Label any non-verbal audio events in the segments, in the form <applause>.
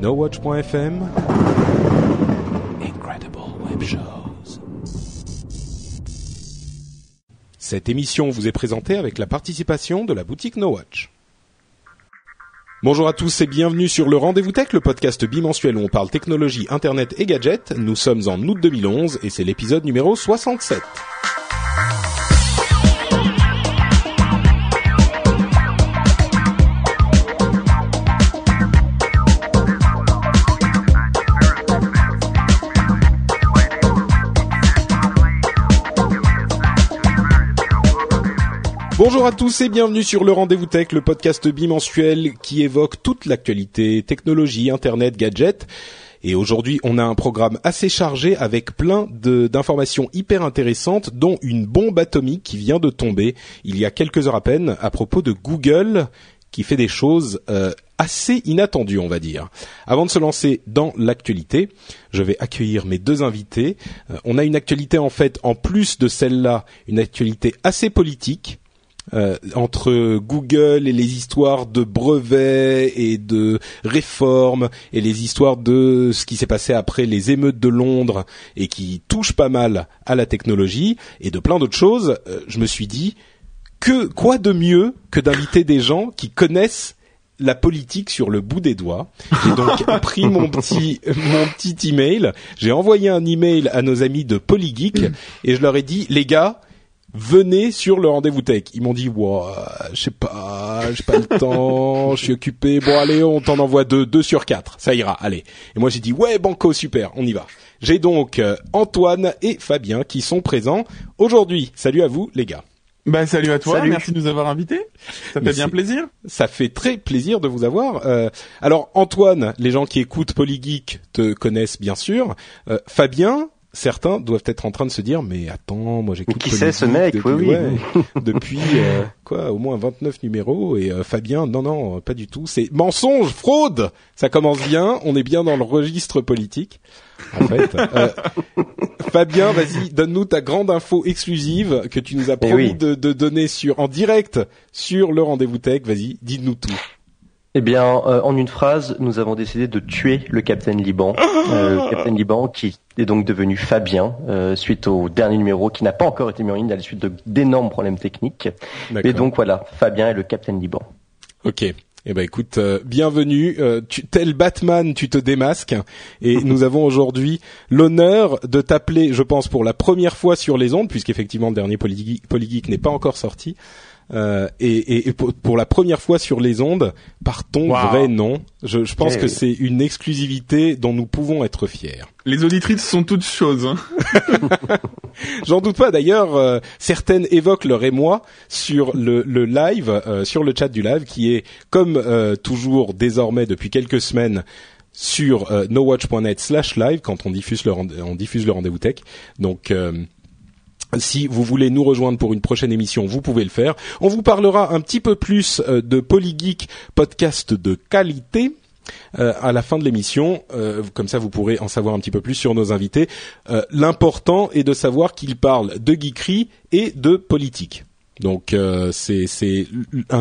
NoWatch.fm Incredible Web Shows. Cette émission vous est présentée avec la participation de la boutique NoWatch. Bonjour à tous et bienvenue sur le Rendez-vous Tech, le podcast bimensuel où on parle technologie, internet et gadgets. Nous sommes en août 2011 et c'est l'épisode numéro 67. Bonjour à tous et bienvenue sur le Rendez-vous Tech, le podcast bimensuel qui évoque toute l'actualité, technologie, internet, gadgets. Et aujourd'hui, on a un programme assez chargé avec plein d'informations hyper intéressantes, dont une bombe atomique qui vient de tomber il y a quelques heures à peine à propos de Google qui fait des choses euh, assez inattendues, on va dire. Avant de se lancer dans l'actualité, je vais accueillir mes deux invités. Euh, on a une actualité en fait, en plus de celle-là, une actualité assez politique. Euh, entre Google et les histoires de brevets et de réformes et les histoires de ce qui s'est passé après les émeutes de Londres et qui touchent pas mal à la technologie et de plein d'autres choses, euh, je me suis dit que quoi de mieux que d'inviter des gens qui connaissent la politique sur le bout des doigts. J'ai donc <laughs> pris mon petit mon petit email, j'ai envoyé un email à nos amis de Polygeek et je leur ai dit les gars, venez sur le rendez-vous tech. Ils m'ont dit, ouah, je sais pas, j'ai pas le temps, je suis occupé. Bon, allez, on t'en envoie deux, deux sur quatre. Ça ira, allez. Et moi, j'ai dit, ouais, banco, super, on y va. J'ai donc euh, Antoine et Fabien qui sont présents aujourd'hui. Salut à vous, les gars. Bah salut à toi, Salut. merci de nous avoir invités. Ça Mais fait bien plaisir. Ça fait très plaisir de vous avoir. Euh, alors, Antoine, les gens qui écoutent Polygeek te connaissent bien sûr. Euh, Fabien, certains doivent être en train de se dire, mais attends, moi j'écoute qui c'est, ce mec Oui, depuis, oui. ouais, <laughs> depuis euh, quoi, au moins 29 numéros. Et euh, Fabien, non, non, pas du tout. C'est mensonge, fraude. Ça commence bien. On est bien dans le registre politique. En fait, Euh, <laughs> Fabien, vas-y, donne-nous ta grande info exclusive que tu nous as Eh promis oui. de, de donner sur en direct sur le rendez-vous tech. Vas-y, dis-nous tout. Eh bien, euh, en une phrase, nous avons décidé de tuer le Capitaine Liban. Euh, le Capitaine Liban qui est donc devenu Fabien euh, suite au dernier numéro qui n'a pas encore été mis en ligne à la suite de- d'énormes problèmes techniques. Et donc voilà, Fabien est le Capitaine Liban. Ok. Eh ben écoute, euh, bienvenue. Euh, tu, tel Batman, tu te démasques. Et <laughs> nous avons aujourd'hui l'honneur de t'appeler, je pense, pour la première fois sur les ondes, puisqu'effectivement le dernier Polygeek, Polygeek n'est pas encore sorti. Euh, et, et- et pour, pour la première fois sur les ondes, par ton Wow. vrai nom. Je, je pense Eh que c'est une exclusivité dont nous pouvons être fiers. Les auditrices sont toutes choses. Hein. <laughs> J'en doute pas. D'ailleurs, euh, certaines évoquent leur émoi sur le, le live, euh, sur le chat du live, qui est comme euh, toujours désormais depuis quelques semaines sur euh, nowatch.net slash live quand on diffuse le rend- on diffuse le rendez-vous tech. Donc euh, si vous voulez nous rejoindre pour une prochaine émission, vous pouvez le faire. On vous parlera un petit peu plus euh, de Polygeek, podcast de qualité. euh, à la fin de l'émission, euh, comme ça vous pourrez en savoir un petit peu plus sur nos invités. Euh, L'important est de savoir qu'ils parlent de geekery et de politique. Donc c'est c'est un-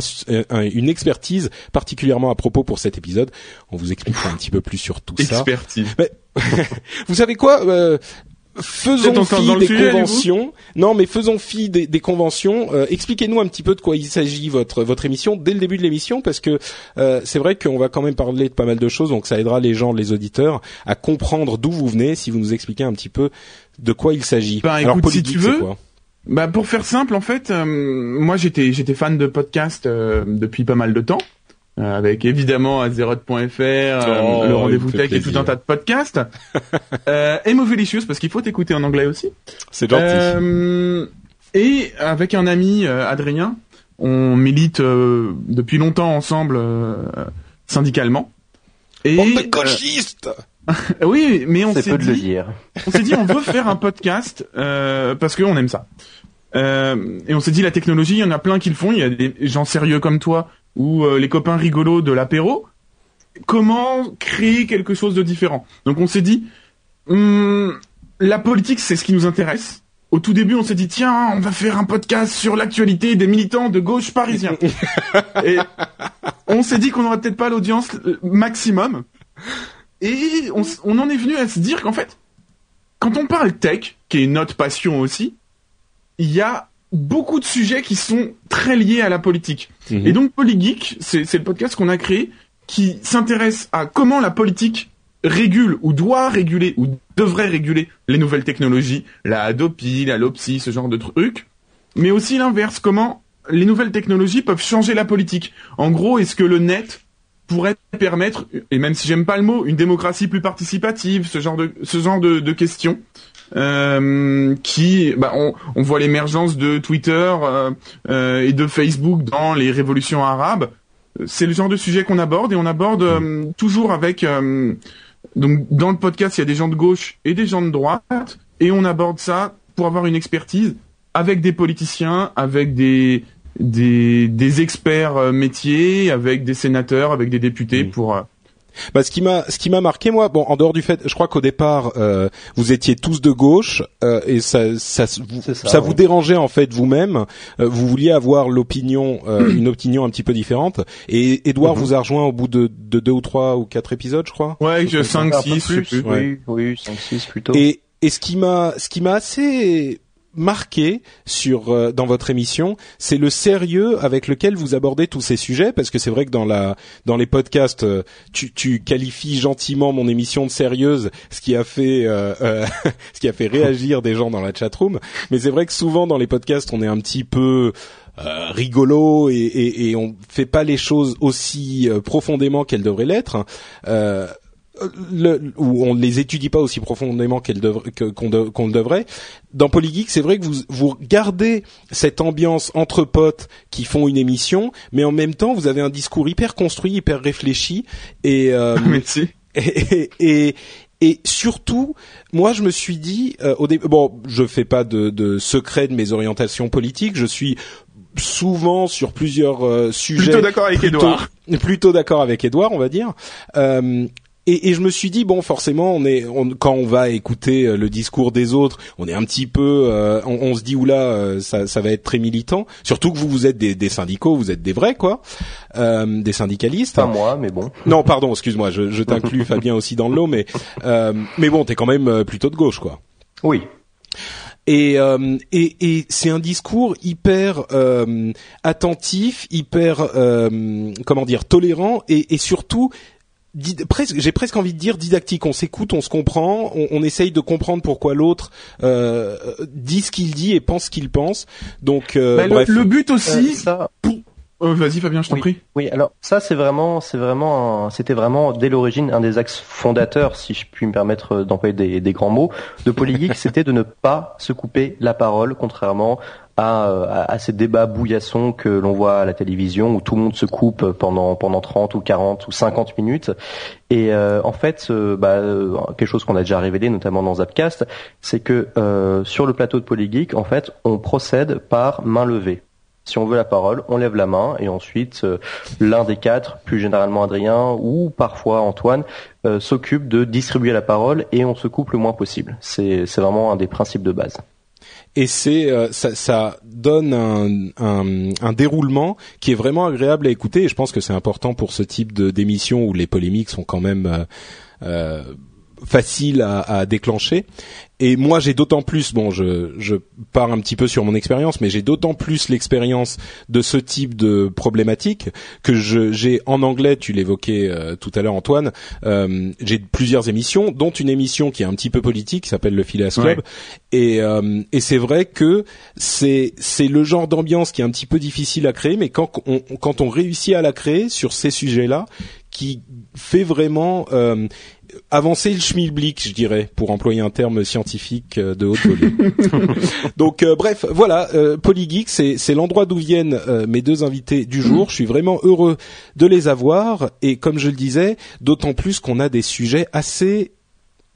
un- une expertise particulièrement à propos pour cet épisode. On vous expliquera un petit peu plus sur tout ça. Expertise. <laughs> Vous savez quoi Faisons fi des sujet, conventions. Non, mais faisons fi des, des conventions. Euh, Expliquez-nous un petit peu de quoi il s'agit votre votre émission dès le début de l'émission, parce que euh, c'est vrai qu'on va quand même parler de pas mal de choses, donc ça aidera les gens, les auditeurs, à comprendre d'où vous venez si vous nous expliquez un petit peu de quoi il s'agit. Alors, écoute, si tu veux, quoi Bah pour faire simple, en fait, euh, moi j'étais j'étais fan de podcast euh, depuis pas mal de temps. Euh, avec évidemment Azeroth.fr, euh, Oh, le rendez-vous tech et tout un tas de podcasts. <laughs> euh, et Movelicious parce qu'il faut écouter en anglais aussi. C'est gentil. Euh, et avec un ami, euh, Adrien, on milite depuis longtemps ensemble syndicalement. Et, Bande de gauchistes <laughs> Oui, mais on s'est dit, de le dire. on s'est dit, on veut <laughs> faire un podcast parce qu'on aime ça. et on s'est dit, la technologie, il y en a plein qui le font. Il y a des gens sérieux comme toi ou les copains rigolos de l'apéro comment créer quelque chose de différent? Donc on s'est dit, hum, la politique c'est ce qui nous intéresse. Au tout début, on s'est dit tiens, on va faire un podcast sur l'actualité des militants de gauche parisiens. <laughs> et on s'est dit qu'on n'aurait peut-être pas l'audience euh, maximum. Et on, on, en est venu à se dire qu'en fait, quand on parle tech, qui est notre passion aussi, il y a beaucoup de sujets qui sont très liés à la politique. Mhm. Et donc Polygeek, c'est le podcast qu'on a créé qui s'intéresse à comment la politique régule ou doit réguler ou devrait réguler les nouvelles technologies, la Adopi, la Lopsi, ce genre de trucs, mais aussi l'inverse, comment les nouvelles technologies peuvent changer la politique. En gros, est-ce que le net pourrait permettre, et même si j'aime pas le mot, une démocratie plus participative, ce genre de ce genre de, de questions, euh, qui, bah, on, on, voit l'émergence de Twitter euh, euh, et de Facebook dans les révolutions arabes. C'est le genre de sujet qu'on aborde et on aborde euh, toujours avec euh, donc dans le podcast il y a des gens de gauche et des gens de droite et on aborde ça pour avoir une expertise avec des politiciens, avec des des, des experts métiers, avec des sénateurs, avec des députés pour bah, ce qui m'a ce qui m'a marqué moi, bon, en dehors du fait, je crois qu'au départ euh, vous étiez tous de gauche euh, et ça ça vous, ça, vous dérangeait en fait vous-même. Euh, vous vouliez avoir l'opinion une opinion un petit peu différente. Et Edouard mhm. vous a rejoint au bout de, de deux ou trois ou quatre épisodes, je crois. Ouais, je 5 6 plus. Oui, oui, 5 6 plutôt. Et et ce qui m'a ce qui m'a assez marqué sur euh, dans votre émission, c'est le sérieux avec lequel vous abordez tous ces sujets parce que c'est vrai que dans la dans les podcasts euh, tu, tu qualifies gentiment mon émission de sérieuse, ce qui a fait euh, <laughs> ce qui a fait réagir des gens dans la chatroom, mais c'est vrai que souvent dans les podcasts, on est un petit peu rigolo et, et, et, on fait pas les choses aussi profondément qu'elles devraient l'être. Euh, le, où on ne les étudie pas aussi profondément qu'on, le devrait. Dans Polygeek, c'est vrai que vous, vous gardez cette ambiance entre potes qui font une émission, mais en même temps, vous avez un discours hyper construit, hyper réfléchi, et, euh, <laughs> et, et, et, surtout, moi, je me suis dit, euh, au début, bon, je fais pas de, de secret de mes orientations politiques, je suis souvent sur plusieurs euh, sujets. Plutôt d'accord avec Edouard. Plutôt d'accord avec Edouard, on va dire. Euh, et, et, je me suis dit bon forcément on est quand on va écouter euh, le discours des autres on est un petit peu euh, on, se dit oula euh, ça, ça va être très militant. Surtout que vous vous êtes des, des syndicaux vous êtes des vrais quoi. Euh, des syndicalistes. Pas moi mais bon. Non pardon excuse-moi je, je t'inclus <laughs> Fabien aussi dans le lot mais mais bon t'es quand même plutôt de gauche quoi. Oui. Et, euh, et, et c'est un discours hyper euh, attentif, hyper euh, comment dire tolérant et, et surtout presque, j'ai presque envie de dire didactique. On s'écoute, on se comprend, on, on, essaye de comprendre pourquoi l'autre euh, dit ce qu'il dit et pense ce qu'il pense. Donc, euh, bah, bref. Le, but aussi. Euh, ça... Euh, vas-y Fabien, je t'en prie. Oui, alors ça c'est vraiment, c'est vraiment, c'était vraiment dès l'origine un des axes fondateurs, si je puis me permettre d'employer des, des, grands mots, de Polygeek, <laughs> c'était de ne pas se couper la parole, contrairement à, à, ces débats bouillassons que l'on voit à la télévision où tout le monde se coupe pendant pendant 30 ou 40 ou 50 minutes. Et euh, en fait, euh, bah, quelque chose qu'on a déjà révélé, notamment dans Zapcast, c'est que euh, sur le plateau de Polygeek, en fait, on procède par main levée. Si on veut la parole, on lève la main et ensuite l'un des quatre, plus généralement Adrien ou parfois Antoine, s'occupe de distribuer la parole et on se coupe le moins possible. C'est vraiment un des principes de base et c'est euh, ça, donne un, déroulement qui est vraiment agréable à écouter et je pense que c'est important pour ce type de d'émission où les polémiques sont quand même euh, euh faciles à, déclencher et moi j'ai d'autant plus, bon, je, je pars un petit peu sur mon expérience, mais j'ai d'autant plus l'expérience de ce type de problématique que j'ai en anglais, tu l'évoquais euh, tout à l'heure Antoine, euh, j'ai plusieurs émissions, dont une émission qui est un petit peu politique, qui s'appelle le Phileas Club, et, euh, et c'est vrai que c'est c'est le genre d'ambiance qui est un petit peu difficile à créer, mais quand on, quand on réussit à la créer sur ces sujets-là, qui fait vraiment avancer le schmilblick, je dirais, pour employer un terme scientifique euh, de haute volée. <laughs> Donc euh, bref, voilà, euh, Polygeek, c'est c'est l'endroit d'où viennent euh, mes deux invités du jour. Je suis vraiment heureux de les avoir et comme je le disais, d'autant plus qu'on a des sujets assez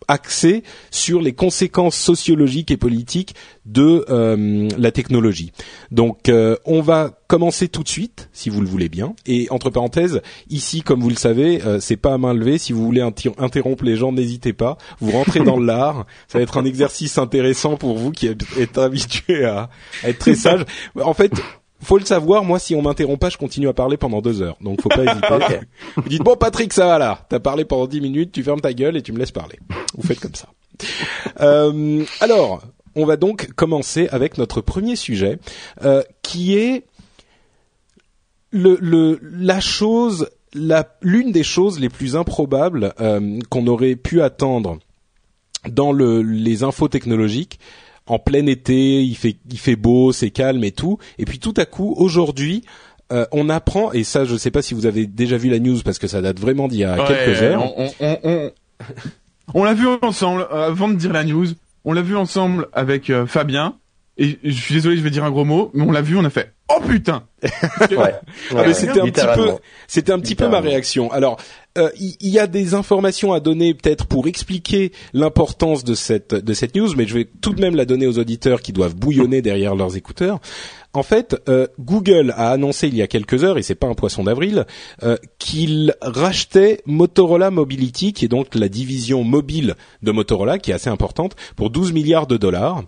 axés sur les conséquences sociologiques et politiques de euh, la technologie. Donc euh, on va commencer tout de suite, si vous le voulez bien. Et entre parenthèses, ici, comme vous le savez, euh, c'est pas à main levée. Si vous voulez interrompre les gens, n'hésitez pas. Vous rentrez dans l'art. Ça va être un exercice intéressant pour vous qui êtes êtes habitué à, à être très sage. En fait. Faut le savoir, moi, si on m'interrompt pas, je continue à parler pendant deux heures. Donc, faut pas hésiter. <laughs> Vous dites, bon, Patrick, ça va là. T'as parlé pendant dix minutes, tu fermes ta gueule et tu me laisses parler. Vous faites comme ça. <laughs> Euh, alors, on va donc commencer avec notre premier sujet, euh, qui est le, le, la chose, la, l'une des choses les plus improbables euh, qu'on aurait pu attendre dans le, les infos technologiques. En plein été, il fait, il fait beau, c'est calme et tout. Et puis tout à coup, aujourd'hui, euh, on apprend, et ça, je ne sais pas si vous avez déjà vu la news parce que ça date vraiment d'il y a Ouais, quelques heures. On, on, on, on l'a vu ensemble, euh, avant de dire la news, on l'a vu ensemble avec euh, Fabien, et je suis désolé, je vais dire un gros mot, mais on l'a vu, on a fait « Oh putain <laughs> Ouais. Ah, Ouais, c'était un petit peu, c'était un petit peu ma réaction. Alors, euh, il y, a des informations à donner peut-être pour expliquer l'importance de cette de cette news, mais je vais tout de même la donner aux auditeurs qui doivent bouillonner derrière leurs écouteurs. En fait, euh, Google a annoncé il y a quelques heures, et c'est pas un poisson d'avril, euh, qu'il rachetait Motorola Mobility, qui est donc la division mobile de Motorola, qui est assez importante, pour 12 milliards de dollars.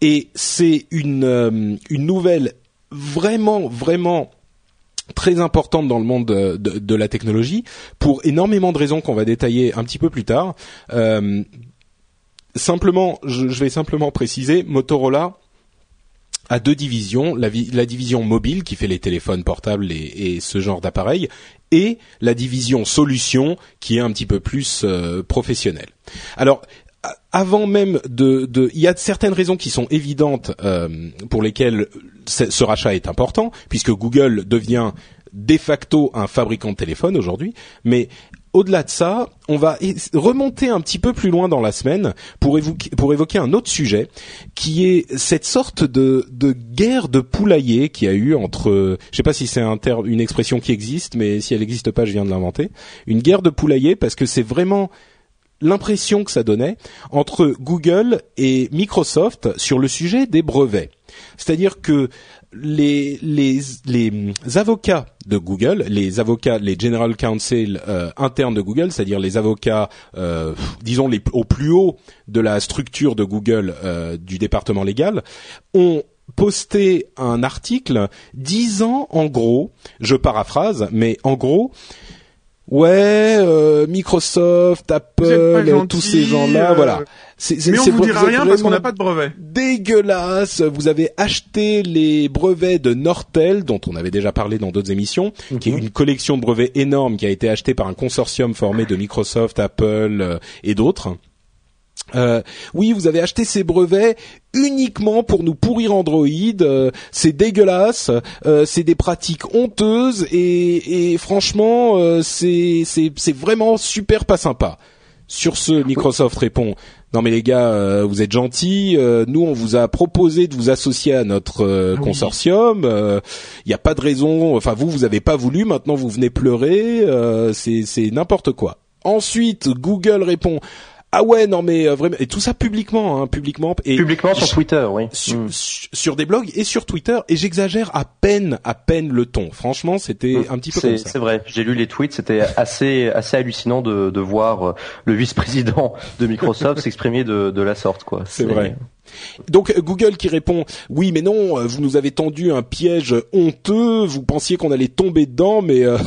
Et c'est une euh, une nouvelle vraiment vraiment très importante dans le monde de, la technologie pour énormément de raisons qu'on va détailler un petit peu plus tard. Euh, simplement, je, vais simplement préciser, Motorola a deux divisions, la, vi- la division mobile qui fait les téléphones portables et, ce genre d'appareils, et la division solutions qui est un petit peu plus euh, professionnelle. Alors, avant même de, de, il y a certaines raisons qui sont évidentes euh, pour lesquelles ce rachat est important, puisque Google devient de facto un fabricant de téléphones aujourd'hui, mais au-delà de ça, on va remonter un petit peu plus loin dans la semaine pour évoquer, un autre sujet qui est cette sorte de, de guerre de poulailler qui a eu entre, je sais pas si c'est un terme, une expression qui existe, mais si elle n'existe pas, je viens de l'inventer, une guerre de poulailler parce que c'est vraiment l'impression que ça donnait entre Google et Microsoft sur le sujet des brevets. C'est-à-dire que les, avocats de Google, les avocats, les general counsel euh, internes de Google, c'est-à-dire les avocats, euh, disons au plus haut de la structure de Google euh, du département légal, ont posté un article disant en gros, je paraphrase, mais en gros, ouais, euh, Microsoft, Apple, euh, gentil, tous ces gens-là, euh, voilà. C'est, c'est- Mais on c'est vous dira rien parce qu'on n'a pas de brevet. dégueulasse. Vous avez acheté les brevets de Nortel, dont on avait déjà parlé dans d'autres émissions, qui est une collection de brevets énorme qui a été achetée par un consortium formé de Microsoft, Apple euh, et d'autres. Euh, oui, vous avez acheté ces brevets uniquement pour nous pourrir Android. euh, c'est dégueulasse. euh, c'est des pratiques honteuses et, et franchement, euh, c'est c'est vraiment super pas sympa. Sur ce, Microsoft répond non mais les gars, euh, vous êtes gentils. euh, nous, on vous a proposé de vous associer à notre euh, consortium. Il n'y a pas de raison. Enfin, vous, vous avez pas voulu. Maintenant, vous venez pleurer. euh, c'est n'importe quoi. Ensuite, Google répond. Ah ouais, non mais euh, vraiment et tout ça publiquement, hein, publiquement et Publiquement sur Twitter, oui. sur, Mm. sur- des blogs et sur Twitter et j'exagère à peine, à peine le ton. Franchement, c'était un petit peu comme C'est ça. c'est vrai, j'ai lu les tweets, c'était assez assez hallucinant de, de voir euh, le vice-président de Microsoft <laughs> s'exprimer de, de la sorte, quoi. C'est vrai. Donc euh, Google qui répond oui mais non euh, vous nous avez tendu un piège honteux vous pensiez qu'on allait tomber dedans mais euh,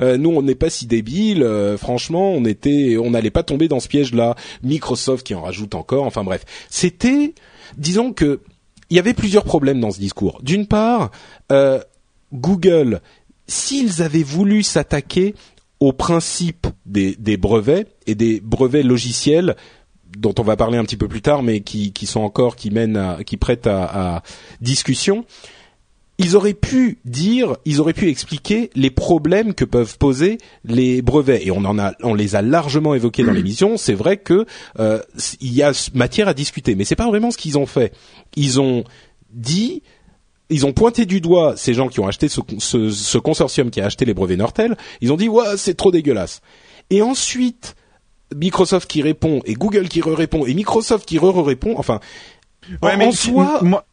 <laughs> nous on n'est pas si débiles euh, franchement on n'allait pas tomber dans ce piège là Microsoft qui en rajoute encore enfin bref. C'était disons que il y avait plusieurs problèmes dans ce discours. D'une part Google s'ils avaient voulu s'attaquer au principe des brevets et des brevets logiciels dont on va parler un petit peu plus tard, mais qui, qui sont encore qui mènent à, qui prêtent à, à discussion. ils auraient pu dire, ils auraient pu expliquer les problèmes que peuvent poser les brevets. Et on en a, on les a largement évoqués dans l'émission. C'est vrai que euh, il y a matière à discuter, mais c'est pas vraiment ce qu'ils ont fait. Ils ont dit, ils ont pointé du doigt ces gens qui ont acheté ce, ce, ce consortium qui a acheté les brevets Nortel. Ils ont dit, ouais, c'est trop dégueulasse. Et ensuite, Microsoft qui répond et Google qui répond et Microsoft qui re-répond. Enfin, Ouais, en, mais en soi, moi,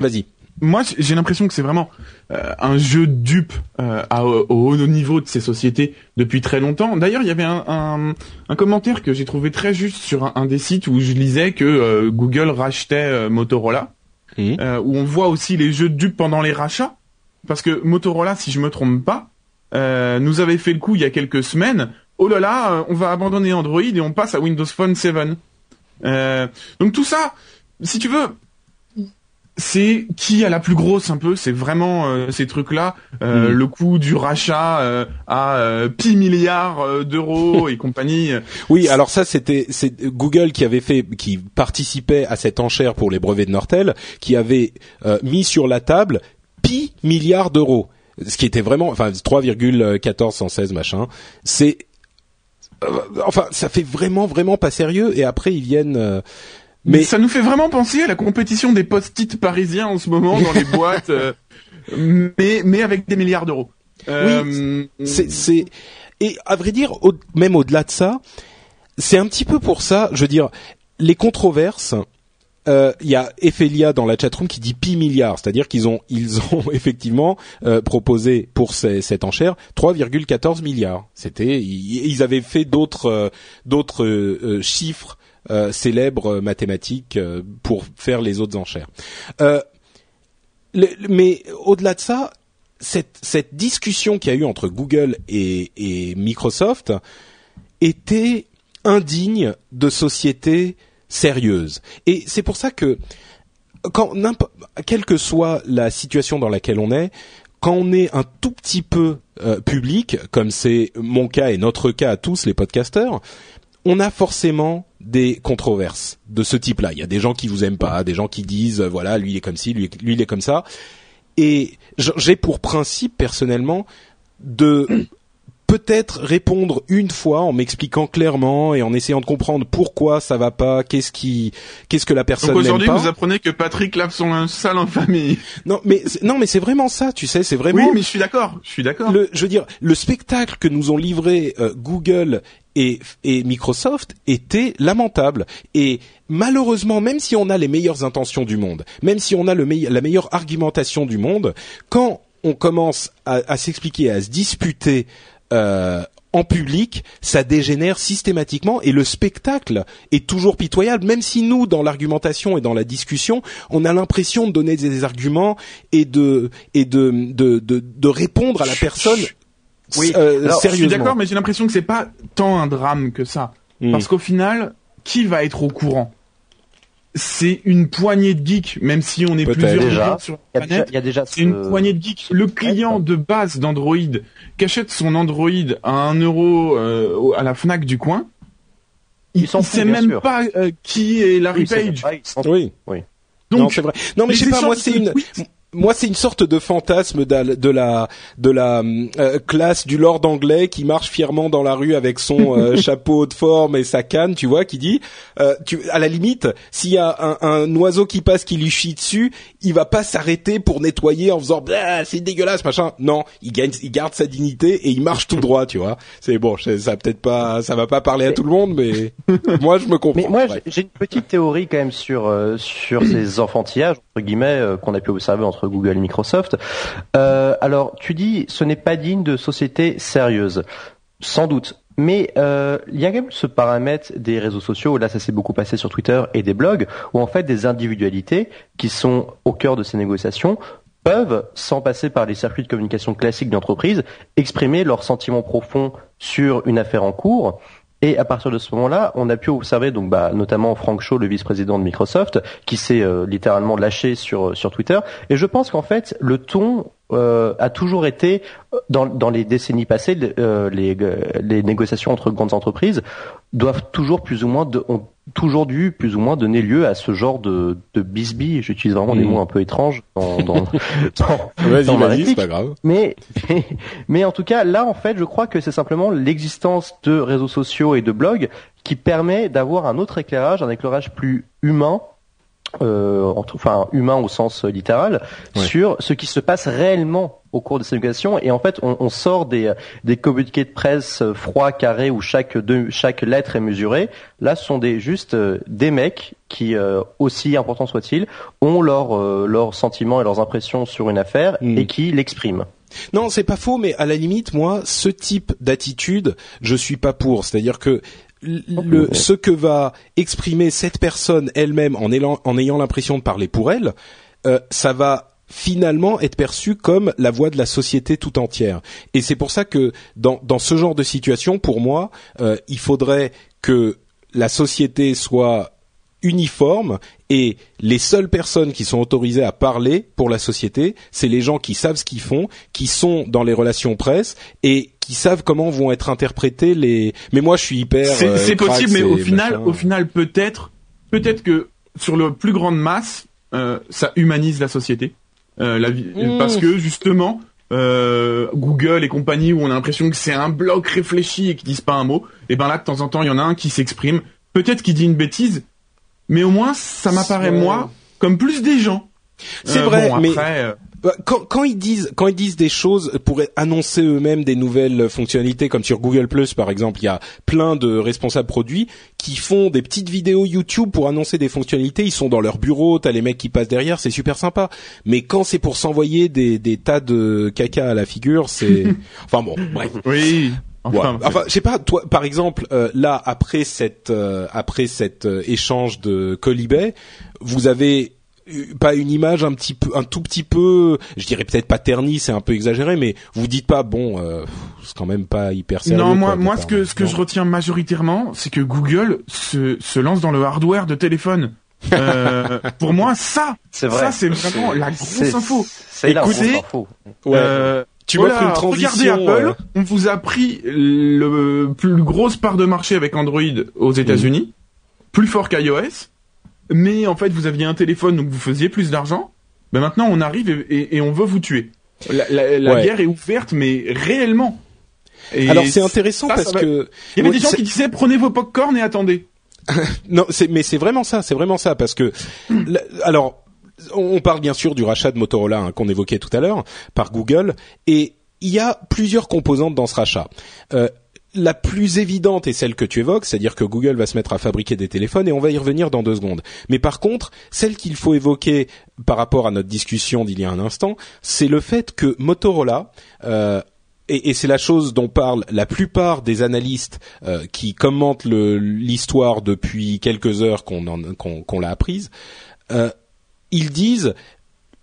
vas-y. moi, j'ai l'impression que c'est vraiment euh, un jeu de dupe euh, à- au haut niveau de ces sociétés depuis très longtemps. D'ailleurs, il y avait un, un, un commentaire que j'ai trouvé très juste sur un, un des sites où je lisais que euh, Google rachetait euh, Motorola, euh, où on voit aussi les jeux de dupe pendant les rachats, parce que Motorola, si je me trompe pas, euh, nous avait fait le coup il y a quelques semaines. Oh là là, on va abandonner Android et on passe à Windows Phone 7. Euh, donc tout ça, si tu veux, c'est qui a la plus grosse un peu, c'est vraiment euh, ces trucs-là, euh, Mm. le coût du rachat euh, à euh, pi milliards euh, d'euros et compagnie. <laughs> Oui, alors ça c'était c'est Google qui avait fait qui participait à cette enchère pour les brevets de Nortel, qui avait euh, mis sur la table pi milliards d'euros, ce qui était vraiment enfin 3,1416 machin. C'est enfin ça fait vraiment vraiment pas sérieux et après ils viennent euh, Mais mais ça nous fait vraiment penser à la compétition des post-it parisiens en ce moment dans les <laughs> boîtes, euh, mais mais avec des milliards d'euros. Euh, c'est c'est et à vrai dire au- même au-delà de ça c'est un petit peu pour ça je veux dire les controverses euh, il y a Ephelia dans la chatroom qui dit pi milliards, c'est-à-dire qu'ils ont <laughs> ils ont effectivement euh, proposé pour cette enchère 3,14 milliards. C'était ils, avaient fait d'autres euh, d'autres euh, euh, chiffres euh, célèbres euh, mathématiques euh, pour faire les autres enchères. Euh, le- mais au-delà de ça, cette, cette discussion qu'il y a eu entre Google et, et Microsoft était indigne de sociétés sérieuses. Et c'est pour ça que, quand quelle que soit la situation dans laquelle on est, quand on est un tout petit peu euh, public, comme c'est mon cas et notre cas à tous les podcasteurs, on a forcément des controverses de ce type-là. Il y a des gens qui vous aiment pas, des gens qui disent euh, voilà lui il est comme ci, lui, lui il est comme ça. Et j'ai pour principe personnellement de peut-être répondre une fois en m'expliquant clairement et en essayant de comprendre pourquoi ça va pas, qu'est-ce qui, qu'est-ce que la personne n'aime aujourd'hui, pas. vous apprenez que Patrick lave son linge sale en famille. Non, mais non, mais c'est vraiment ça, tu sais, c'est vraiment Oui, mais je suis d'accord. Je suis d'accord. je veux dire, le spectacle que nous ont livré euh, Google et, et Microsoft était lamentable. Et malheureusement, même si on a les meilleures intentions du monde, même si on a le meille- la meilleure argumentation du monde, quand on commence à, à s'expliquer, à se disputer euh, en public, ça dégénère systématiquement et le spectacle est toujours pitoyable, même si nous, dans l'argumentation et dans la discussion, on a l'impression de donner des arguments et de et de de de, de répondre à la personne Oui. euh, Alors, je suis sérieusement. d'accord, mais j'ai l'impression que c'est pas tant un drame que ça. Mm. Parce qu'au final, qui va être au courant? C'est une poignée de geeks, même si on est plusieurs Déjà, sur la planète. il y a déjà C'est une poignée de geeks. Le client de base d'Android qui achète son Android à 1 euro euh, à la Fnac du coin, il, Il s'en il fout, sait même sûr. pas euh, qui est Larry Oui, Page. Oui. Oui. Donc, non, c'est vrai. Non, mais je sais pas. Moi, c'est une. Moi, c'est une sorte de fantasme de la de la, de la euh, classe du lord anglais qui marche fièrement dans la rue avec son euh, <laughs> chapeau de forme et sa canne, tu vois, qui dit, euh, tu, à la limite, s'il y a un, un oiseau qui passe qui lui chie dessus, il va pas s'arrêter pour nettoyer en faisant, Bah, c'est dégueulasse, machin. Non, il gagne, il garde sa dignité et il marche tout droit, tu vois. C'est bon, ça peut-être pas, ça va pas parler à tout le monde, mais <laughs> moi, je me comprends. Mais moi, j'ai une petite théorie quand même sur euh, sur <clears throat> ces enfantillages entre guillemets euh, qu'on a pu observer entre Google et Microsoft. Euh, alors, tu dis, ce n'est pas digne de société sérieuse, sans doute. Mais euh, il y a quand même ce paramètre des réseaux sociaux. Là, ça s'est beaucoup passé sur Twitter et des blogs, où en fait des individualités qui sont au cœur de ces négociations peuvent, sans passer par les circuits de communication classiques d'entreprise, exprimer leurs sentiments profonds sur une affaire en cours et à partir de ce moment-là, on a pu observer donc bah, notamment Frank Shaw, le vice-président de Microsoft, qui s'est euh, littéralement lâché sur sur Twitter. Et je pense qu'en fait, le ton euh, a toujours été dans, dans les décennies passées, euh, les, les négociations entre grandes entreprises doivent toujours plus ou moins de, ont toujours dû plus ou moins donner lieu à ce genre de, de. J'utilise vraiment des hmm. mots un peu étranges dans, dans, <laughs> dans, vas-y, c'est pas grave. Mais, <laughs> mais, en tout cas, là, en fait, je crois que c'est simplement l'existence de réseaux sociaux et de blogs qui permet d'avoir un autre éclairage, un éclairage plus humain euh, enfin humain au sens littéral, sur ce qui se passe réellement au cours de ces négociations. Et en fait, on, on, sort des, des communiqués de presse froids, carrés, où chaque, chaque lettre est mesurée. Là, ce sont des, juste euh, des mecs qui, euh, aussi importants soient-ils, ont leurs euh, leurs sentiments et leurs impressions sur une affaire mm. et qui l'expriment. Non, c'est pas faux, mais à la limite, moi, ce type d'attitude, je suis pas pour. C'est-à-dire que le, ce que va exprimer cette personne elle-même en, en ayant l'impression de parler pour elle, euh, ça va finalement être perçu comme la voix de la société tout entière. Et c'est pour ça que dans, dans ce genre de situation, pour moi, euh, il faudrait que la société soit uniforme et les seules personnes qui sont autorisées à parler pour la société, c'est les gens qui savent ce qu'ils font, qui sont dans les relations presse et qui savent comment vont être interprétés les. Mais moi, je suis hyper. C'est euh, possible, mais au final, au final, peut-être, peut-être que sur le plus grande masse, euh, ça humanise la société, euh, la vie, mmh. parce que justement. Euh, Google et compagnie où on a l'impression que c'est un bloc réfléchi et qu'ils disent pas un mot, et ben là de temps en temps il y en a un qui s'exprime, peut-être qu'il dit une bêtise, mais au moins ça m'apparaît moi comme plus des gens. C'est euh, vrai, mais euh, bah, quand, quand, ils disent quand ils disent des choses pour annoncer eux-mêmes des nouvelles fonctionnalités, comme sur Google Plus par exemple, il y a plein de responsables produits qui font des petites vidéos YouTube pour annoncer des fonctionnalités. Ils sont dans leur bureau, t'as les mecs qui passent derrière, c'est super sympa. Mais quand c'est pour s'envoyer des, des tas de caca à la figure, c'est <laughs> enfin bon, bref. Oui. Enfin, enfin, je sais pas. Toi, par exemple, euh, là après cette euh, après cet euh, échange de Colibet, vous avez pas une image un petit peu, un tout petit peu, je dirais peut-être pas ternie, c'est un peu exagéré, mais vous dites pas bon, c'est quand même pas hyper sérieux. Non, moi, moi, ce que ce que je retiens majoritairement, c'est que Google se se lance dans le hardware de téléphone. <laughs> pour moi, ça, ça c'est vraiment la grosse info. C'est la grosse info. Ouais. Tu m'as une transition. Regardez Apple, euh, on vous a pris le plus grosse part de marché avec Android aux États-Unis, plus fort qu'iOS, mais en fait vous aviez un téléphone donc vous faisiez plus d'argent. Ben maintenant on arrive et, on veut vous tuer. La, guerre est ouverte, mais réellement. Alors c'est intéressant parce que il y avait des gens qui disaient prenez vos popcorn et attendez. <laughs> non, mais c'est vraiment ça, c'est vraiment ça parce que <clears throat> alors on parle bien sûr du rachat de Motorola hein, qu'on évoquait tout à l'heure par Google, et il y a plusieurs composantes dans ce rachat. Euh, la plus évidente est celle que tu évoques, c'est-à-dire que Google va se mettre à fabriquer des téléphones et on va y revenir dans deux secondes. Mais par contre, celle qu'il faut évoquer par rapport à notre discussion d'il y a un instant, c'est le fait que Motorola euh, et, c'est la chose dont parlent la plupart des analystes euh, qui commentent l'histoire depuis quelques heures qu'on l'a apprise, ils disent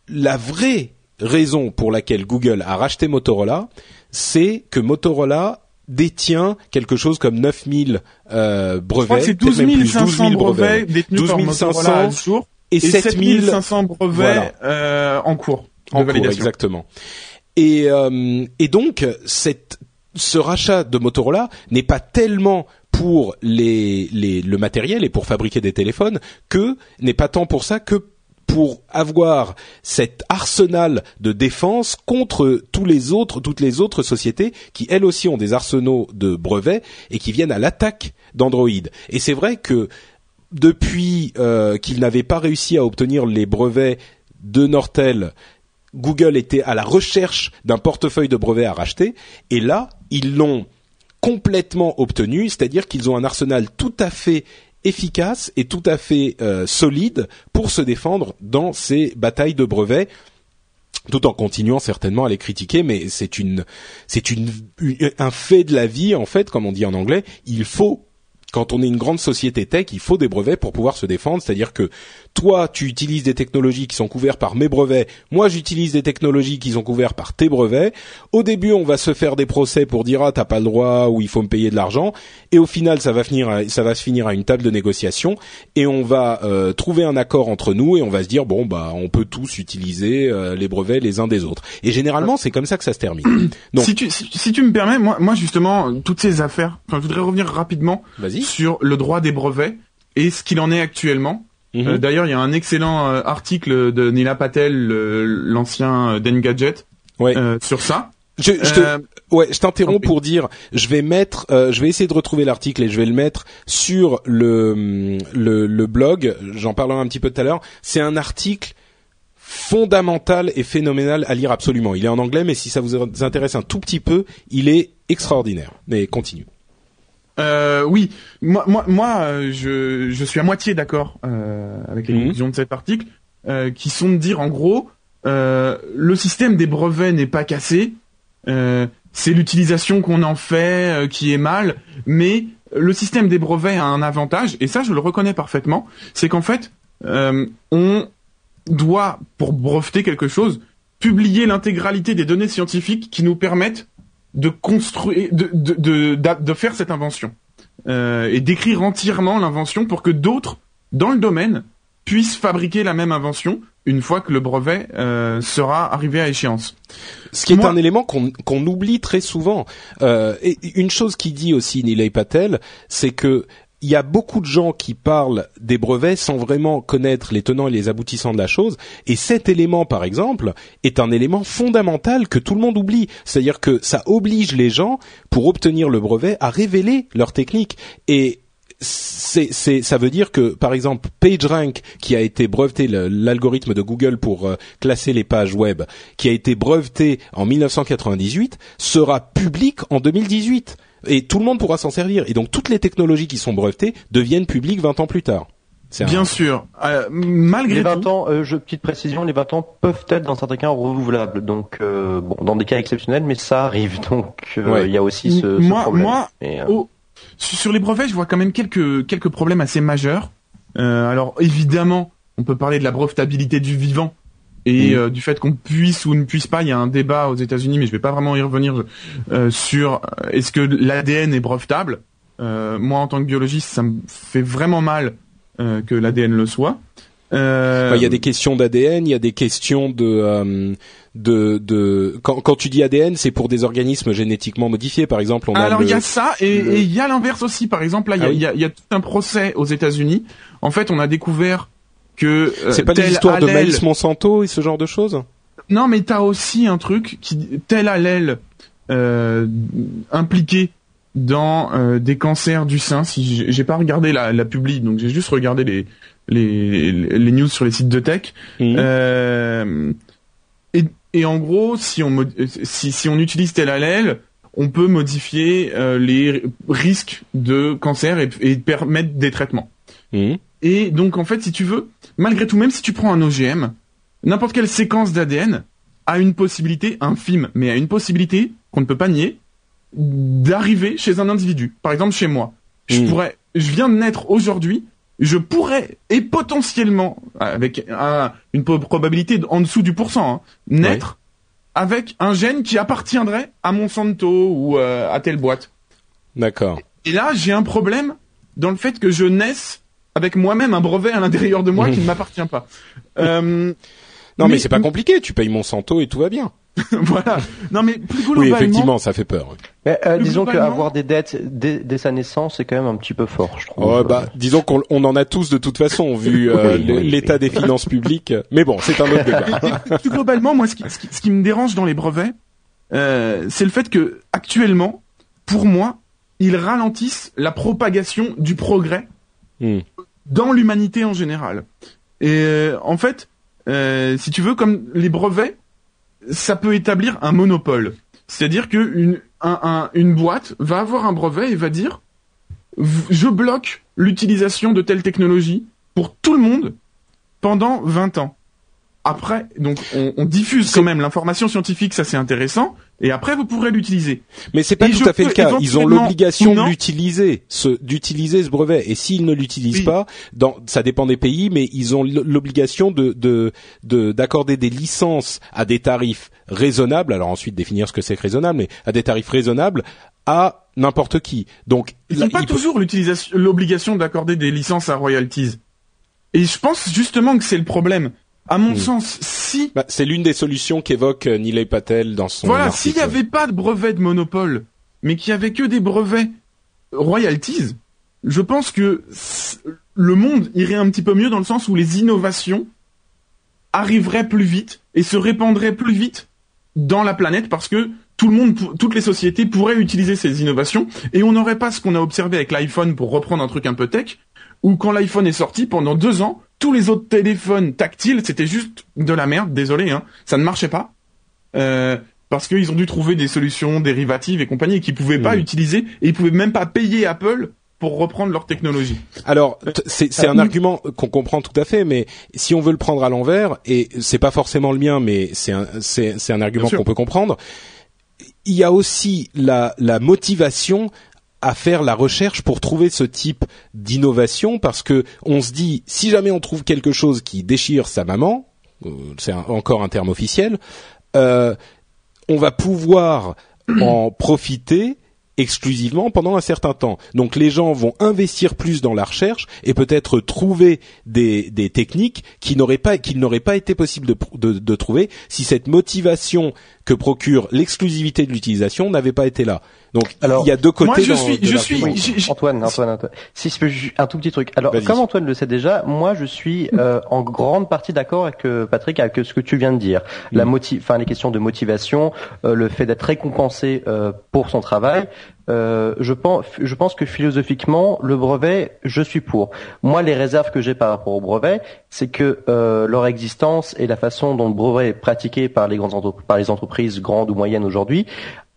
la vraie raison pour laquelle Google a racheté Motorola, c'est que Motorola détient quelque chose comme 9000 euh, brevets, c'est 12 500 brevets détenus 12 Motorola jour et, 7500 brevets euh, en cours en cours, exactement. Et, euh, et donc cette, ce rachat de Motorola n'est pas tellement pour les, les, le matériel et pour fabriquer des téléphones que n'est pas tant pour ça que pour avoir cet arsenal de défense contre tous les autres, toutes les autres sociétés qui elles aussi ont des arsenaux de brevets et qui viennent à l'attaque d'Android. Et c'est vrai que depuis euh, qu'ils n'avaient pas réussi à obtenir les brevets de Nortel, Google était à la recherche d'un portefeuille de brevets à racheter, et là, ils l'ont complètement obtenu, c'est-à-dire qu'ils ont un arsenal tout à fait efficace et tout à fait euh, solide pour se défendre dans ces batailles de brevets tout en continuant certainement à les critiquer, mais c'est une, c'est une, un fait de la vie en fait, comme on dit en anglais. Il faut quand on est une grande société tech, il faut des brevets pour pouvoir se défendre. C'est-à-dire que toi, tu utilises des technologies qui sont couvertes par mes brevets. Moi, j'utilise des technologies qui sont couvertes par tes brevets. Au début, on va se faire des procès pour dire ah t'as pas le droit ou il faut me payer de l'argent. Et au final, ça va finir, ça va se finir à une table de négociation et on va euh, trouver un accord entre nous et on va se dire bon bah on peut tous utiliser euh, les brevets les uns des autres. Et généralement, c'est comme ça que ça se termine. <clears throat> Donc, si tu si, tu me permets, moi moi justement toutes ces affaires. Enfin, je voudrais revenir rapidement. Vas-y sur le droit des brevets et ce qu'il en est actuellement. Mhm. Euh, d'ailleurs, il y a un excellent euh, article de Nila Patel, l'ancien d'Engadget, ouais. Euh, sur ça. Je, je te, ouais, je t'interromps pour dire, je vais mettre, je vais essayer de retrouver l'article et je vais le mettre sur le le, le blog. J'en parlerai un petit peu tout à l'heure. C'est un article fondamental et phénoménal à lire absolument. Il est en anglais, mais si ça vous intéresse un tout petit peu, il est extraordinaire. Mais continue. Euh, oui, moi, moi, moi euh, je, je suis à moitié d'accord euh, avec les mhm. conclusions de cet article, euh, qui sont de dire en gros, euh, le système des brevets n'est pas cassé, c'est l'utilisation qu'on en fait qui est mal, mais le système des brevets a un avantage, et ça je le reconnais parfaitement, c'est qu'en fait, on doit, pour breveter quelque chose, publier l'intégralité des données scientifiques qui nous permettent de construire, de, de, de, de faire cette invention euh, et d'écrire entièrement l'invention pour que d'autres dans le domaine puissent fabriquer la même invention une fois que le brevet euh, sera arrivé à échéance. Ce qui est un élément qu'on oublie très souvent. Euh, et une chose qui dit aussi Nilay Patel, c'est que il y a beaucoup de gens qui parlent des brevets sans vraiment connaître les tenants et les aboutissants de la chose. Et cet élément, par exemple, est un élément fondamental que tout le monde oublie. C'est-à-dire que ça oblige les gens, pour obtenir le brevet, à révéler leur technique. Et c'est, ça veut dire que, par exemple, PageRank, qui a été breveté, l'algorithme de Google pour euh, classer les pages web, qui a été breveté en 1998, sera public en 2018 et tout le monde pourra s'en servir. Et donc toutes les technologies qui sont brevetées deviennent publiques 20 ans plus tard. Bien sûr. Euh, malgré les 20 ans, euh, je, petite précision, les 20 ans peuvent être dans certains cas renouvelables. Donc euh, bon, dans des cas exceptionnels, mais ça arrive. <laughs> Donc euh, il y a aussi ce, moi, problème. Moi, sur les brevets, je vois quand même quelques quelques problèmes assez majeurs. alors évidemment, on peut parler de la brevetabilité du vivant et mm. euh, du fait qu'on puisse ou ne puisse pas, il y a un débat aux États-Unis, mais je vais pas vraiment y revenir euh, sur euh, est-ce que l'ADN est brevetable? moi, en tant que biologiste, ça me fait vraiment mal que l'ADN le soit. Bah, il y a des questions d'ADN, il y a des questions de de, de quand, quand tu dis ADN, c'est pour des organismes génétiquement modifiés, par exemple. On Alors il y a ça et il y a l'inverse aussi. Par exemple, là, il y, a, ah y, a, y a tout un procès aux États-Unis. En fait, on a découvert que euh, c'est pas des histoires de maïs Monsanto et ce genre de choses Non, mais t'as aussi un truc qui tel allèle euh, impliqué dans euh, des cancers du sein. Si j'ai pas regardé la, la publi, donc j'ai juste regardé les, les, les news sur les sites de tech. Mhm. Euh, et, et en gros, si on si, si on utilise tel allèle, on peut modifier euh, les risques de cancer et, et permettre des traitements. Mhm. Et donc en fait, si tu veux, malgré tout, même si tu prends un OGM, n'importe quelle séquence d'ADN a une possibilité infime, mais a une possibilité qu'on ne peut pas nier d'arriver chez un individu. Par exemple, chez moi, je hmm. pourrais, je viens de naître aujourd'hui, je pourrais et potentiellement avec une probabilité en dessous du pourcent hein, naître avec un gène qui appartiendrait à Monsanto ou euh, à telle boîte. D'accord. Et là, j'ai un problème dans le fait que je naisse avec moi-même un brevet à l'intérieur de moi qui ne <laughs> m'appartient pas. Euh, non, mais, c'est pas compliqué. Tu payes Monsanto et tout va bien. <laughs> voilà. Non, mais plus globalement. Oui, effectivement, ça fait peur. euh, disons qu'avoir des dettes dès, sa naissance, c'est quand même un petit peu fort, je trouve. Oh, bah, disons qu'on on en a tous de toute façon, vu <laughs> euh, l'état des finances publiques. Mais bon, c'est un autre débat. plus globalement, moi, ce qui, ce qui, me dérange dans les brevets, euh, c'est le fait que actuellement, pour moi, ils ralentissent la propagation du progrès Hmm. Dans l'humanité en général. Et euh, en fait, euh, si tu veux, comme les brevets, ça peut établir un monopole. C'est-à-dire que une, une boîte va avoir un brevet et va dire je bloque l'utilisation de telle technologie pour tout le monde pendant 20 ans. Après, donc on, on diffuse quand même l'information scientifique, ça c'est intéressant, et après vous pourrez l'utiliser. Mais c'est pas Et tout à fait le cas. Ils ont l'obligation l'utiliser, ce, d'utiliser ce brevet. Et s'ils ne l'utilisent Oui. pas, dans, ça dépend des pays, mais ils ont l'obligation de, de, de- d'accorder des licences à des tarifs raisonnables. Alors ensuite définir ce que c'est que raisonnable, mais à des tarifs raisonnables à n'importe qui. Donc Ils n'ont pas il toujours l'utilisation, l'obligation d'accorder des licences à royalties. Et je pense justement que c'est le problème. À mon Hmm. sens, si bah, c'est l'une des solutions qu'évoque euh, Nilay Patel dans son voilà, s'il n'y avait pas de brevet de monopole, mais qu'il y avait que des brevets royalties, je pense que le monde irait un petit peu mieux dans le sens où les innovations arriveraient plus vite et se répandraient plus vite dans la planète parce que tout le monde, toutes les sociétés pourraient utiliser ces innovations et on n'aurait pas ce qu'on a observé avec l'iPhone pour reprendre un truc un peu tech, où quand l'iPhone est sorti pendant deux ans, tous les autres téléphones tactiles c'était juste de la merde, désolé, hein, ça ne marchait pas. Euh, parce qu'ils ont dû trouver des solutions dérivatives et compagnie qu'ils pouvaient pas Mm. utiliser et ils pouvaient même pas payer Apple pour reprendre leur technologie. Alors, t- c'est c'est un Euh, argument qu'on comprend tout à fait, mais si on veut le prendre à l'envers, et c'est pas forcément le mien, mais c'est un, c'est, c'est un argument qu'on peut comprendre, il y a aussi la, la motivation à faire la recherche pour trouver ce type d'innovation, parce que on se dit, si jamais on trouve quelque chose qui déchire sa maman, euh, c'est encore un terme officiel, euh, on va pouvoir <clears throat> en profiter exclusivement pendant un certain temps. Donc les gens vont investir plus dans la recherche et peut-être trouver des, des techniques qui n'auraient pas qu'ils n'auraient pas été possible de, de trouver si cette motivation que procure l'exclusivité de l'utilisation n'avait pas été là. Donc Alors, il y a deux côtés. moi, je dans- suis- je suis- Antoine, Antoine, Antoine. Si je peux un tout petit truc. Alors, comme Antoine le sait déjà, moi je suis <laughs> euh, en grande partie d'accord avec euh, Patrick avec ce que tu viens de dire. La Mm. moti enfin les questions de motivation, euh, le fait d'être récompensé euh, pour son travail. Euh, je pense, je pense que philosophiquement, le brevet, je suis pour. Moi, les réserves que j'ai par rapport au brevet, c'est que euh, leur existence et la façon dont le brevet est pratiqué par les grandes entre- par les entreprises grandes ou moyennes aujourd'hui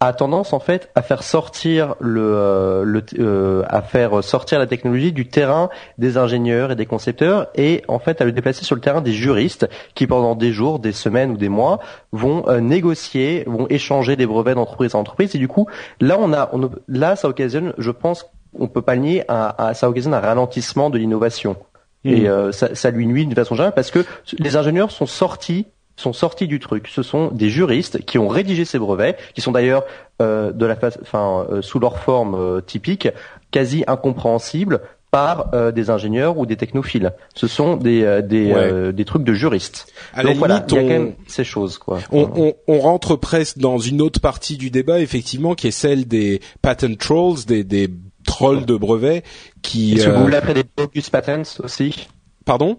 a tendance en fait à faire sortir le, euh, le euh, à faire sortir la technologie du terrain des ingénieurs et des concepteurs et en fait à le déplacer sur le terrain des juristes qui pendant des jours, des semaines ou des mois vont euh, négocier, vont échanger des brevets d'entreprise à entreprise et du coup là on a on, là ça occasionne, je pense on peut pas le nier, un- ça occasionne un ralentissement de l'innovation. Et Mhm. euh, ça, ça lui nuit d'une façon générale parce que les ingénieurs sont sortis sont sortis du truc. Ce sont des juristes qui ont rédigé ces brevets, qui sont d'ailleurs euh, de la face, enfin euh, sous leur forme euh, typique, quasi incompréhensibles par euh, des ingénieurs ou des technophiles. Ce sont des euh, des, Ouais. euh, des trucs de juristes. À la Donc voilà, il y a on- quand même ces choses quoi. on, on, on rentre presque dans une autre partie du débat, effectivement, qui est celle des patent trolls, des, des trolls de brevets qui. Est-ce que Google appelait des bogus patents aussi? Pardon?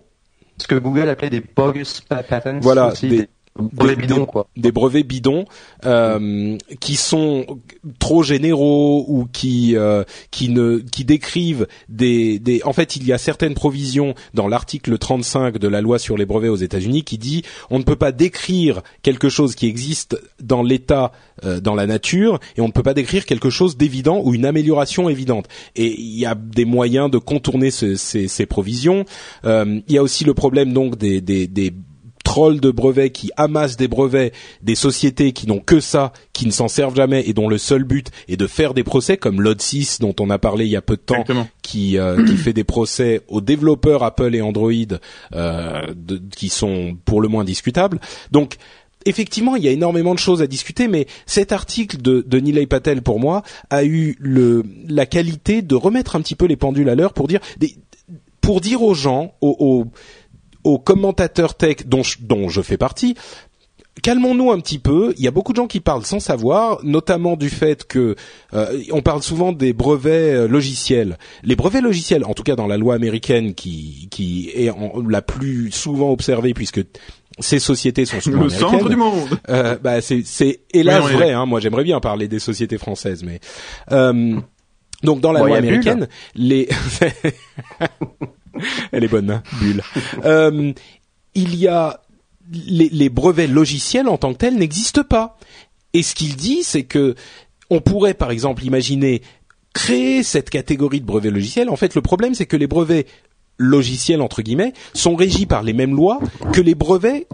Ce que Google appelait des bogus pa- patents Voilà, aussi, des, brevets des- bidons. quoi. des brevets bidons euh, qui sont trop généraux ou qui euh, qui ne qui décrivent des des en fait il y a certaines provisions dans l'article 35 de la loi sur les brevets aux États-Unis qui dit on ne peut pas décrire quelque chose qui existe dans l'état euh, dans la nature et on ne peut pas décrire quelque chose d'évident ou une amélioration évidente. Et il y a des moyens de contourner ce- ces, ces provisions. Euh, il y a aussi le problème donc des des, des trolls de brevets qui amassent des brevets des sociétés qui n'ont que ça, qui ne s'en servent jamais et dont le seul but est de faire des procès comme l'Od6 dont on a parlé il y a peu de temps, Exactement. qui, euh, qui fait des procès aux développeurs Apple et Android euh, de- qui sont pour le moins discutables. Donc effectivement, il y a énormément de choses à discuter, mais cet article de, de Nilay Patel, pour moi, a eu le, la qualité de remettre un petit peu les pendules à l'heure pour dire, des, pour dire aux gens, aux, aux, aux commentateurs tech dont je, dont je fais partie, calmons-nous un petit peu. Il y a beaucoup de gens qui parlent sans savoir, notamment du fait que euh, on parle souvent des brevets euh, logiciels. Les brevets logiciels, en tout cas dans la loi américaine qui qui est en- la plus souvent observée puisque ces sociétés sont souvent Le centre du monde. Euh, bah c'est c'est hélas Oui, vrai. Hein, moi j'aimerais bien parler des sociétés françaises, mais euh, donc dans la Bon, loi américaine, les <laughs> <laughs> elle est bonne, hein, Bulle. Euh, il y a les, les brevets logiciels en tant que tels n'existent pas. Et ce qu'il dit, c'est que on pourrait par exemple imaginer créer cette catégorie de brevets logiciels. En fait, le problème, c'est que les brevets logiciels entre guillemets sont régis par les mêmes lois que les brevets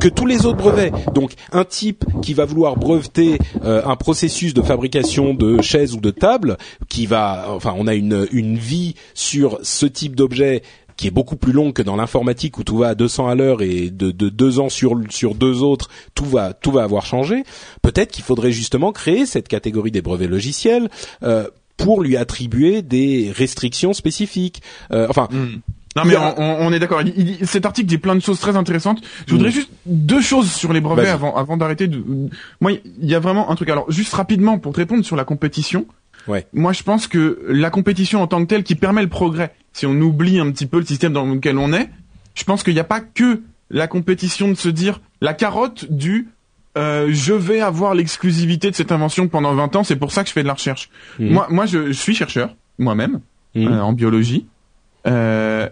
que tous les autres brevets. Donc un type qui va vouloir breveter euh, un processus de fabrication de chaises ou de tables, qui va, enfin, on a une une vie sur ce type d'objet qui est beaucoup plus longue que dans l'informatique où tout va à 200 à l'heure et de, de deux ans sur sur deux autres, tout va tout va avoir changé. Peut-être qu'il faudrait justement créer cette catégorie des brevets logiciels. Euh, pour lui attribuer des restrictions spécifiques. Euh, enfin, Hmm. Non mais on, on- on est d'accord. Cet article dit plein de choses très intéressantes. Je voudrais Mm. juste deux choses sur les brevets avant d'arrêter. De... Moi, il y a vraiment un truc. Alors, juste rapidement pour te répondre sur la compétition. Ouais. Moi, je pense que la compétition en tant que telle qui permet le progrès, si on oublie un petit peu le système dans lequel on est, je pense qu'il n'y a pas que la compétition de se dire la carotte du euh, je vais avoir l'exclusivité de cette invention pendant 20 ans, c'est pour ça que je fais de la recherche. Mhm. Moi, moi, je, je suis chercheur moi-même Mhm. euh, en biologie. Euh,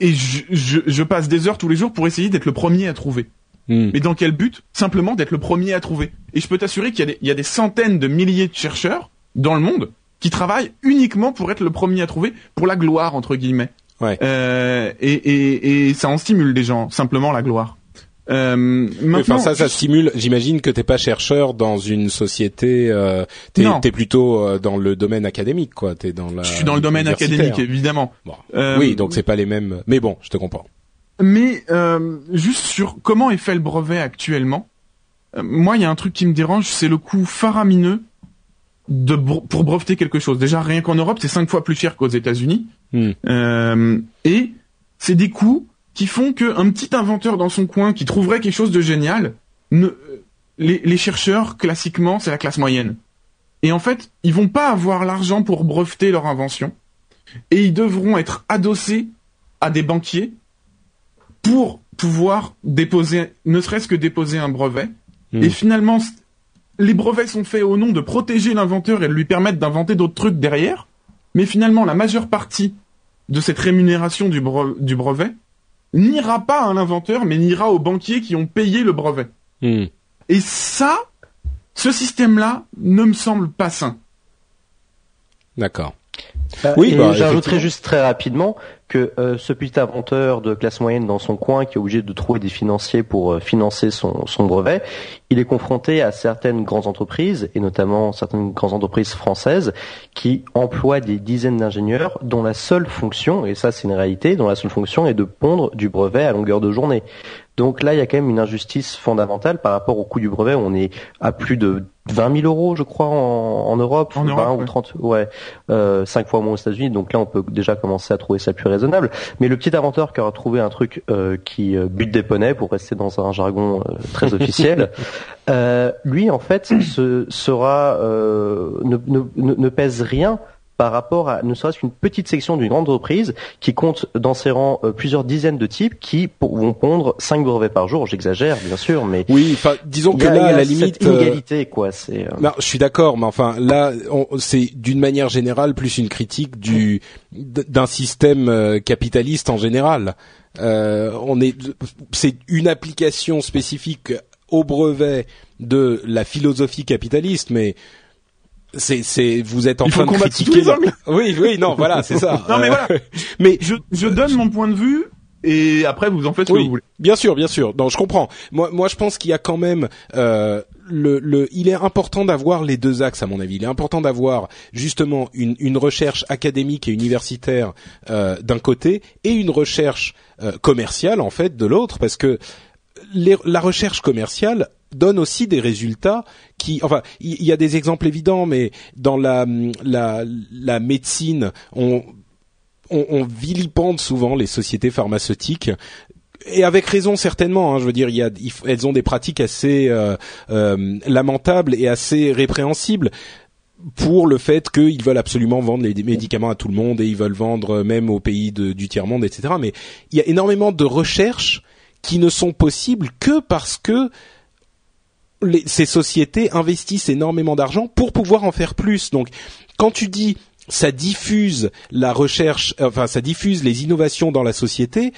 et je, je, je passe des heures tous les jours pour essayer d'être le premier à trouver. hmm. Mais dans quel but? Simplement d'être le premier à trouver. Et je peux t'assurer qu'il y, a des- il y a des centaines de milliers de chercheurs dans le monde qui travaillent uniquement pour être le premier à trouver, pour la gloire entre guillemets. Ouais. Euh, et, et, et ça en stimule des gens, simplement la gloire. Euh, maintenant, Enfin, ça, ça stimule. J'imagine que t'es pas chercheur dans une société. Euh, t'es, plutôt euh, dans le domaine académique, quoi. T'es dans la. je suis dans le domaine académique évidemment. Bon. Euh, oui, donc c'est pas les mêmes. Mais bon, je te comprends. Mais euh, juste sur comment est fait le brevet actuellement, euh, moi il y a un truc qui me dérange, c'est le coût faramineux de pour breveter quelque chose. Déjà rien qu'en Europe, c'est cinq fois plus cher qu'aux États-Unis. Euh, et c'est des coûts qui font qu'un petit inventeur dans son coin qui trouverait quelque chose de génial, ne, les, les chercheurs classiquement c'est la classe moyenne. Et en fait, ils vont pas avoir l'argent pour breveter leur invention, et ils devront être adossés à des banquiers pour pouvoir déposer, ne serait-ce que déposer un brevet. Hmm. Et finalement, les brevets sont faits au nom de protéger l'inventeur et de lui permettre d'inventer d'autres trucs derrière. Mais finalement, la majeure partie de cette rémunération du brevet n'ira pas à l'inventeur, mais n'ira aux banquiers qui ont payé le brevet. Hmm. Et ça, ce système-là ne me semble pas sain. D'accord. Euh, Oui, et bah, j'ajouterais juste très rapidement que euh, ce petit inventeur de classe moyenne dans son coin qui est obligé de trouver des financiers pour euh, financer son, son brevet, il est confronté à certaines grandes entreprises, et notamment certaines grandes entreprises françaises, qui emploient des dizaines d'ingénieurs dont la seule fonction, et ça c'est une réalité, dont la seule fonction est de pondre du brevet à longueur de journée. Donc là, il y a quand même une injustice fondamentale par rapport au coût du brevet. On est à plus de 20 000 euros, je crois, en, en Europe, En 20 Europe, ou ouais. 30, ouais, euh, 5 fois moins aux États-Unis. Donc là, on peut déjà commencer à trouver ça plus raisonnable. Mais le petit inventeur qui aura trouvé un truc euh, qui euh, bute des poneys, pour rester dans un jargon euh, très <laughs> officiel, euh, lui, en fait, se, sera euh, ne, ne, ne- ne pèse rien par rapport à ne serait-ce qu'une petite section d'une grande entreprise qui compte dans ses rangs euh, plusieurs dizaines de types qui vont pondre 5 brevets par jour. J'exagère, bien sûr, mais Oui, enfin, disons que là, à la cette limite. euh, inégalité, quoi. C'est euh, Non, je suis d'accord, mais enfin là, c'est d'une manière générale plus une critique du d'un système euh, capitaliste en général. Euh, on est, c'est une application spécifique au brevet de la philosophie capitaliste, mais c'est, c'est, vous êtes en Il train de critiquer. tous les angles. <laughs> Oui, oui, non, voilà, c'est ça. Non, mais Euh, voilà. <laughs> mais Je, je donne mon point de vue, et après vous en faites ce que oui, vous voulez. bien sûr, bien sûr. Non, je comprends. Moi, moi, je pense qu'il y a quand même euh, le, le, il est important d'avoir les deux axes à mon avis. Il est important d'avoir justement une, une recherche académique et universitaire euh, d'un côté et une recherche euh, commerciale en fait de l'autre, parce que les- la recherche commerciale donne aussi des résultats qui, enfin, il y, a des exemples évidents, mais dans la la, la médecine, on on, on vilipende souvent les sociétés pharmaceutiques et avec raison certainement. Hein, je veux dire, il y a, il elles ont des pratiques assez euh, euh, lamentables et assez répréhensibles pour le fait qu'ils veulent absolument vendre les médicaments à tout le monde et ils veulent vendre euh, même aux pays du tiers monde, etc. Mais il y a énormément de recherches qui ne sont possibles que parce que ces sociétés investissent énormément d'argent pour pouvoir en faire plus. Donc, quand tu dis ça diffuse la recherche, enfin ça diffuse les innovations dans la société,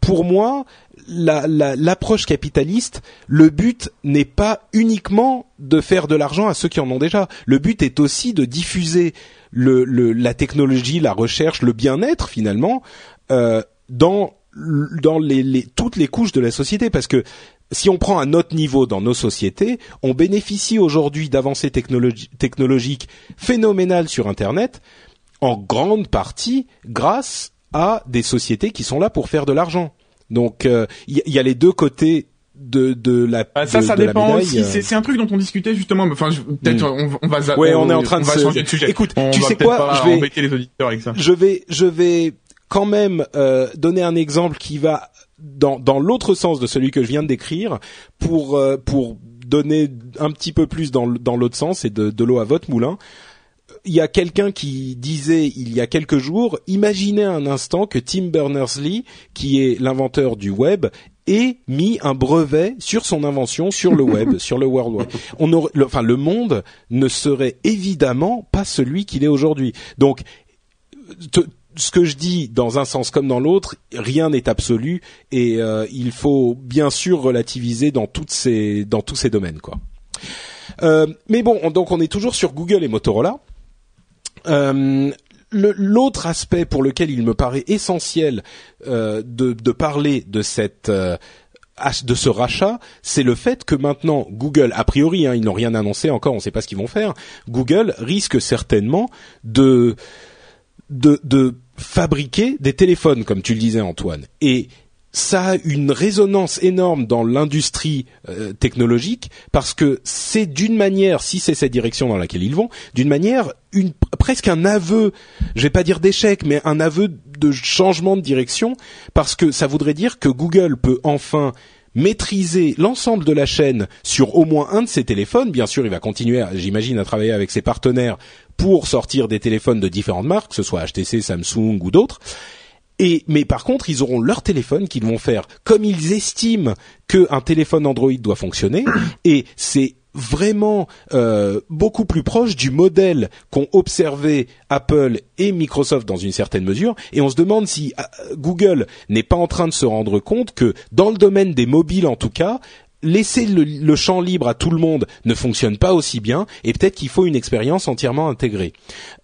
pour moi, la- la- l'approche capitaliste, le but n'est pas uniquement de faire de l'argent à ceux qui en ont déjà. Le but est aussi de diffuser la technologie, la recherche, le bien-être finalement euh, dans toutes les couches de la société parce que si on prend un autre niveau dans nos sociétés, on bénéficie aujourd'hui d'avancées technologiques phénoménales sur Internet, en grande partie grâce à des sociétés qui sont là pour faire de l'argent. Donc il euh, y, a les deux côtés de de la ah, ça ça dépend aussi euh. c'est un truc dont on discutait justement enfin peut-être hmm. on, va ouais on, est en train de changer de sujet écoute tu sais quoi je vais les auditeurs avec ça. je vais je vais quand même euh, donner un exemple qui va dans dans l'autre sens de celui que je viens de décrire pour euh, pour donner un petit peu plus dans dans l'autre sens et de de l'eau à votre moulin il y a quelqu'un qui disait il y a quelques jours, imaginez un instant que Tim Berners-Lee, qui est l'inventeur du web, ait mis un brevet sur son invention sur le web, <laughs> sur le World Wide. On aurait, le, enfin, le monde ne serait évidemment pas celui qu'il est aujourd'hui. Donc, ce que je dis dans un sens comme dans l'autre, rien n'est absolu et euh, il faut bien sûr relativiser dans toutes ces dans tous ces domaines quoi. Euh, mais bon, donc on est toujours sur Google et Motorola. Euh, l'autre aspect pour lequel il me paraît essentiel de, de, parler de cette de ce rachat, c'est le fait que maintenant Google, a priori, hein, ils n'ont rien annoncé encore, on ne sait pas ce qu'ils vont faire. Google risque certainement de de, de fabriquer des téléphones, comme tu le disais Antoine. Et ça a une résonance énorme dans l'industrie euh, technologique parce que c'est d'une manière, si c'est cette direction dans laquelle ils vont, d'une manière presque un aveu, je vais pas dire d'échec, mais un aveu de changement de direction parce que ça voudrait dire que Google peut enfin maîtriser l'ensemble de la chaîne sur au moins un de ses téléphones. Bien sûr, il va continuer, j'imagine, à travailler avec ses partenaires pour sortir des téléphones de différentes marques, que ce soit HTC, Samsung ou d'autres. Et mais par contre, ils auront leur téléphone qu'ils vont faire comme ils estiment qu'un téléphone Android doit fonctionner. Et c'est vraiment euh, beaucoup plus proche du modèle qu'ont observé Apple et Microsoft dans une certaine mesure. Et on se demande si euh, Google n'est pas en train de se rendre compte que dans le domaine des mobiles, en tout cas, laisser le, champ libre à tout le monde ne fonctionne pas aussi bien. Et peut-être qu'il faut une expérience entièrement intégrée.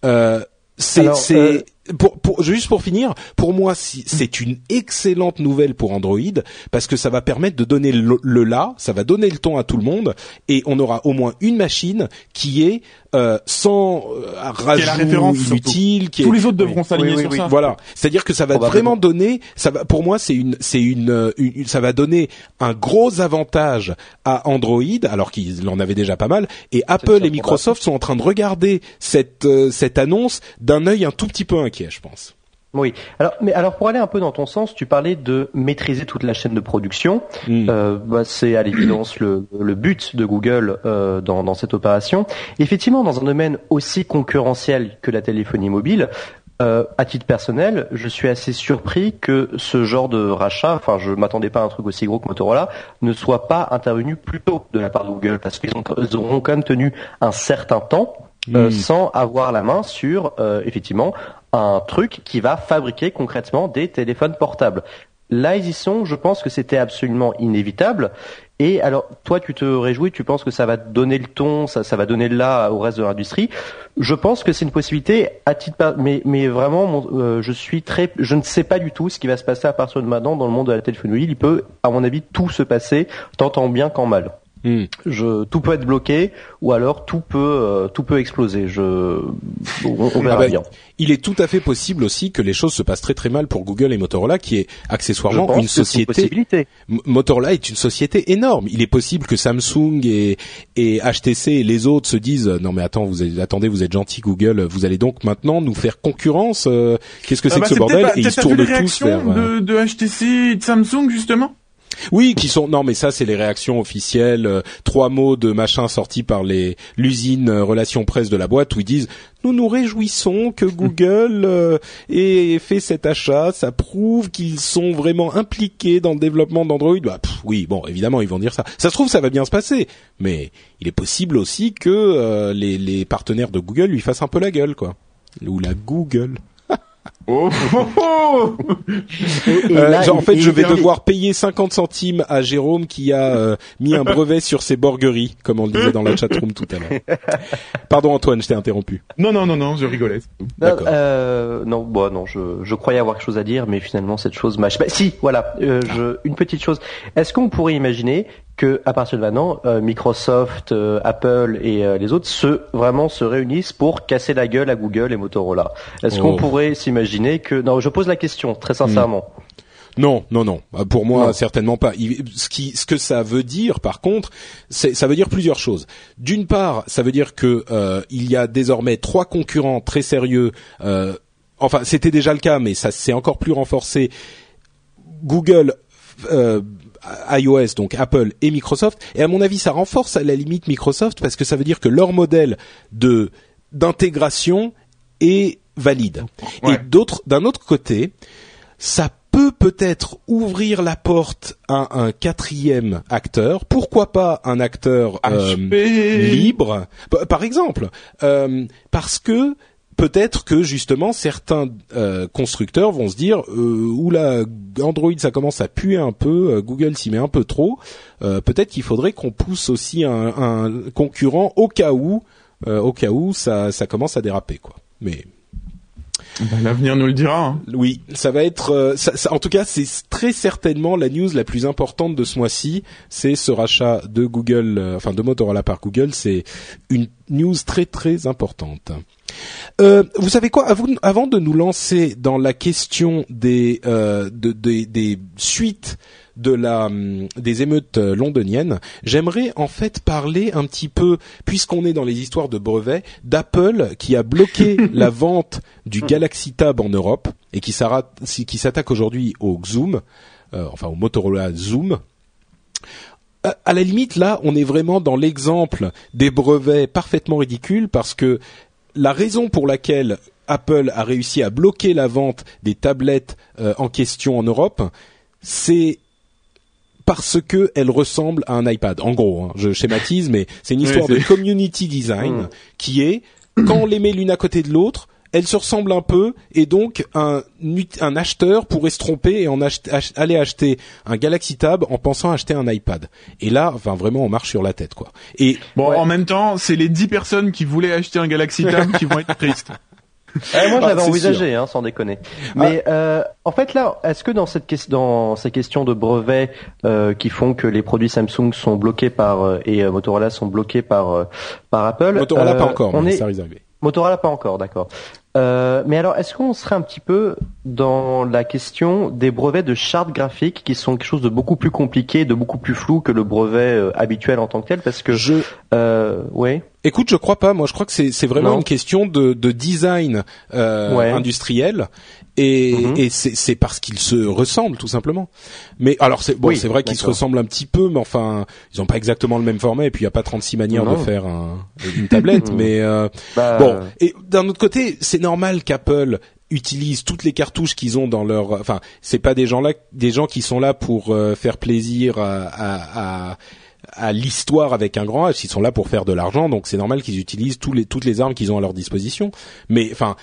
Euh, c'est pour, pour, juste pour finir, pour moi, c'est une excellente nouvelle pour Android parce que ça va permettre de donner le, le, là, ça va donner le ton à tout le monde et on aura au moins une machine qui est euh, sans euh, rajout inutile. Qui Tous les autres devront s'aligner sur ça. Voilà, c'est-à-dire que ça va vraiment donner, ça va, pour moi, c'est une, c'est une, une, ça va donner un gros avantage à Android, alors qu'il en avait déjà pas mal. Et Apple et Microsoft sont en train de regarder cette euh, cette annonce d'un œil un tout petit peu inquiet, je pense. Oui. Alors, mais alors pour aller un peu dans ton sens, tu parlais de maîtriser toute la chaîne de production. Hmm. Euh, bah, c'est à l'évidence le, le, but de Google euh, dans, dans, cette opération. Effectivement, dans un domaine aussi concurrentiel que la téléphonie mobile, euh, à titre personnel, je suis assez surpris que ce genre de rachat, enfin je m'attendais pas à un truc aussi gros que Motorola, ne soit pas intervenu plus tôt de la part de Google, parce qu'ils auront quand même tenu un certain temps euh, hmm. sans avoir la main sur euh, effectivement un truc qui va fabriquer concrètement des téléphones portables. Là, ils y sont. Je pense que c'était absolument inévitable. Et alors, toi, tu te réjouis, tu penses que ça va donner le ton, ça, ça va donner le là au reste de l'industrie. Je pense que c'est une possibilité à titre, mais, mais vraiment, euh, je suis très, je ne sais pas du tout ce qui va se passer à partir de maintenant dans le monde de la téléphonie. Il peut, à mon avis, tout se passer, tant en bien qu'en mal. Hmm. Je, tout peut être bloqué ou alors tout peut euh, tout peut exploser. Je, on, on verra ah bah, bien. Il est tout à fait possible aussi que les choses se passent très très mal pour Google et Motorola, qui est accessoirement une société. Une Motorola est une société énorme. Il est possible que Samsung et, et HTC et les autres se disent non mais attends vous attendez vous êtes gentil Google, vous allez donc maintenant nous faire concurrence. Euh, qu'est-ce que c'est ah que bah, ce bordel Et ils se tournent tous vers de, de HTC et de Samsung justement? Oui, qui sont non, mais ça c'est les réactions officielles. Euh, trois mots de machin sortis par les l'usine euh, relations presse de la boîte où ils disent nous nous réjouissons que Google euh, ait fait cet achat. Ça prouve qu'ils sont vraiment impliqués dans le développement d'Android. Bah, oui, bon, évidemment ils vont dire ça. Ça se trouve ça va bien se passer, mais il est possible aussi que les, les partenaires de Google lui fassent un peu la gueule, quoi, ou la Google. <laughs> Oh, <laughs> oh, oh Et, euh, en fait, je vais devoir payer 50 centimes à Jérôme qui a euh, mis un brevet sur ses borgueries, comme on le disait dans la chatroom tout à l'heure. <laughs> Pardon Antoine, je t'ai interrompu. Non, non, non, non, je rigolais. D'accord. Euh, non, bon, non, je, je croyais avoir quelque chose à dire, mais finalement cette chose m'a. Bah, si, voilà, euh, je, une petite chose. Est-ce qu'on pourrait imaginer que à partir de maintenant, euh, Microsoft, euh, Apple et euh, les autres se vraiment se réunissent pour casser la gueule à Google et Motorola? Est-ce qu'on oh. pourrait s'imaginer que non, je pose la question très sincèrement. Hmm. Non, non, non. Pour moi, certainement pas. Ce, qui, ce que ça veut dire, par contre, ça veut dire plusieurs choses. D'une part, ça veut dire que il y a désormais trois concurrents très sérieux. enfin, c'était déjà le cas, mais ça s'est encore plus renforcé. Google, iOS, donc Apple et Microsoft. Et à mon avis, ça renforce à la limite Microsoft parce que ça veut dire que leur modèle de d'intégration est valide. Et d'autre, d'un autre côté, ça peut peut-être ouvrir la porte à un quatrième acteur. Pourquoi pas un acteur euh, libre, par exemple, euh, parce que peut-être que justement certains euh, constructeurs vont se dire euh, oula Android ça commence à puer un peu, euh, Google s'y met un peu trop. Euh, peut-être qu'il faudrait qu'on pousse aussi un, un, concurrent au cas où, au cas où ça, ça commence à déraper quoi. Mais ben, L'avenir nous le dira. Hein. Oui, ça va être. Ça, ça, en tout cas, c'est très certainement la news la plus importante de ce mois-ci. C'est ce rachat de Google, enfin de Motorola par Google. C'est une news très très importante. Euh, vous savez quoi? Avant de nous lancer dans la question des euh, des suites de la hum, des émeutes euh, londoniennes, j'aimerais en fait parler un petit peu, puisqu'on est dans les histoires de brevets, d'Apple qui a bloqué <laughs> la vente du Galaxy Tab en Europe et qui s'attaque aujourd'hui au Zoom, enfin au Motorola Zoom. À la limite, là, on est vraiment dans l'exemple des brevets parfaitement ridicules parce que la raison pour laquelle Apple a réussi à bloquer la vente des tablettes euh, en question en Europe, c'est parce que elle ressemble à un iPad. En gros, hein, je schématise, mais c'est une histoire de community design hmm. qui est quand on les met l'une à côté de l'autre, elles se ressemblent un peu et donc un, un acheteur pourrait se tromper et en aller acheter un Galaxy Tab en pensant acheter un iPad. Et là, enfin vraiment, on marche sur la tête quoi. Et bon, en même temps, c'est les 10 personnes qui voulaient acheter un Galaxy Tab qui vont être tristes. Eh, moi, j'avais ah, envisagé, hein, sans déconner. Mais ah. euh, en fait, là, est-ce que dans cette dans ces questions de brevets euh, qui font que les produits Samsung sont bloqués par euh, et Motorola sont bloqués par par Apple, Motorola pas encore, mais ça arrive. Motorola pas encore, d'accord. Euh, mais alors, est-ce qu'on serait un petit peu dans la question des brevets de charte graphique qui sont quelque chose de beaucoup plus compliqué, de beaucoup plus flou que le brevet euh, habituel en tant que tel? Parce que je, euh, ouais. Écoute, je crois pas. Moi, je crois que c'est vraiment une question de, de design euh, industriel et, mhm. et c'est parce qu'ils se ressemblent tout simplement. Mais alors c'est bon, c'est vrai qu'ils se ressemblent un petit peu, mais enfin ils ont pas exactement le même format et puis il y a pas 36 manières de faire un, une tablette. <laughs> Mhm. mais euh, bah, bon, et d'un autre côté, c'est normal qu'Apple utilise toutes les cartouches qu'ils ont dans leur. Enfin, c'est pas des gens là, des gens qui sont là pour euh, faire plaisir à, à, à l'histoire avec un grand H, ils sont là pour faire de l'argent, donc c'est normal qu'ils utilisent tous les, toutes les armes qu'ils ont à leur disposition. Mais enfin,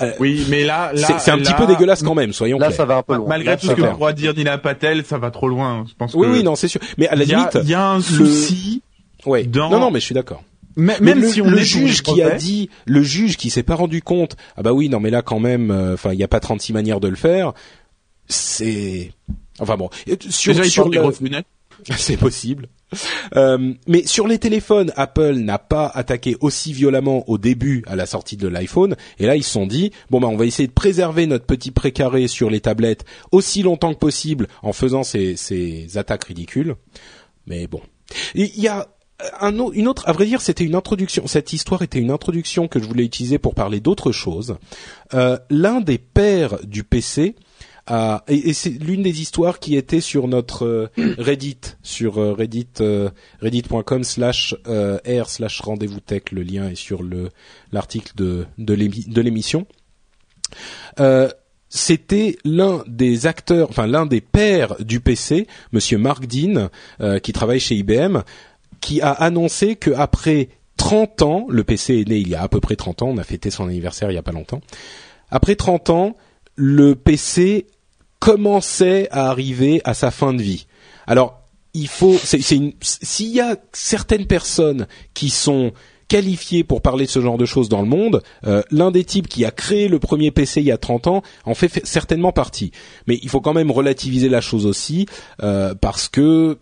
euh, oui, mais là, là c'est un petit peu dégueulasse quand même, soyons là, ça va un peu loin. Malgré tout ce que pourra dire Nina Patel, ça va trop loin. Je pense. Oui, oui, non, c'est sûr. Mais à la limite, il y a un souci. Oui. Dans... Non, non, mais je suis d'accord. Mais, même le, si on le juge qui a dit, le juge qui s'est pas rendu compte, ah bah oui, non, mais là quand même, euh, enfin, il y a pas 36 manières de le faire. C'est, enfin bon, sur, Déjà, sur le... <laughs> c'est possible. Euh, mais sur les téléphones, Apple n'a pas attaqué aussi violemment au début à la sortie de l'iPhone. Et là, ils se sont dit bon bah on va essayer de préserver notre petit précaré sur les tablettes aussi longtemps que possible en faisant ces, ces attaques ridicules. Mais bon, il y a un, une autre, à vrai dire, c'était une introduction. Cette histoire était une introduction que je voulais utiliser pour parler d'autre chose. Euh, L'un des pères du PC et, c'est l'une des histoires qui était sur notre euh, <clears throat> Reddit, sur euh, Reddit euh, reddit.com slash r slash rendez-vous tech. Le lien est sur le l'article de de l'émission. c'était l'un des acteurs, enfin l'un des pères du PC, Monsieur Mark Dean, qui travaille chez IBM, qui a annoncé que après 30 ans, le PC est né il y a à peu près 30 ans, on a fêté son anniversaire il y a pas longtemps. Après 30 ans, le PC commençait à arriver à sa fin de vie. Alors, il faut, c'est, s'il y a certaines personnes qui sont qualifiées pour parler de ce genre de choses dans le monde, euh, l'un des types qui a créé le premier PC il y a 30 ans en fait, certainement partie. Mais il faut quand même relativiser la chose aussi, euh, parce que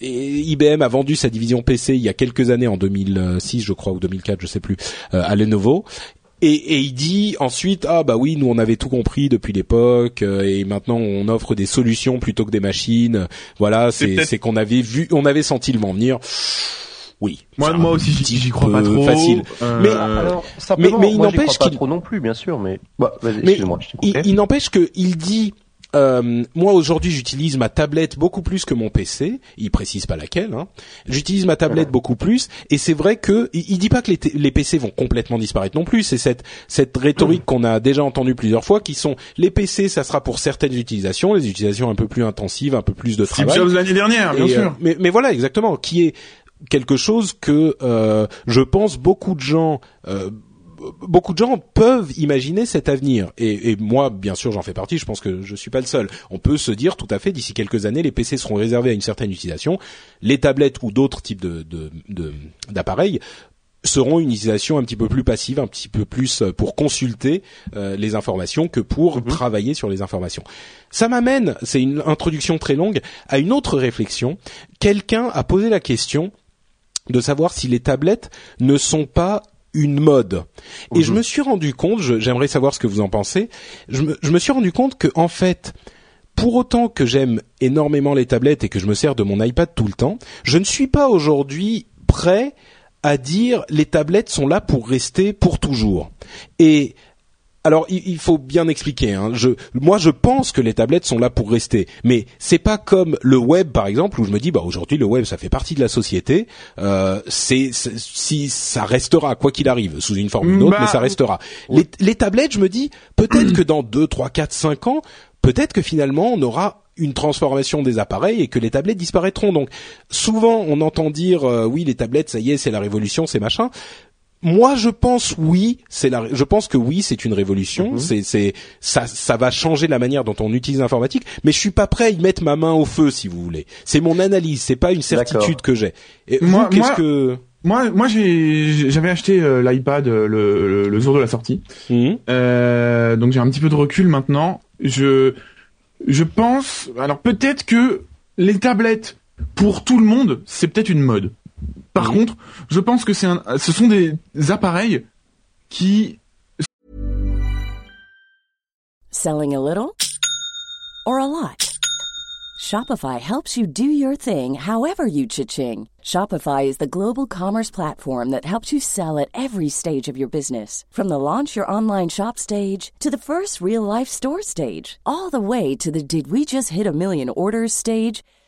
IBM a vendu sa division PC il y a quelques années, en 2006 je crois ou 2004, je sais plus, euh, à Lenovo. Et, et, il dit ensuite ah bah oui nous on avait tout compris depuis l'époque euh, et maintenant on offre des solutions plutôt que des machines. Voilà c'est c'est qu'on avait vu on avait senti le vent venir. Oui. Moi moi aussi j'y crois pas trop. facile. Euh... mais alors, mais, mais il n'empêche qu'il trop non plus bien sûr mais bah, mais il, il n'empêche que il dit euh, moi aujourd'hui j'utilise ma tablette beaucoup plus que mon PC. Il précise pas laquelle. Hein. J'utilise ma tablette beaucoup plus et c'est vrai que il, dit pas que les, les, PC vont complètement disparaître non plus. C'est cette cette rhétorique qu'on a déjà entendue plusieurs fois, qui sont les PC, ça sera pour certaines utilisations, les utilisations un peu plus intensives, un peu plus de Steve travail. l'année dernière, bien sûr. Euh, mais, mais voilà exactement, qui est quelque chose que euh, je pense beaucoup de gens euh, beaucoup de gens peuvent imaginer cet avenir. Et, et moi, bien sûr, j'en fais partie. Je pense que je suis pas le seul. On peut se dire tout à fait, d'ici quelques années, les PC seront réservés à une certaine utilisation. Les tablettes ou d'autres types de, d'appareils seront une utilisation un petit peu plus passive, un petit peu plus euh, pour consulter euh, les informations que pour mhm. travailler sur les informations. Ça m'amène, c'est une introduction très longue, à une autre réflexion. Quelqu'un a posé la question de savoir si les tablettes ne sont pas une mode. Et je mhm. me suis rendu compte, j'aimerais savoir ce que vous en pensez, je me, je me suis rendu compte que en fait, pour autant que j'aime énormément les tablettes et que je me sers de mon iPad tout le temps, je ne suis pas aujourd'hui prêt à dire les tablettes sont là pour rester pour toujours. Et alors il, faut bien expliquer. Hein. Je, moi, je pense que les tablettes sont là pour rester, mais c'est pas comme le web, par exemple, où je me dis, bah aujourd'hui le web, ça fait partie de la société. Euh, c'est si ça restera quoi qu'il arrive, sous une forme ou une autre, mais ça bah, restera. Les, les, tablettes, je me dis, peut-être que dans 2, 3, 4, 5 ans, peut-être que finalement on aura une transformation des appareils et que les tablettes disparaîtront. Donc souvent on entend dire euh, oui les tablettes ça y est c'est la révolution c'est machin moi, je pense oui, c'est la. Je pense que oui, c'est une révolution. Mhm. C'est, c'est, ça, ça va changer la manière dont on utilise l'informatique. Mais je suis pas prêt à y mettre ma main au feu, si vous voulez. C'est mon analyse. C'est pas une certitude que j'ai. Et moi, qu'est-ce que moi, moi, j'ai, j'avais acheté euh, l'iPad euh, le, le, jour de la sortie. Mhm. Euh, donc j'ai un petit peu de recul maintenant. Je, je pense. Alors peut-être que les tablettes pour tout le monde, c'est peut-être une mode. Par contre, je pense que c'est un, ce sont des appareils qui. Selling a little or a lot. Shopify helps you do your thing however you cha-ching. Shopify is the global commerce platform that helps you sell at every stage of your business. From the launch your online shop stage to the first real life store stage, all the way to the did we just hit a million orders stage.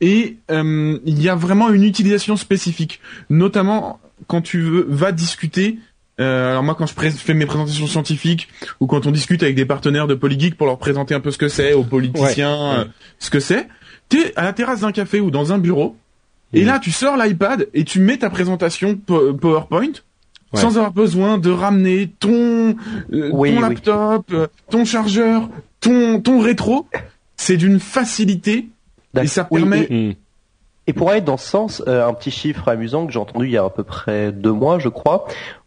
et euh, il y a vraiment une utilisation spécifique, notamment quand tu veux, vas discuter. Euh, alors moi, quand je fais mes présentations scientifiques ou quand on discute avec des partenaires de Polygeek pour leur présenter un peu ce que c'est aux politiciens, euh, ce que c'est, t'es à la terrasse d'un café ou dans un bureau, et là tu sors l'iPad et tu mets ta présentation PowerPoint sans avoir besoin de ramener ton ton laptop, ton chargeur, ton ton rétro. C'est d'une facilité et ça permet. Hmm. et, pour aller dans ce sens, euh, un petit chiffre amusant que j'ai entendu il y a à peu près deux mois, je crois,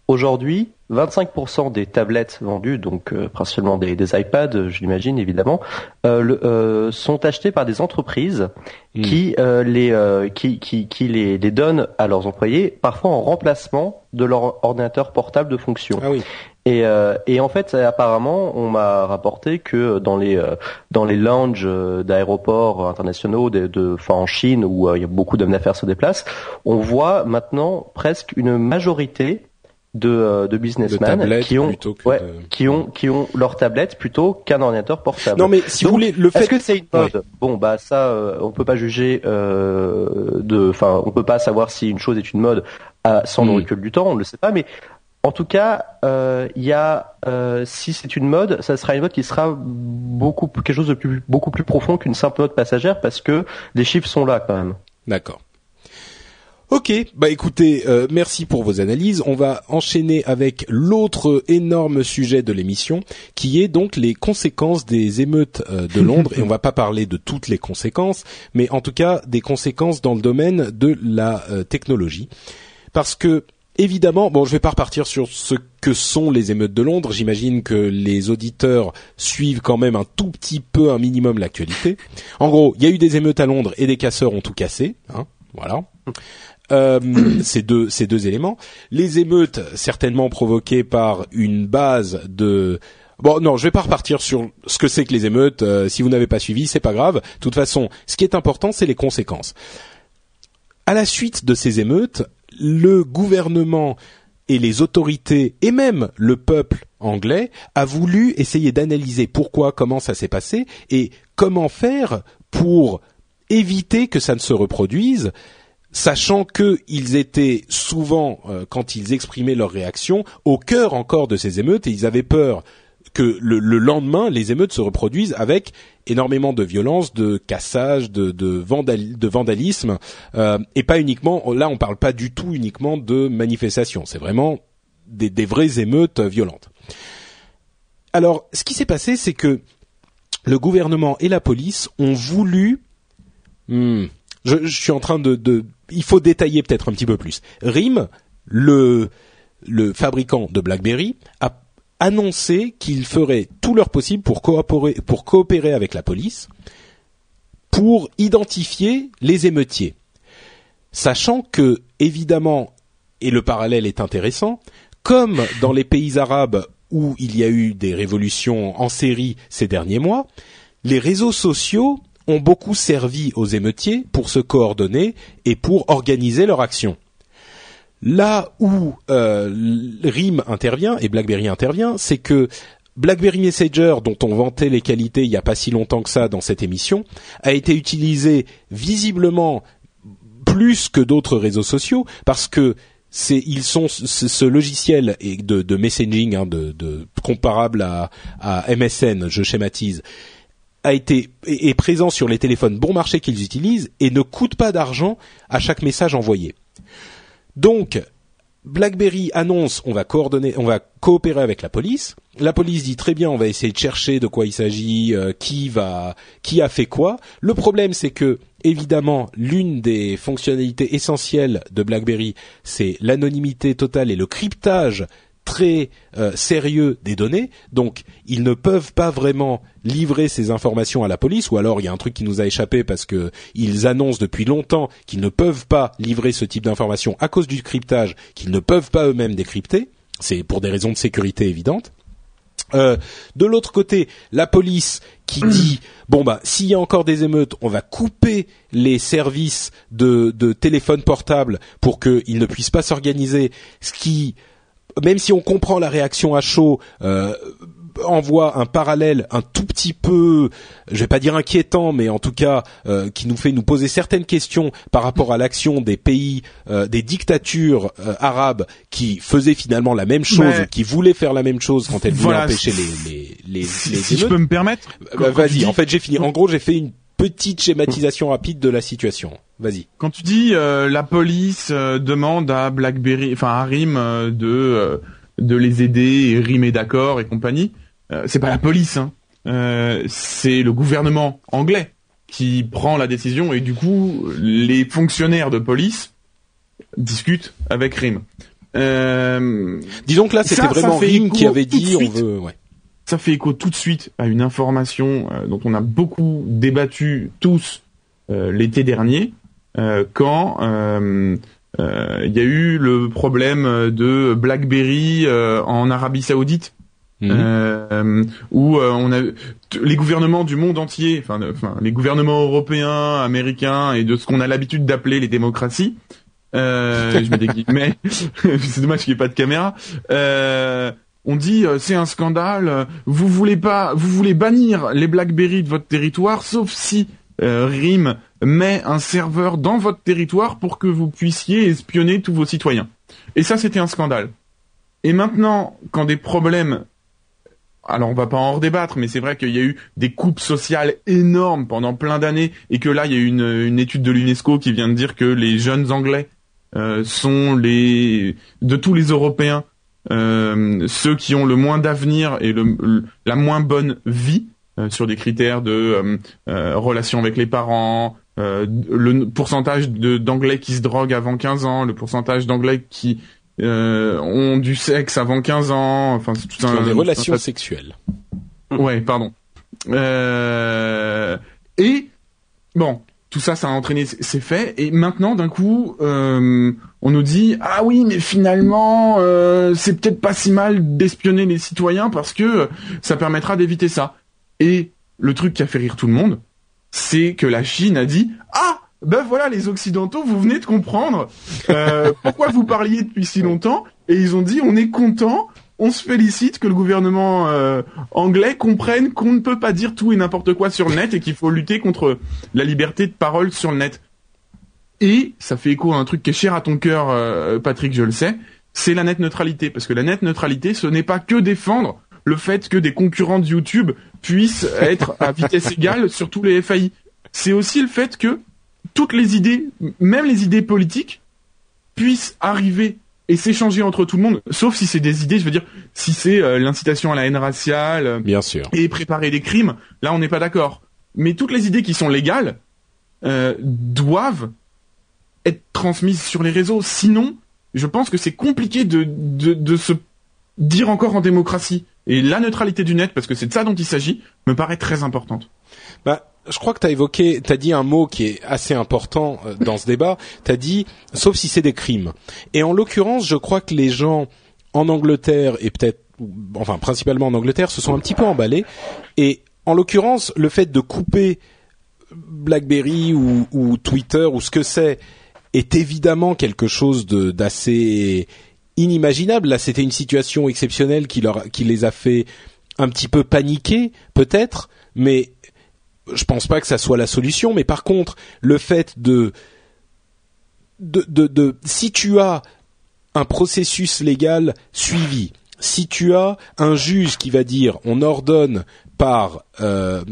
Aujourd'hui, 25% des tablettes vendues, donc euh, principalement des, des iPads, je l'imagine évidemment, euh, le, euh, sont achetées par des entreprises Hmm. qui euh, les euh, qui, qui, qui les, les donnent à leurs employés, parfois en remplacement de leur ordinateur portable de fonction. Ah oui. Et, euh, et en fait, apparemment, on m'a rapporté que dans les euh, dans les lounges euh, d'aéroports internationaux, de, de, enfin en Chine où euh, il y a beaucoup d'hommes d'affaires se déplacent, on voit maintenant presque une majorité de, euh, de businessmen qui ont ouais, de- qui ont qui ont leur tablette plutôt qu'un ordinateur portable. Non, mais si vous voulez, le fait. Est-ce que c'est une mode Ouais. Bon, bah ça, euh, on peut pas juger euh, de, enfin, on peut pas savoir si une chose est une mode à, sans le Mm. recul du temps, on ne le sait pas, mais en tout cas, euh, il y a, euh, si c'est une mode, ça sera une mode qui sera beaucoup quelque chose de plus, beaucoup plus profond qu'une simple mode passagère, parce que les chiffres sont là quand même. D'accord. Ok, bah écoutez, euh, merci pour vos analyses. On va enchaîner avec l'autre énorme sujet de l'émission, qui est donc les conséquences des émeutes euh, de <laughs> Londres. Et on va pas parler de toutes les conséquences, mais en tout cas des conséquences dans le domaine de la euh, technologie, parce que évidemment, bon, je vais pas repartir sur ce que sont les émeutes de Londres. J'imagine que les auditeurs suivent quand même un tout petit peu, un minimum l'actualité. En gros, il y a eu des émeutes à Londres et des casseurs ont tout cassé. Hein, voilà. Euh, <coughs> ces deux ces deux éléments. Les émeutes certainement provoquées par une base de Bon, non, je vais pas repartir sur ce que c'est que les émeutes. Euh, si vous n'avez pas suivi, c'est pas grave. De toute façon, ce qui est important, c'est les conséquences. À la suite de ces émeutes, le gouvernement et les autorités et même le peuple anglais a voulu essayer d'analyser pourquoi, comment ça s'est passé et comment faire pour éviter que ça ne se reproduise sachant qu'ils étaient souvent, euh, quand ils exprimaient leur réaction, au cœur encore de ces émeutes et ils avaient peur que le, le lendemain, les émeutes se reproduisent avec énormément de violence, de cassage, de, de, vandal- de vandalisme, euh, et pas uniquement, là on parle pas du tout uniquement de manifestations, c'est vraiment des, vraies émeutes violentes. Alors, ce qui s'est passé, c'est que le gouvernement et la police ont voulu... Hmm, je, suis en train de. Il faut détailler peut-être un petit peu plus. RIM, le fabricant de BlackBerry, a annoncé qu'ils feraient tout leur possible pour coopérer, pour coopérer avec la police pour identifier les émeutiers. Sachant que, évidemment, et le parallèle est intéressant, comme dans les pays arabes où il y a eu des révolutions en série ces derniers mois, les réseaux sociaux ont beaucoup servi aux émeutiers pour se coordonner et pour organiser leur action. Là où euh, RIM intervient et BlackBerry intervient, c'est que BlackBerry Messenger, dont on vantait les qualités il n'y a pas si longtemps que ça dans cette émission, a été utilisé visiblement plus que d'autres réseaux sociaux parce que c'est ils sont ce, logiciel de, messaging hein, comparable à, à MSN, je schématise, a été est présent sur les téléphones bon marché qu'ils utilisent et ne coûte pas d'argent à chaque message envoyé. Donc BlackBerry annonce on va coordonner, on va coopérer avec la police. La police dit très bien, on va essayer de chercher de quoi il s'agit, euh, qui va, qui a fait quoi. Le problème, c'est que évidemment, l'une des fonctionnalités essentielles de BlackBerry, c'est l'anonymité totale et le cryptage très euh, sérieux des données. Donc, ils ne peuvent pas vraiment livrer ces informations à la police, ou alors il y a un truc qui nous a échappé parce que ils annoncent depuis longtemps qu'ils ne peuvent pas livrer ce type d'informations à cause du cryptage, qu'ils ne peuvent pas eux-mêmes décrypter. C'est pour des raisons de sécurité évidentes. Euh, de l'autre côté, la police qui <clears throat> dit bon bah s'il y a encore des émeutes, on va couper les services de, de téléphone portable pour qu'ils ne puissent pas s'organiser, ce qui même si on comprend la réaction à chaud, euh, envoie un parallèle un tout petit peu, je vais pas dire inquiétant, mais en tout cas euh, qui nous fait nous poser certaines questions par rapport à l'action des pays, euh, des dictatures euh, arabes qui faisaient finalement la même chose, Mais- qui voulaient faire la même chose quand elles voulaient Voilà, empêcher les les les, les si je peux me permettre. Bah, Vas-y, en fait j'ai fini. En gros j'ai fait une petite schématisation rapide de la situation. Vas-y. Quand tu dis euh, la police euh, demande à BlackBerry, enfin à RIM euh, de euh, de les aider et RIM est d'accord et compagnie, euh, c'est pas la police, hein. Euh, c'est le gouvernement anglais qui prend la décision et du coup les fonctionnaires de police discutent avec RIM. Euh, Disons que là, c'était ça vraiment Rim qui avait dit on suite. veut. Ouais. ça fait écho tout de suite à une information euh, dont on a beaucoup débattu tous euh, l'été dernier, euh, quand euh, euh, il y a eu le problème de BlackBerry euh, en Arabie Saoudite. Mhm. Euh, où euh, on a les gouvernements du monde entier, enfin, les gouvernements européens, américains et de ce qu'on a l'habitude d'appeler les démocraties. Euh, je mets des guillemets, <laughs> c'est dommage qu'il n'y ait pas de caméra. Euh, on dit euh, c'est un scandale. euh, Vous voulez pas, vous voulez bannir les BlackBerry de votre territoire, sauf si euh, RIM met un serveur dans votre territoire pour que vous puissiez espionner tous vos citoyens. Et ça, c'était un scandale. Et maintenant, quand des problèmes alors on va pas en redébattre, mais c'est vrai qu'il y a eu des coupes sociales énormes pendant plein d'années et que là il y a eu une, étude de l'UNESCO qui vient de dire que les jeunes Anglais euh, sont les de tous les Européens euh, ceux qui ont le moins d'avenir et la moins bonne vie euh, sur des critères de euh, euh, relation avec les parents, euh, le pourcentage d'Anglais qui se droguent avant 15 ans, le pourcentage d'Anglais qui euh, ont du sexe avant 15 ans, enfin c'est tout un des un relations sexuelles. Ouais, pardon. Euh, et bon, tout ça, ça a entraîné ces faits. Et maintenant, d'un coup, euh, on nous dit ah oui, mais finalement, euh, c'est peut-être pas si mal d'espionner les citoyens parce que ça permettra d'éviter ça. Et le truc qui a fait rire tout le monde, c'est que la Chine a dit ah ben voilà les occidentaux, vous venez de comprendre euh, <laughs> pourquoi vous parliez depuis si longtemps. Et ils ont dit on est content. On se félicite que le gouvernement euh, anglais comprenne qu'on ne peut pas dire tout et n'importe quoi sur le net et qu'il faut lutter contre la liberté de parole sur le net. Et ça fait écho à un truc qui est cher à ton cœur, euh, Patrick, je le sais, c'est la net neutralité. Parce que la net neutralité, ce n'est pas que défendre le fait que des concurrents de YouTube puissent être à vitesse égale sur tous les FAI. C'est aussi le fait que toutes les idées, même les idées politiques, puissent arriver et s'échanger entre tout le monde, sauf si c'est des idées, je veux dire, si c'est euh, l'incitation à la haine raciale, euh, Bien sûr. et préparer des crimes, là on n'est pas d'accord. Mais toutes les idées qui sont légales euh, doivent être transmises sur les réseaux. Sinon, je pense que c'est compliqué de, de, de se dire encore en démocratie. Et la neutralité du net, parce que c'est de ça dont il s'agit, me paraît très importante. Bah, je crois que tu as évoqué, tu as dit un mot qui est assez important euh, dans ce débat. Tu as dit, sauf si c'est des crimes. Et en l'occurrence, je crois que les gens en Angleterre et peut-être, enfin principalement en Angleterre, se sont un petit peu emballés. Et en l'occurrence, le fait de couper BlackBerry ou, ou Twitter ou ce que c'est est évidemment quelque chose d'assez inimaginable. Là, c'était une situation exceptionnelle qui leur, qui les a fait un petit peu paniquer, peut-être, mais je pense pas que ça soit la solution. Mais par contre, le fait de, de, de, de si tu as un processus légal suivi, si tu as un juge qui va dire on ordonne par, euh,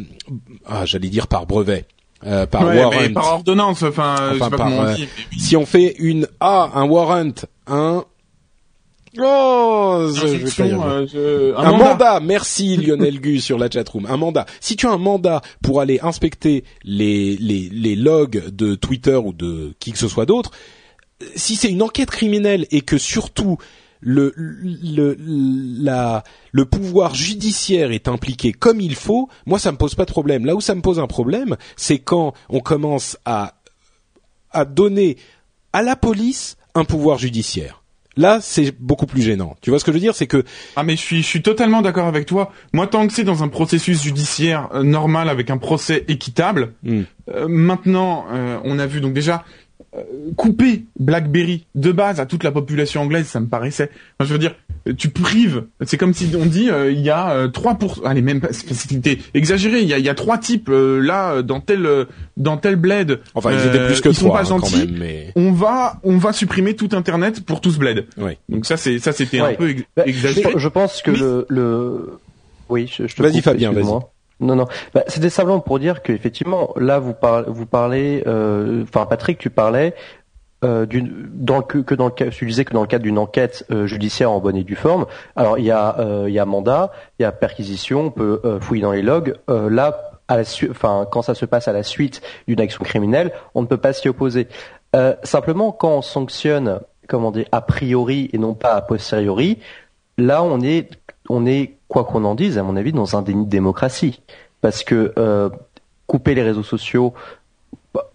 ah, j'allais dire par brevet, euh, par Ouais, mais warrant, par ordonnance, enfin, je sais pas par, comment on dit. mais oui. si on fait une ah un warrant, un oh je, vais pas y Injonction, arriver. euh, je- un, mandat. merci Lionel Gu sur la chatroom. Un mandat. Si tu as un mandat pour aller inspecter les, les, les logs de Twitter ou de qui que ce soit d'autre, si c'est une enquête criminelle et que surtout le, le, la, le pouvoir judiciaire est impliqué comme il faut, moi ça me pose pas de problème. Là où ça me pose un problème, c'est quand on commence à, à donner à la police un pouvoir judiciaire. Là, c'est beaucoup plus gênant. Tu vois ce que je veux dire? C'est que Ah mais je suis, je suis totalement d'accord avec toi. Moi, tant que c'est dans un processus judiciaire euh, normal avec un procès équitable, Hmm. euh, maintenant, euh, on a vu donc déjà couper BlackBerry de base à toute la population anglaise, ça me paraissait. Enfin, je veux dire, euh, tu prives. C'est comme si on dit euh, il y a euh, trois pour. Allez, même pas. C'était exagéré. Il y a, il y a trois types euh, là euh, dans tel euh, dans tel bled. enfin, ils Euh, étaient plus que ils sont pas hein, quand gentils. même. Mais On va on va supprimer tout Internet pour tout ce bled. oui. Donc ça c'est ça c'était un peu ex- Bah, exagéré. Je, je pense que Mais- le, le... Oui, je, je te Vas-y, Fabien, excuse-moi. Non, non. Bah, C'était simplement pour dire qu'effectivement, là, vous, parlez, vous parlez, euh, enfin, Patrick, tu parlais euh, dans, que, que dans le cas, tu disais que dans le cadre d'une enquête euh, judiciaire en bonne et due forme. Alors, il y a, euh, y a mandat, il y a perquisition, on peut euh, fouiller dans les logs. Euh, là, à la enfin, quand ça se passe à la suite d'une action criminelle, on ne peut pas s'y opposer. Simplement, quand on sanctionne comment dire, a priori et non pas a posteriori, là on est, on est quoi qu'on en dise, à mon avis, dans un déni de démocratie, parce que euh, couper les réseaux sociaux,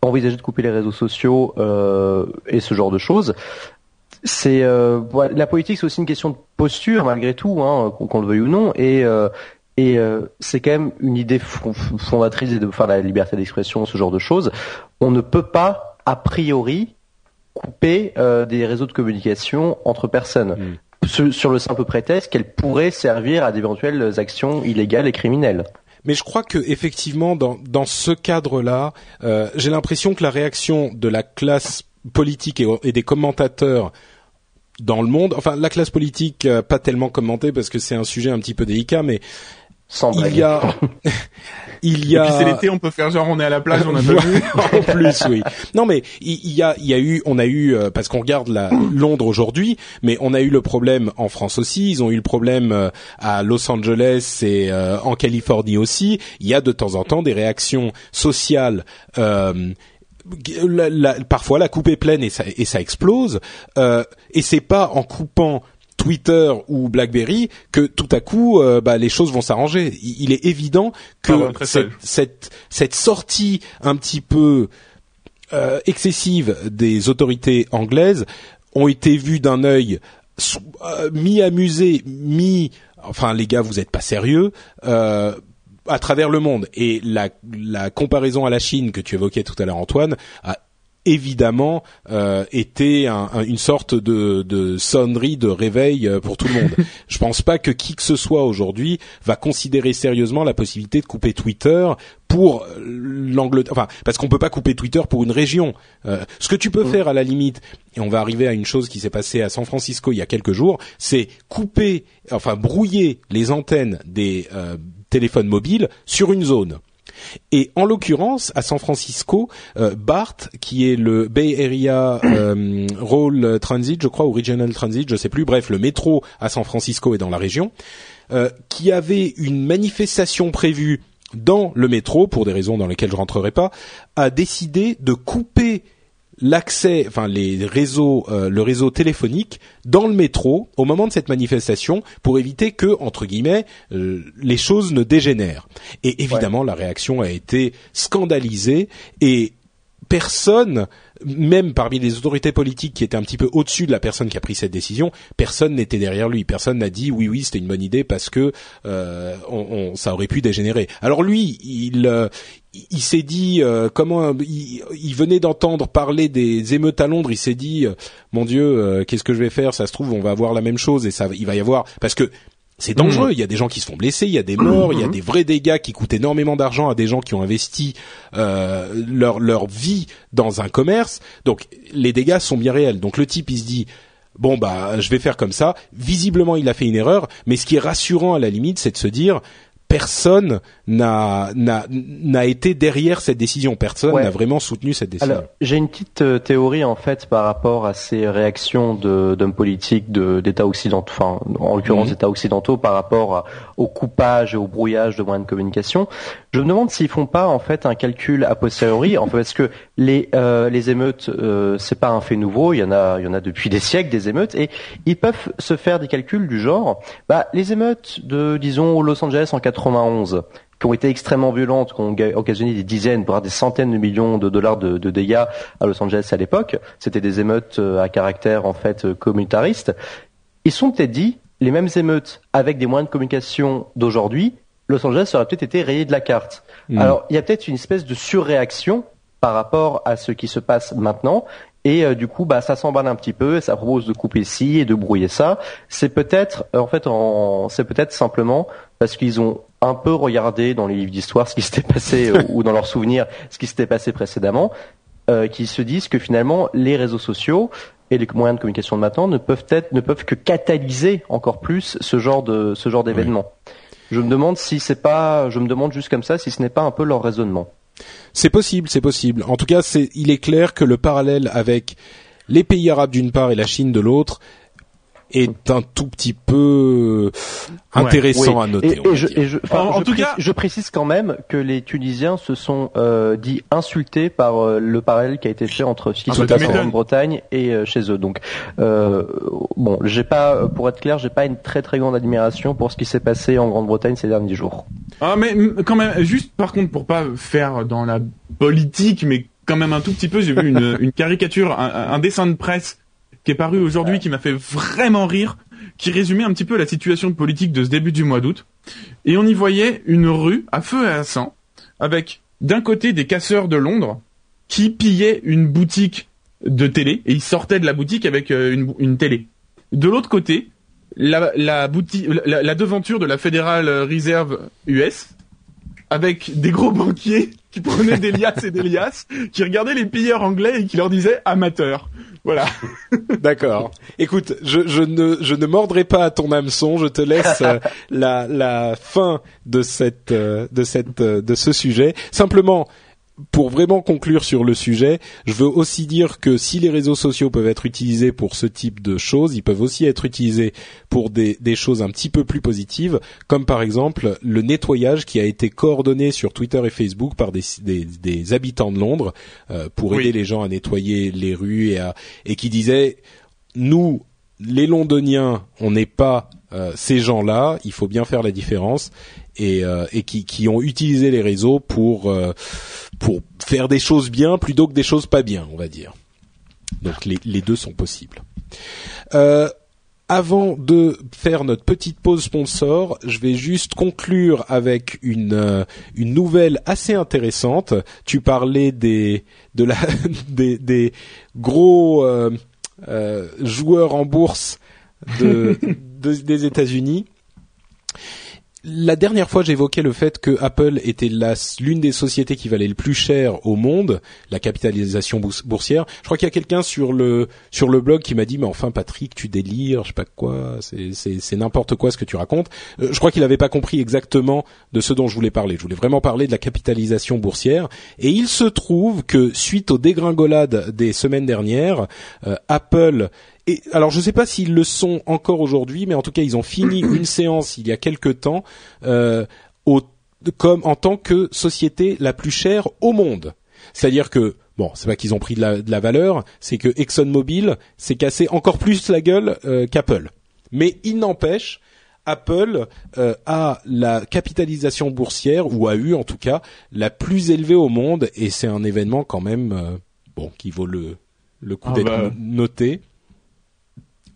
envisager de couper les réseaux sociaux euh, et ce genre de choses, c'est euh, la politique, c'est aussi une question de posture malgré tout, hein, qu'on le veuille ou non, et c'est quand même une idée fondatrice de faire la liberté d'expression, ce genre de choses. On ne peut pas a priori couper des réseaux de communication entre personnes. Mm. Sur, le simple prétexte qu'elles pourraient servir à d'éventuelles actions illégales et criminelles. Mais je crois que effectivement, dans, ce cadre-là, euh, j'ai l'impression que la réaction de la classe politique et, et, des commentateurs dans le monde, enfin la classe politique euh, pas tellement commentée parce que c'est un sujet un petit peu délicat, mais <laughs> il y a, il y a. Et puis c'est l'été, on peut faire genre on est à la plage, on a pas <laughs> en plus, oui. Non mais il y a, il y a eu, on a eu euh, parce qu'on regarde la <coughs> Londres aujourd'hui, mais on a eu le problème en France aussi. Ils ont eu le problème euh, à Los Angeles et euh, en Californie aussi. Il y a de temps en temps des réactions sociales. Euh, la, parfois la coupe est pleine et ça, et ça explose. Euh, et c'est pas en coupant Twitter ou BlackBerry que tout à coup euh, bah, les choses vont s'arranger. Il, est évident que cette, cette, sortie un petit peu euh, excessive des autorités anglaises ont été vues d'un œil euh, mi-amusé, mi enfin les gars vous êtes pas sérieux à travers le monde et la, la comparaison à la Chine que tu évoquais tout à l'heure Antoine a évidemment euh, était une sorte de, de, sonnerie de réveil euh, pour tout le monde. <laughs> Je pense pas que qui que ce soit aujourd'hui va considérer sérieusement la possibilité de couper Twitter pour euh, l'Angleterre, enfin parce qu'on peut pas couper Twitter pour une région. Euh, ce que tu peux mmh. faire à la limite, et on va arriver à une chose qui s'est passée à San Francisco il y a quelques jours, c'est couper, enfin brouiller les antennes des téléphones mobiles sur une zone. Et en l'occurrence, à San Francisco, euh, BART, qui est le Bay Area <coughs> euh, Roll Transit, je crois, ou Regional Transit, je sais plus, bref, le métro à San Francisco et dans la région, euh, qui avait une manifestation prévue dans le métro, pour des raisons dans lesquelles je rentrerai pas, a décidé de couper l'accès, enfin les réseaux, euh, le réseau téléphonique dans le métro au moment de cette manifestation pour éviter que, entre guillemets, euh, les choses ne dégénèrent. Et évidemment, la réaction a été scandalisée et personne, même parmi les autorités politiques qui étaient un petit peu au-dessus de la personne qui a pris cette décision, personne n'était derrière lui. Personne n'a dit oui, oui, c'était une bonne idée parce que euh, ça aurait pu dégénérer. Alors lui, il, il s'est dit euh, comment il, venait d'entendre parler des émeutes à Londres, il s'est dit euh, mon Dieu, euh, qu'est-ce que je vais faire? Ça se trouve, on va avoir la même chose et ça, il va y avoir parce que c'est dangereux. Il y a des gens qui se font blesser, il y a des morts, il y a des vrais dégâts qui coûtent énormément d'argent à des gens qui ont investi leur leur vie dans un commerce. Donc les dégâts sont bien réels. Donc le type il se dit bon bah je vais faire comme ça. Visiblement il a fait une erreur, mais ce qui est rassurant à la limite, c'est de se dire personne n'a n'a été derrière cette décision. Personne n'a vraiment soutenu cette décision. J'ai une petite euh, théorie en fait par rapport à ces réactions d'hommes politiques d'États occidentaux, enfin en l'occurrence mhm. d'États occidentaux par rapport au coupage et au brouillage de moyens de communication. Je me demande s'ils font pas en fait un calcul a posteriori, en fait, parce que les euh, les émeutes euh, c'est pas un fait nouveau, il y en a il y en a depuis des siècles des émeutes et ils peuvent se faire des calculs du genre, bah les émeutes de disons Los Angeles en 91 qui ont été extrêmement violentes, qui ont occasionné des dizaines, voire des centaines de millions de dollars de, dégâts à Los Angeles à l'époque. C'était des émeutes euh, à caractère en fait communautariste. Ils sont peut-être dit les mêmes émeutes avec des moyens de communication d'aujourd'hui, Los Angeles aurait peut-être été rayé de la carte. Hmm. Alors il y a peut-être une espèce de surréaction par rapport à ce qui se passe maintenant. Et euh, du coup, bah, ça s'emballe un petit peu, et ça propose de couper ci et de brouiller ça. C'est peut-être, en fait, c'est peut-être simplement parce qu'ils ont un peu regardé dans les livres d'histoire ce qui s'était passé euh, <laughs> ou dans leurs souvenirs ce qui s'était passé précédemment, euh, qui se disent que finalement les réseaux sociaux et les moyens de communication de maintenant ne peuvent être ne peuvent que catalyser encore plus ce genre de ce genre d'événement. Je me demande si c'est pas, je me demande juste comme ça si ce n'est pas un peu leur raisonnement. C'est possible, c'est possible. En tout cas, c'est, il est clair que le parallèle avec les pays arabes d'une part et la Chine de l'autre est un tout petit peu intéressant Oui. à noter. Et, je, et je- enfin, En- tout précise- cas- je précise quand même que les Tunisiens se sont euh, dit insultés par euh, le parallèle qui a été fait entre ce qui Ah se bah, passe en. Grande-Bretagne et euh, chez eux. Donc, euh, bon, j'ai pas, pour être clair, j'ai pas une très très grande admiration pour ce qui s'est passé en Grande-Bretagne ces derniers jours. Ah mais quand même, juste par contre pour pas faire dans la politique, mais quand même un tout petit peu, j'ai vu une, <laughs> une caricature, un, un dessin de presse qui est paru aujourd'hui qui m'a fait vraiment rire, qui résumait un petit peu la situation politique de ce début du mois d'août. Et on y voyait une rue à feu et à sang, avec d'un côté des casseurs de Londres qui pillaient une boutique de télé et ils sortaient de la boutique avec euh, une, télé. De l'autre côté, la, boutique, la, la devanture de la Federal Reserve US avec des gros banquiers qui prenaient des liasses et des liasses, qui regardaient les pilleurs anglais et qui leur disaient amateurs. Voilà. <laughs> D'accord. Écoute, je, je ne je ne mordrai pas à ton hameçon. Je te laisse euh, <laughs> la la fin de cette euh, de cette euh, de ce sujet. Simplement. Pour vraiment conclure sur le sujet, je veux aussi dire que si les réseaux sociaux peuvent être utilisés pour ce type de choses, ils peuvent aussi être utilisés pour des, des choses un petit peu plus positives, comme par exemple le nettoyage qui a été coordonné sur Twitter et Facebook par des, des, des habitants de Londres euh, pour Oui. aider les gens à nettoyer les rues et, à, et qui disaient nous, les Londoniens, on n'est pas euh, ces gens-là. Il faut bien faire la différence et, euh, et qui, qui ont utilisé les réseaux pour euh, pour faire des choses bien plutôt que des choses pas bien, on va dire. Donc les, les deux sont possibles. Euh, avant de faire notre petite pause sponsor, je vais juste conclure avec une euh, une nouvelle assez intéressante. Tu parlais des de la <laughs> des, des gros euh, euh, joueurs en bourse de, <laughs> de- des États-Unis. La dernière fois, j'évoquais le fait que Apple était l'une des sociétés qui valait le plus cher au monde, la capitalisation bours- boursière. Je crois qu'il y a quelqu'un sur le sur le blog qui m'a dit mais enfin Patrick, tu délires, je sais pas quoi, c'est n'importe quoi ce que tu racontes. Euh, je crois qu'il n'avait pas compris exactement de ce dont je voulais parler. Je voulais vraiment parler de la capitalisation boursière. Et il se trouve que suite aux dégringolades des semaines dernières, euh, Apple et alors je ne sais pas s'ils le sont encore aujourd'hui, mais en tout cas ils ont fini <coughs> une séance il y a quelque temps euh, au, comme en tant que société la plus chère au monde. C'est-à-dire que bon, c'est pas qu'ils ont pris de la, de la valeur, c'est que ExxonMobil s'est cassé encore plus la gueule euh, qu'Apple. Mais il n'empêche, Apple euh, a la capitalisation boursière ou a eu en tout cas la plus élevée au monde et c'est un événement quand même euh, bon qui vaut le le coup Ah d'être bah. noté.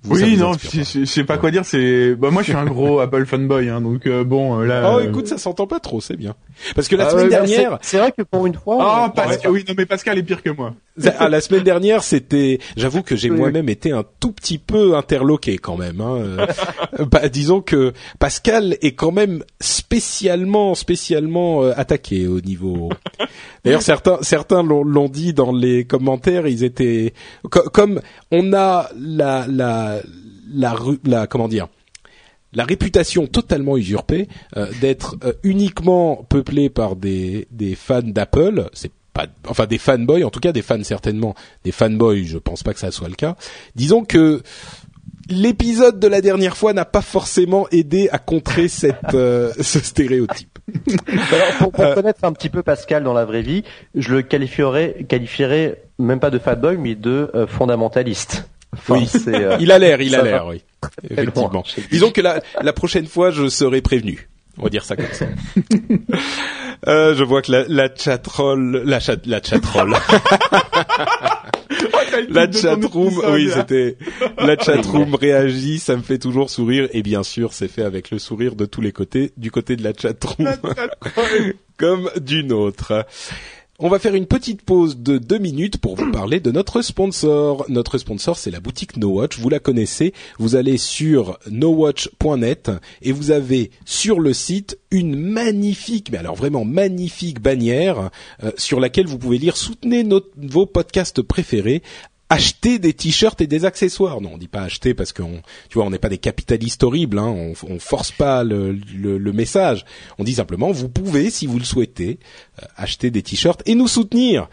Vous, oui, non, je, sais pas quoi dire. C'est, bah moi je suis un gros <laughs> Apple fanboy, hein, donc euh, bon euh, là. Oh, euh, écoute, ça s'entend pas trop, c'est bien. Parce que la Ah semaine ouais, dernière, c'est- vrai que pour une fois, Ah, Pascal, oui, non mais Pascal est pire que moi. ah, la semaine dernière, c'était. J'avoue que j'ai Oui, moi-même été un tout petit peu interloqué quand même. Hein. Bah, disons que Pascal est quand même spécialement, spécialement euh, attaqué au niveau. <laughs> D'ailleurs, certains, certains l'ont dit dans les commentaires. Ils étaient co- comme on a la la la, comment dire la réputation totalement usurpée euh, d'être euh, uniquement peuplé par des, des fans d'Apple, c'est pas enfin des fanboys, en tout cas des fans certainement, des fanboys, je pense pas que ça soit le cas. Disons que l'épisode de la dernière fois n'a pas forcément aidé à contrer <laughs> cette euh, ce stéréotype. Alors, pour, pour connaître un petit peu Pascal dans la vraie vie, je le qualifierais, qualifierais même pas de fanboy, mais de fondamentaliste. Enfin, Oui. c'est, euh, Il a l'air, il a l'air, oui. <laughs> Effectivement. Disons que la, la prochaine fois, je serai prévenu. On va dire ça comme ça. <laughs> Euh, je vois que la, la chatroll, la chat, la chatroll, <laughs> la chatroom, oui, c'était la chatroom réagit, ça me fait toujours sourire et bien sûr, c'est fait avec le sourire de tous les côtés, du côté de la chatroom comme du nôtre. On va faire une petite pause de deux minutes pour vous parler de notre sponsor. Notre sponsor, c'est la boutique No Watch. Vous la connaissez. Vous allez sur nowatch.net et vous avez sur le site une magnifique, mais alors vraiment magnifique bannière euh, sur laquelle vous pouvez lire soutenez notre- vos podcasts préférés acheter des t-shirts et des accessoires. Non, on dit pas acheter parce qu'on, tu vois, on n'est pas des capitalistes horribles. Hein, on, on force pas le, le, message. On dit simplement, vous pouvez, si vous le souhaitez, euh, acheter des t-shirts et nous soutenir.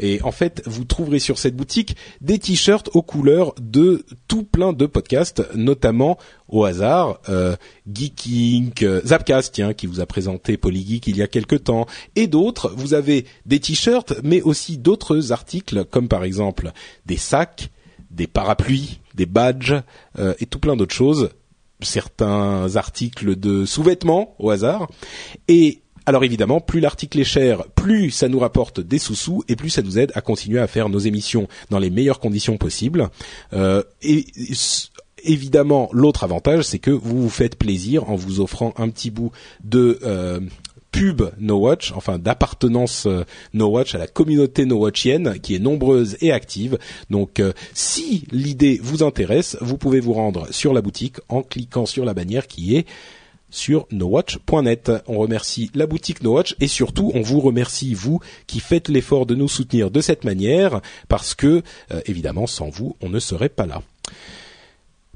Et en fait, vous trouverez sur cette boutique des t-shirts aux couleurs de tout plein de podcasts, notamment au hasard, euh, Geeking, euh, Zapcast, tiens, qui vous a présenté Polygeek il y a quelque temps, et d'autres. Vous avez des t-shirts, mais aussi d'autres articles, comme par exemple des sacs, des parapluies, des badges euh, et tout plein d'autres choses. Certains articles de sous-vêtements au hasard. Et alors évidemment, plus l'article est cher, plus ça nous rapporte des sous-sous et plus ça nous aide à continuer à faire nos émissions dans les meilleures conditions possibles. Euh, et évidemment, l'autre avantage, c'est que vous vous faites plaisir en vous offrant un petit bout de euh, pub No Watch, enfin d'appartenance euh, No Watch à la communauté No Watchienne qui est nombreuse et active. Donc si l'idée vous intéresse, vous pouvez vous rendre sur la boutique en cliquant sur la bannière qui est sur nowatch.net. On remercie la boutique NoWatch et surtout on vous remercie vous qui faites l'effort de nous soutenir de cette manière parce que euh, évidemment sans vous on ne serait pas là.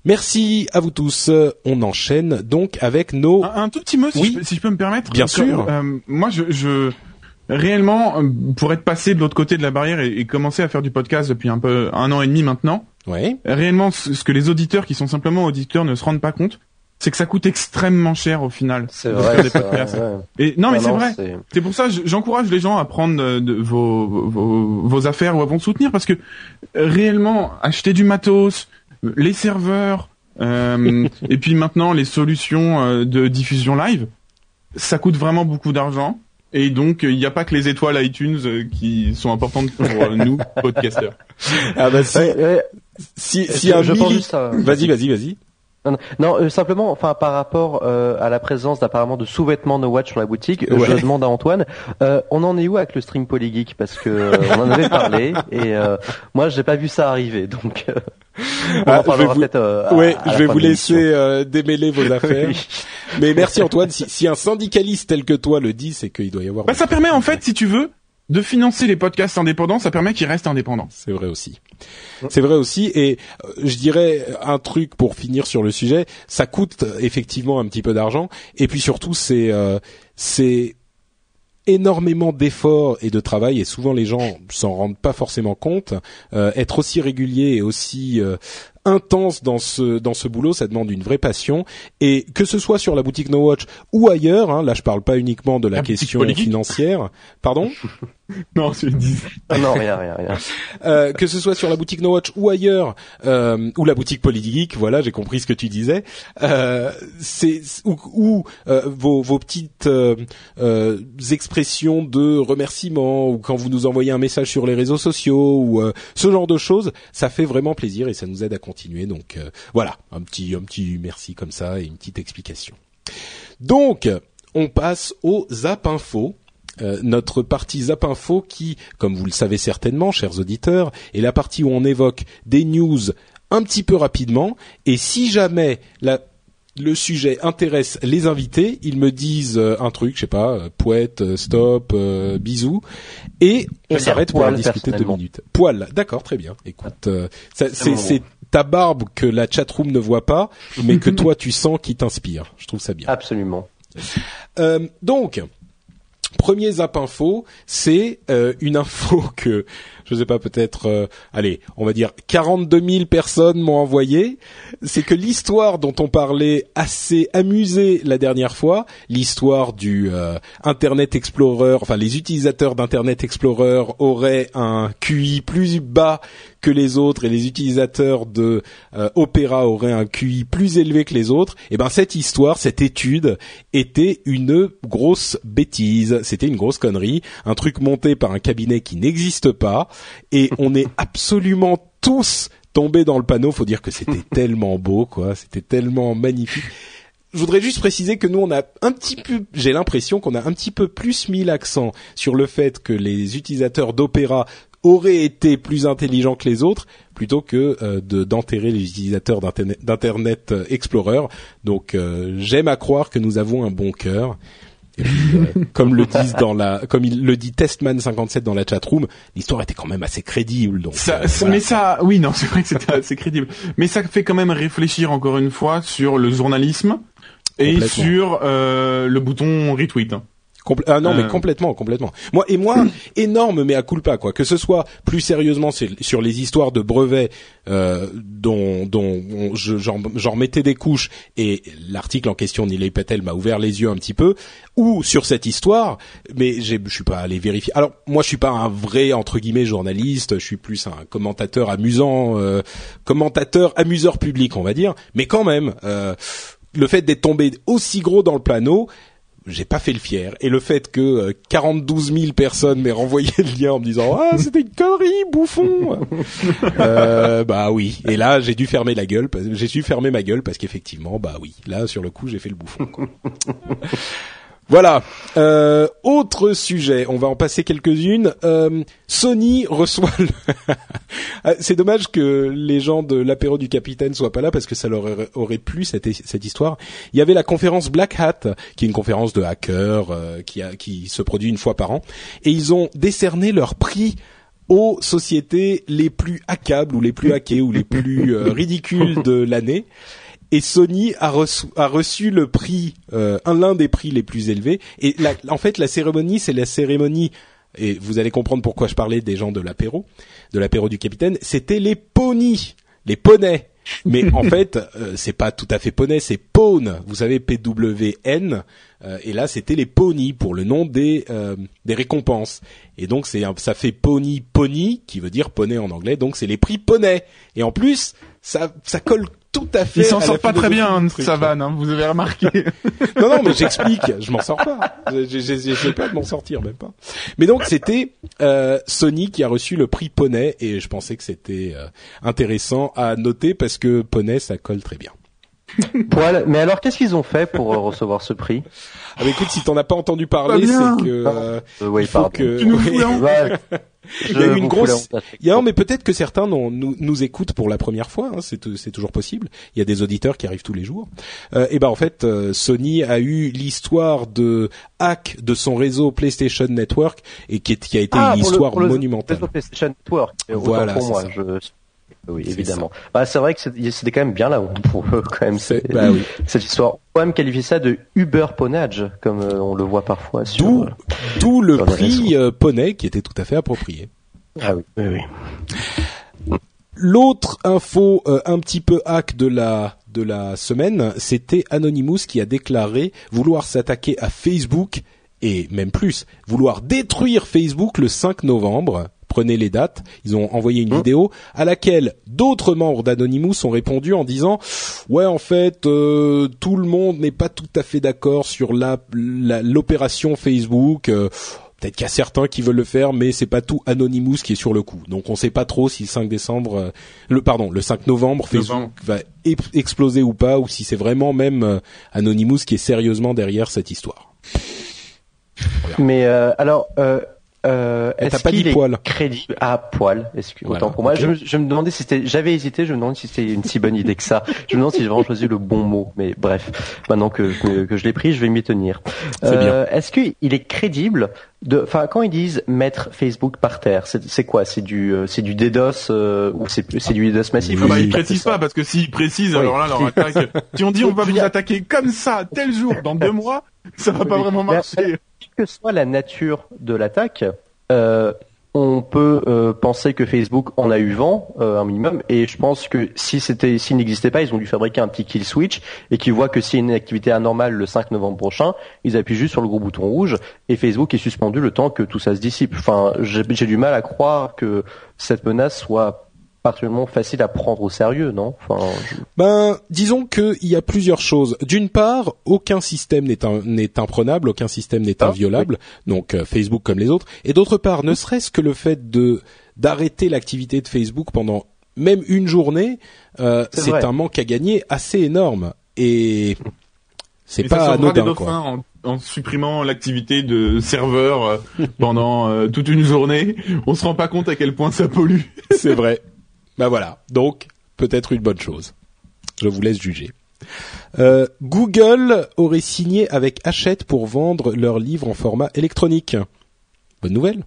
Merci à vous tous. On enchaîne donc avec nos Un, un tout petit mot, si, Oui. je, peux- si je peux me permettre. Bien sûr. euh, moi, je, je réellement euh, pour être passé de l'autre côté de la barrière et, et commencer à faire du podcast depuis un peu un an et demi maintenant. ouais. Réellement, ce que les auditeurs qui sont simplement auditeurs ne se rendent pas compte, c'est que ça coûte extrêmement cher au final. C'est de vrai. faire des ça, podcasts. ouais. Et non, mais c'est vrai. c'est- pour ça, je- j'encourage les gens à prendre de, de vos, vos, vos affaires ou à vous soutenir parce que euh, réellement, acheter du matos, les serveurs, euh, <laughs> et puis maintenant les solutions euh, de diffusion live, ça coûte vraiment beaucoup d'argent. Et donc, il n'y a pas que les étoiles iTunes euh, qui sont importantes pour euh, <laughs> nous, podcasteurs. Ah bah si Ouais, ouais. si, Je- si un je pense juste à- Vas-y vas-y vas-y. Non, non, euh, simplement, enfin, par rapport euh, à la présence d'apparemment de sous-vêtements No Watch sur la boutique, euh, Ouais. je demande à Antoine, euh, on en est où avec le stream Polygeek? Parce que euh, on en avait parlé <laughs> et euh, moi, j'ai pas vu ça arriver, donc euh, on Ah, je vais vous- euh, à- ouais, à je vais vous laisser euh, démêler vos <laughs> affaires. Oui. Mais merci Antoine. Si, si un syndicaliste tel que toi le dit, c'est qu'il doit y avoir. Bah, ça permet en fait, si tu veux, de financer les podcasts indépendants, ça permet qu'ils restent indépendants. C'est vrai aussi. C'est vrai aussi. Et euh, je dirais un truc pour finir sur le sujet. Ça coûte euh, effectivement un petit peu d'argent. Et puis surtout, c'est euh, c'est énormément d'efforts et de travail. Et souvent, les gens s'en rendent pas forcément compte. Être aussi régulier et aussi intense dans ce dans ce boulot, ça demande une vraie passion. Et que ce soit sur la boutique No Watch ou ailleurs, hein, là, je parle pas uniquement de la, question financière. Pardon? <laughs> Non, je le dis. Ah non, rien, rien, rien. Euh, que ce soit sur la boutique No Watch ou ailleurs, euh, ou la boutique Polygeek, voilà, j'ai compris ce que tu disais. Euh, c'est ou, ou, euh, vos, vos petites euh, euh, expressions de remerciement ou quand vous nous envoyez un message sur les réseaux sociaux ou euh, ce genre de choses, ça fait vraiment plaisir et ça nous aide à continuer. Donc euh, voilà, un petit un petit merci comme ça et une petite explication. Donc on passe au Zap Info. Euh, notre partie Zap Info qui, comme vous le savez certainement, chers auditeurs, est la partie où on évoque des news un petit peu rapidement. Et si jamais la, le sujet intéresse les invités, ils me disent euh, un truc, je sais pas, euh, poète, stop, bisous, et on s'arrête pour en discuter deux minutes. Poil, d'accord, très bien. Écoute, c'est ta barbe que la chatroom ne voit pas, mais que <laughs> toi tu sens qui t'inspire. Je trouve ça bien. Absolument. Euh, donc, premier zap info, c'est euh, une info <laughs> que je sais pas peut-être, euh, allez, on va dire 42 000 personnes m'ont envoyé. C'est que l'histoire dont on parlait assez amusé la dernière fois, l'histoire du euh, Internet Explorer, enfin les utilisateurs d'Internet Explorer auraient un QI plus bas que les autres et les utilisateurs de euh, Opera auraient un QI plus élevé que les autres, et ben cette histoire, cette étude était une grosse bêtise, c'était une grosse connerie, un truc monté par un cabinet qui n'existe pas, et on est absolument tous tombés dans le panneau. Faut dire que c'était <laughs> tellement beau, quoi, c'était tellement magnifique. Je voudrais juste préciser que nous, on a un petit peu, j'ai l'impression qu'on a un petit peu plus mis l'accent sur le fait que les utilisateurs d'Opéra auraient été plus intelligents que les autres plutôt que euh, de d'enterrer les utilisateurs d'Internet- d'Internet euh, Explorer. Donc euh, j'aime à croire que nous avons un bon cœur. <laughs> Comme le disent dans la, comme il le dit Testman 57 dans la chatroom, l'histoire était quand même assez crédible. Donc, Ça, euh, voilà. Mais ça, oui, non, <laughs> c'est vrai que c'était assez crédible. Mais ça fait quand même réfléchir encore une fois sur le journalisme et sur euh, le bouton retweet. Compl- ah non, mais Euh. complètement, complètement. Moi et moi, <clears throat> énorme mais à culpa quoi. Que ce soit plus sérieusement sur, sur les histoires de brevets euh, dont dont on- je- j'en mettais des couches et l'article en question Nilay Patel m'a ouvert les yeux un petit peu, ou sur cette histoire, mais j'ai- je suis pas allé vérifier. Alors moi je suis pas un vrai entre guillemets journaliste, je suis plus un commentateur amusant, euh, commentateur amuseur public on va dire, mais quand même. Euh, le fait d'être tombé aussi gros dans le plano, j'ai pas fait le fier. Et le fait que euh, 42 000 personnes m'aient renvoyé le lien en me disant ah c'était une connerie bouffon, <laughs> euh, bah oui. Et là j'ai dû fermer la gueule, j'ai dû fermer ma gueule parce qu'effectivement bah oui. Là sur le coup j'ai fait le bouffon. quoi. <laughs> Voilà. Euh, autre sujet, on va en passer quelques-unes. Euh, Sony reçoit. le- <laughs> Ah, C'est dommage que les gens de l'apéro du capitaine soient pas là parce que ça leur aurait- plu cette, histoire. Il y avait la conférence Black Hat, qui est une conférence de hackers euh, qui, qui se produit une fois par an, et ils ont décerné leur prix aux sociétés les plus hackables ou les plus hackées ou les plus euh, ridicules de l'année et Sony a reçu, a reçu le prix, euh, un l'un des prix les plus élevés. Et la- en fait, la cérémonie, c'est la cérémonie. Et vous allez comprendre pourquoi je parlais des gens de l'apéro, de l'apéro du capitaine. C'était les ponies, les poneys. Mais <laughs> en fait, euh, c'est pas tout à fait poney, c'est pawn. Vous savez P-W-N. Euh, et là, c'était les ponies pour le nom des euh, des récompenses. Et donc, c'est ça fait pony pony qui veut dire poney en anglais. Donc, c'est les prix poney. Et en plus, ça ça colle tout à fait. Il s'en sort pas très bien. Savane, hein, vous avez remarqué. <laughs> Non, non, mais j'explique. Je m'en sors pas. J'ai- J'ai j'ai peur de m'en sortir, même pas. Mais donc, c'était euh, Sony qui a reçu le prix Poney et je pensais que c'était euh, intéressant à noter parce que Poney, ça colle très bien. <laughs> Poil. Mais alors, qu'est-ce qu'ils ont fait pour euh, recevoir ce prix? Ah, mais écoute, si t'en as pas entendu parler, c'est que euh, Euh, oui, il faut pardon. que. Tu nous. Ouais. <laughs> Il y a eu une grosse. Il y a, mais peut-être que certains nous, nous écoutent pour la première fois. Hein, c'est c'est toujours possible. Il y a des auditeurs qui arrivent tous les jours. Euh, et ben en fait, euh, Sony a eu l'histoire de hack de son réseau PlayStation Network et qui, est- qui a été Ah, une histoire le- monumentale. réseau PlayStation Network. Euh, Voilà, pour c'est moi. ça. Je... Oui, C'est évidemment. Bah, c'est vrai que c'est- c'était quand même bien là <laughs> pour eux, quand même. C'est- c'est- bah oui. Cette histoire. On peut même qualifier ça de Uber ponage, comme euh, on le voit parfois sur. D'où euh, d'où le prix euh, Poney qui était tout à fait approprié. Ah oui, oui, oui. L'autre info un petit peu hack de la de la semaine, c'était Anonymous qui a déclaré vouloir s'attaquer à Facebook et même plus, vouloir détruire Facebook le 5 novembre. Prenez les dates. Ils ont envoyé une vidéo à laquelle d'autres membres d'Anonymous ont répondu en disant ouais en fait euh, tout le monde n'est pas tout à fait d'accord sur la la- l'opération Facebook. euh, Peut-être qu'il y a certains qui veulent le faire, mais c'est pas tout Anonymous qui est sur le coup. Donc on sait pas trop si le 5 décembre, euh, le pardon, le 5 novembre, Facebook Novembre. va exploser ou pas, ou si c'est vraiment même Anonymous qui est sérieusement derrière cette histoire. Mais euh, alors, euh, euh, t'as est-ce pas dit qu'il est poil. crédible? À poil Est-ce que Voilà, autant pour moi, je, me- je me demandais si c'était, j'avais hésité, je me demandais si c'était une si bonne idée que ça. Je me demande si j'ai vraiment choisi le bon mot. Mais bref, maintenant que je, que je l'ai pris, je vais m'y tenir. C'est bien. Est-ce qu'il est crédible de, enfin, quand ils disent mettre Facebook par terre, c'est c'est quoi? C'est du, euh, c'est du DDoS euh, ou c'est c'est du DDoS massif? Oui. Ah bah, ils précisent pas parce que s'ils précisent, Oui. alors là, leur attaque. si on dit on va <laughs> vous attaquer comme ça, tel jour, dans deux <laughs> mois, <laughs> ça va pas vraiment marcher. Quelle que soit la nature de l'attaque, euh, on peut euh, penser que Facebook en a eu vent euh, un minimum, et je pense que si c'était, s'il n'existait pas, ils ont dû fabriquer un petit kill switch et qu'ils voient que s'il y a une activité anormale le 5 novembre prochain, ils appuient juste sur le gros bouton rouge et Facebook est suspendu le temps que tout ça se dissipe. Enfin, j'ai du mal à croire que cette menace soit particulièrement facile à prendre au sérieux, non? Enfin, je- Ben, disons qu'il y a plusieurs choses. D'une part, aucun système n'est imprenable, aucun système n'est Ah, inviolable, donc euh, Facebook comme les autres. Et d'autre part, ne serait-ce que le fait de d'arrêter l'activité de Facebook pendant même une journée, euh, C'est un manque à gagner assez énorme. Et c'est ça pas des anodin, dauphins quoi. en, en supprimant l'activité de serveur euh, pendant euh, toute une journée. On se rend pas compte à quel point ça pollue. C'est vrai. <laughs> Ben voilà. Donc, peut-être une bonne chose. Je vous laisse juger. Euh, Google aurait signé avec Hachette pour vendre leurs livres en format électronique. Bonne nouvelle.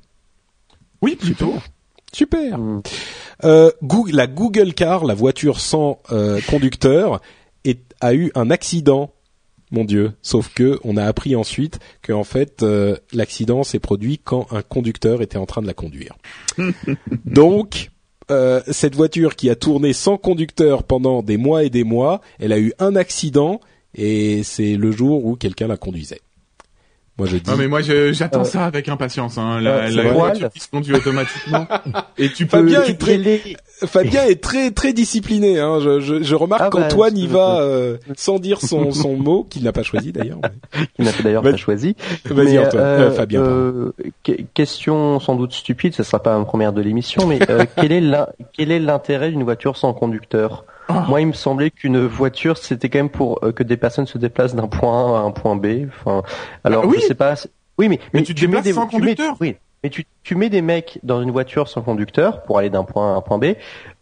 Oui, plutôt. Super. Mm. Euh, Google, la Google Car, la voiture sans euh, conducteur, est, a eu un accident mon Dieu. Sauf que on a appris ensuite que en fait euh, l'accident s'est produit quand un conducteur était en train de la conduire. <laughs> Donc euh, cette voiture qui a tourné sans conducteur pendant des mois et des mois, elle a eu un accident et c'est le jour où quelqu'un la conduisait. Moi je dis. Non mais moi j'attends Euh, ça avec impatience. Hein. La, euh, voiture qui se conduit automatiquement. <laughs> Et tu peux. Fabien tu est Fabien est très très discipliné. Hein. Je, je, je remarque Ah bah, qu'Antoine y c'est- va euh, sans dire son, <laughs> son mot qu'il n'a pas choisi d'ailleurs. mais- <laughs> qui n'a d'ailleurs pas choisi. Vas-y Antoine, Euh, Fabien. pardon. euh, que- question sans doute stupide, ce sera pas ma première de l'émission, mais euh, <laughs> quel est l'in- quel est l'intérêt d'une voiture sans conducteur? Oh. Moi, il me semblait qu'une voiture, c'était quand même pour euh, que des personnes se déplacent d'un point A à un point B. Enfin, alors Ah oui. je sais pas. Oui, mais Mais tu te déplaces sans tu mets- conducteur? oui, mais tu, tu mets des mecs dans une voiture sans conducteur pour aller d'un point A à un point B.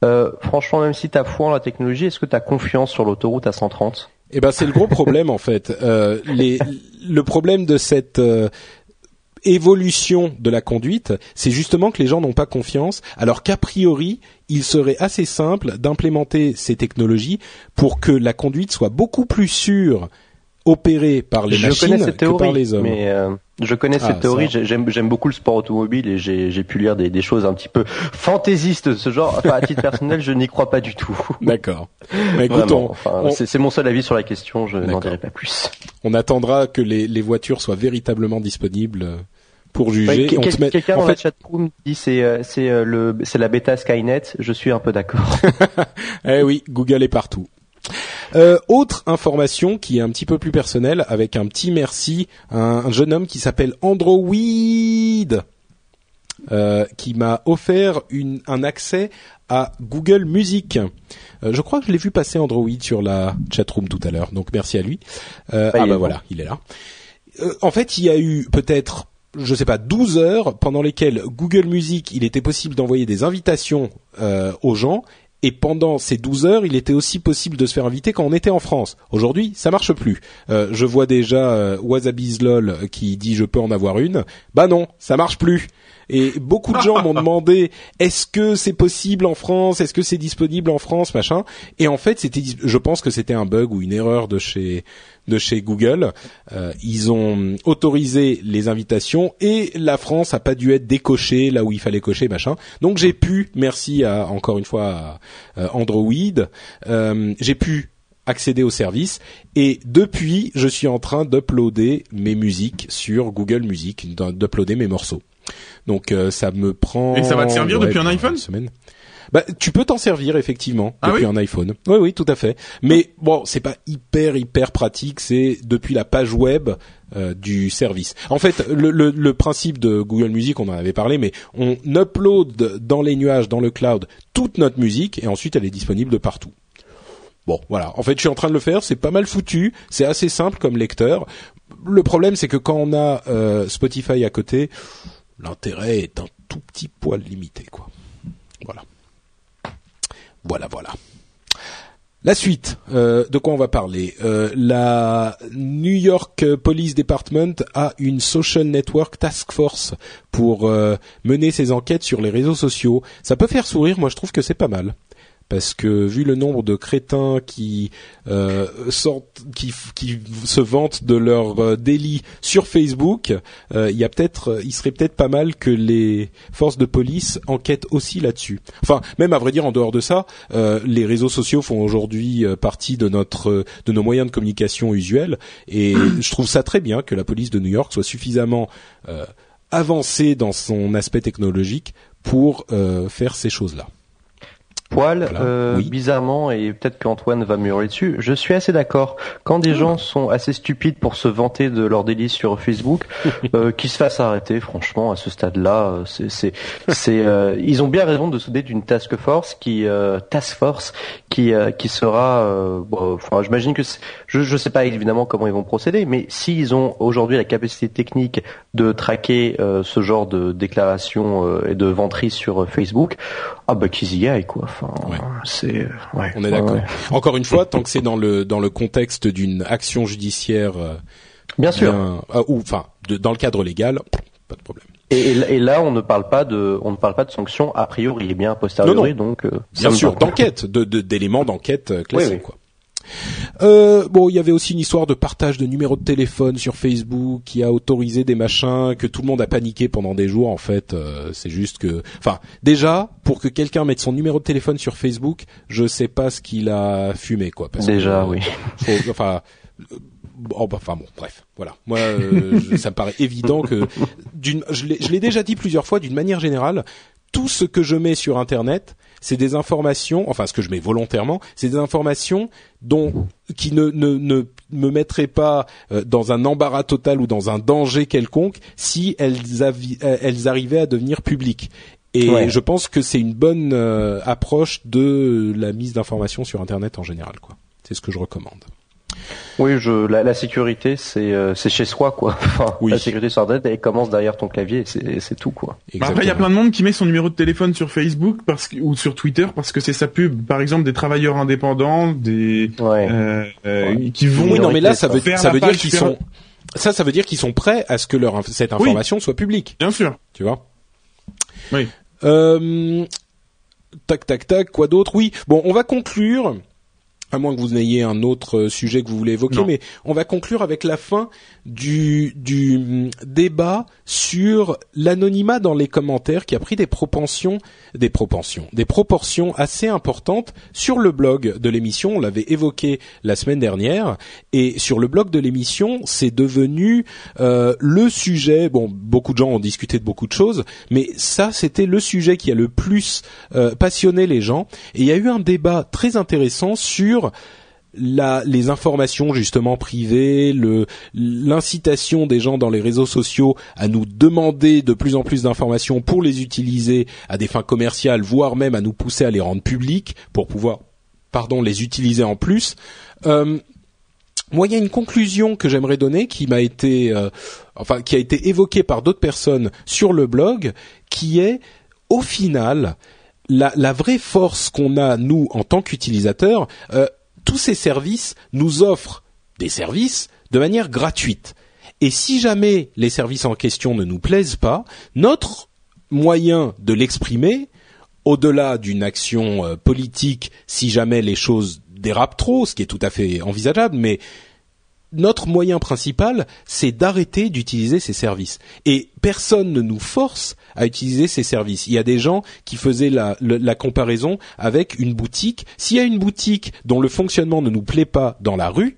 Euh, franchement, même si t'as foi en la technologie, est-ce que t'as confiance sur l'autoroute à 130 Eh ben c'est le gros problème en fait. Euh, les, le problème de cette euh, évolution de la conduite, c'est justement que les gens n'ont pas confiance, alors qu'a priori, il serait assez simple d'implémenter ces technologies pour que la conduite soit beaucoup plus sûre opérée par les je machines que par les hommes. mais euh, je connais Ah, cette théorie. J'aime j'aime beaucoup le sport automobile et j'ai j'ai pu lire des, des choses un petit peu fantaisistes de ce genre. Enfin, à titre personnel, je n'y crois pas du tout. <laughs> D'accord. Mais écoute, Vraiment. on, Enfin, on- c'est mon seul avis sur la question. Je n'en dirai pas plus. on attendra que les, les voitures soient véritablement disponibles pour juger. Ouais, te met- Quelqu'un en dans fait, la chatroom dit c'est euh, c'est euh, le c'est la bêta Skynet. Je suis un peu d'accord. <laughs> Eh oui, Google est partout. Euh, autre information qui est un petit peu plus personnelle, avec un petit merci à un, un jeune homme qui s'appelle Android, euh, qui m'a offert une, un accès à Google Music. Euh, je crois que je l'ai vu passer Android sur la chatroom tout à l'heure, donc merci à lui. Euh, ah bah voilà, il est là. En fait, il y a eu peut-être je sais pas 12 heures pendant lesquelles Google Music, il était possible d'envoyer des invitations euh, aux gens et pendant ces 12 heures, il était aussi possible de se faire inviter quand on était en France. Aujourd'hui, ça marche plus. Euh, je vois déjà euh, Wasabizlol qui dit je peux en avoir une. Bah non, ça marche plus. Et beaucoup de gens m'ont <laughs> demandé est-ce que c'est possible en France, est-ce que c'est disponible en France, machin. Et en fait, c'était, je pense que c'était un bug ou une erreur de chez de chez Google. Euh, ils ont autorisé les invitations et la France a pas dû être décochée là où il fallait cocher, machin. Donc j'ai pu, merci à encore une fois à Android, euh, j'ai pu accéder au service et depuis je suis en train d'uploader mes musiques sur Google Music, d'uploader mes morceaux. Donc euh, ça me prend. Et ça va te servir depuis un iPhone? une semaine. Bah, tu peux t'en servir effectivement Ah depuis oui un iPhone. Oui, oui, tout à fait. Mais bon, c'est pas hyper hyper pratique. C'est depuis la page web euh, du service. En fait, le, le, le principe de Google Music, on en avait parlé, mais on upload dans les nuages, dans le cloud, toute notre musique et ensuite elle est disponible de partout. Bon, voilà. En fait, je suis en train de le faire. C'est pas mal foutu. C'est assez simple comme lecteur. Le problème, c'est que quand on a euh, Spotify à côté, l'intérêt est un tout petit poil limité, quoi. Voilà. Voilà, voilà. La suite, euh, de quoi on va parler? Euh, La New York Police Department a une social network task force pour euh, mener ses enquêtes sur les réseaux sociaux. Ça peut faire sourire, moi je trouve que c'est pas mal. Parce que vu le nombre de crétins qui euh, sortent, qui, qui se vantent de leur euh, délit sur Facebook, euh, il y a peut-être, il serait peut-être pas mal que les forces de police enquêtent aussi là-dessus. Enfin, même à vrai dire, en dehors de ça, euh, les réseaux sociaux font aujourd'hui euh, partie de notre, de nos moyens de communication usuels, et <clears throat> je trouve ça très bien que la police de New York soit suffisamment euh, avancée dans son aspect technologique pour euh, faire ces choses-là. Poil, Voilà. euh, Oui. bizarrement, et peut-être qu'Antoine va me hurler dessus, je suis assez d'accord. Quand des gens sont assez stupides pour se vanter de leur délice sur Facebook, <laughs> euh, qu'ils se fassent arrêter, franchement, à ce stade-là, euh, c'est, c'est, c'est, euh, ils ont bien raison de se d'une task force qui, euh, task force, qui, euh, qui sera, euh, bon, enfin, j'imagine que, c'est- je, je sais pas évidemment comment ils vont procéder, mais s'ils ont aujourd'hui la capacité technique de traquer euh, ce genre de déclarations euh, et de vanteries sur Facebook, ah bah qu'ils y aillent quoi. Enfin, Ouais. c'est, ouais. On est d'accord. ouais. Encore une fois, tant que c'est dans le dans le contexte d'une action judiciaire, euh, Bien sûr. bien- euh, ou enfin dans le cadre légal, pas de problème. Et, et là- on ne parle pas de, on ne parle pas de sanctions a priori, et bien a posteriori, Non, donc. euh, Bien sûr, d'enquête, de de- d'éléments d'enquête euh, classiques Oui, oui. quoi. Euh, bon, il y avait aussi une histoire de partage de numéros de téléphone sur Facebook qui a autorisé des machins que tout le monde a paniqué pendant des jours. En fait, euh, c'est juste que, enfin, déjà pour que quelqu'un mette son numéro de téléphone sur Facebook, je sais pas ce qu'il a fumé, quoi. Parce Déjà, que, oui. faut- enfin. Oh, bah, Enfin bon, bref, voilà. Moi, euh, je- ça me paraît évident que, d'une, je l'ai déjà dit plusieurs fois, d'une manière générale, tout ce que je mets sur Internet, c'est des informations, enfin ce que je mets volontairement, c'est des informations dont qui ne ne, ne me mettraient pas euh, dans un embarras total ou dans un danger quelconque si elles euh, elles arrivaient à devenir publiques. Et Ouais. je pense que c'est une bonne euh, approche de la mise d'informations sur Internet en général, quoi. C'est ce que je recommande. Oui, je, la, la sécurité, c'est euh, c'est chez soi, quoi. <laughs> Enfin, Oui. La sécurité sur Internet, elle commence derrière ton clavier, et c'est c'est tout, quoi. Bah, Après, il y a plein de monde qui met son numéro de téléphone sur Facebook parce que, ou sur Twitter parce que c'est sa pub. Par exemple, des travailleurs indépendants, des Ouais. euh, euh, Ouais. qui vont. Oui, non, mais là, ça veut, faire ça veut dire qu'ils faire- sont, ça, ça veut dire qu'ils sont prêts à ce que leur, inf- cette Oui. information soit publique. Bien sûr. Tu vois? Oui. Euh, tac, tac, tac. Quoi d'autre? Oui. Bon, on va conclure. À moins que vous n'ayez un autre euh, sujet que vous voulez évoquer, Non. mais on va conclure avec la fin du, du hum, débat sur l'anonymat dans les commentaires qui a pris des propensions, des propensions, des proportions assez importantes sur le blog de l'émission. On l'avait évoqué la semaine dernière, et sur le blog de l'émission, c'est devenu euh, le sujet. Bon, beaucoup de gens ont discuté de beaucoup de choses, mais ça, c'était le sujet qui a le plus euh, passionné les gens. Et il y a eu un débat très intéressant sur les informations justement privées, l'incitation des gens dans les réseaux sociaux à nous demander de plus en plus d'informations pour les utiliser à des fins commerciales, voire même à nous pousser à les rendre publiques pour pouvoir, pardon, les utiliser en plus. Euh, moi, il y a une conclusion que j'aimerais donner qui m'a été, euh, enfin, qui a été évoquée par d'autres personnes sur le blog, qui est, au final, la, vraie force qu'on a nous en tant qu'utilisateurs. euh, tous ces services nous offrent des services de manière gratuite. Et si jamais les services en question ne nous plaisent pas, notre moyen de l'exprimer, au-delà d'une action euh, politique, si jamais les choses dérapent trop, ce qui est tout à fait envisageable, mais notre moyen principal, c'est d'arrêter d'utiliser ces services. Et personne ne nous force à utiliser ces services. Il y a des gens qui faisaient la, comparaison avec une boutique. S'il y a une boutique dont le fonctionnement ne nous plaît pas dans la rue,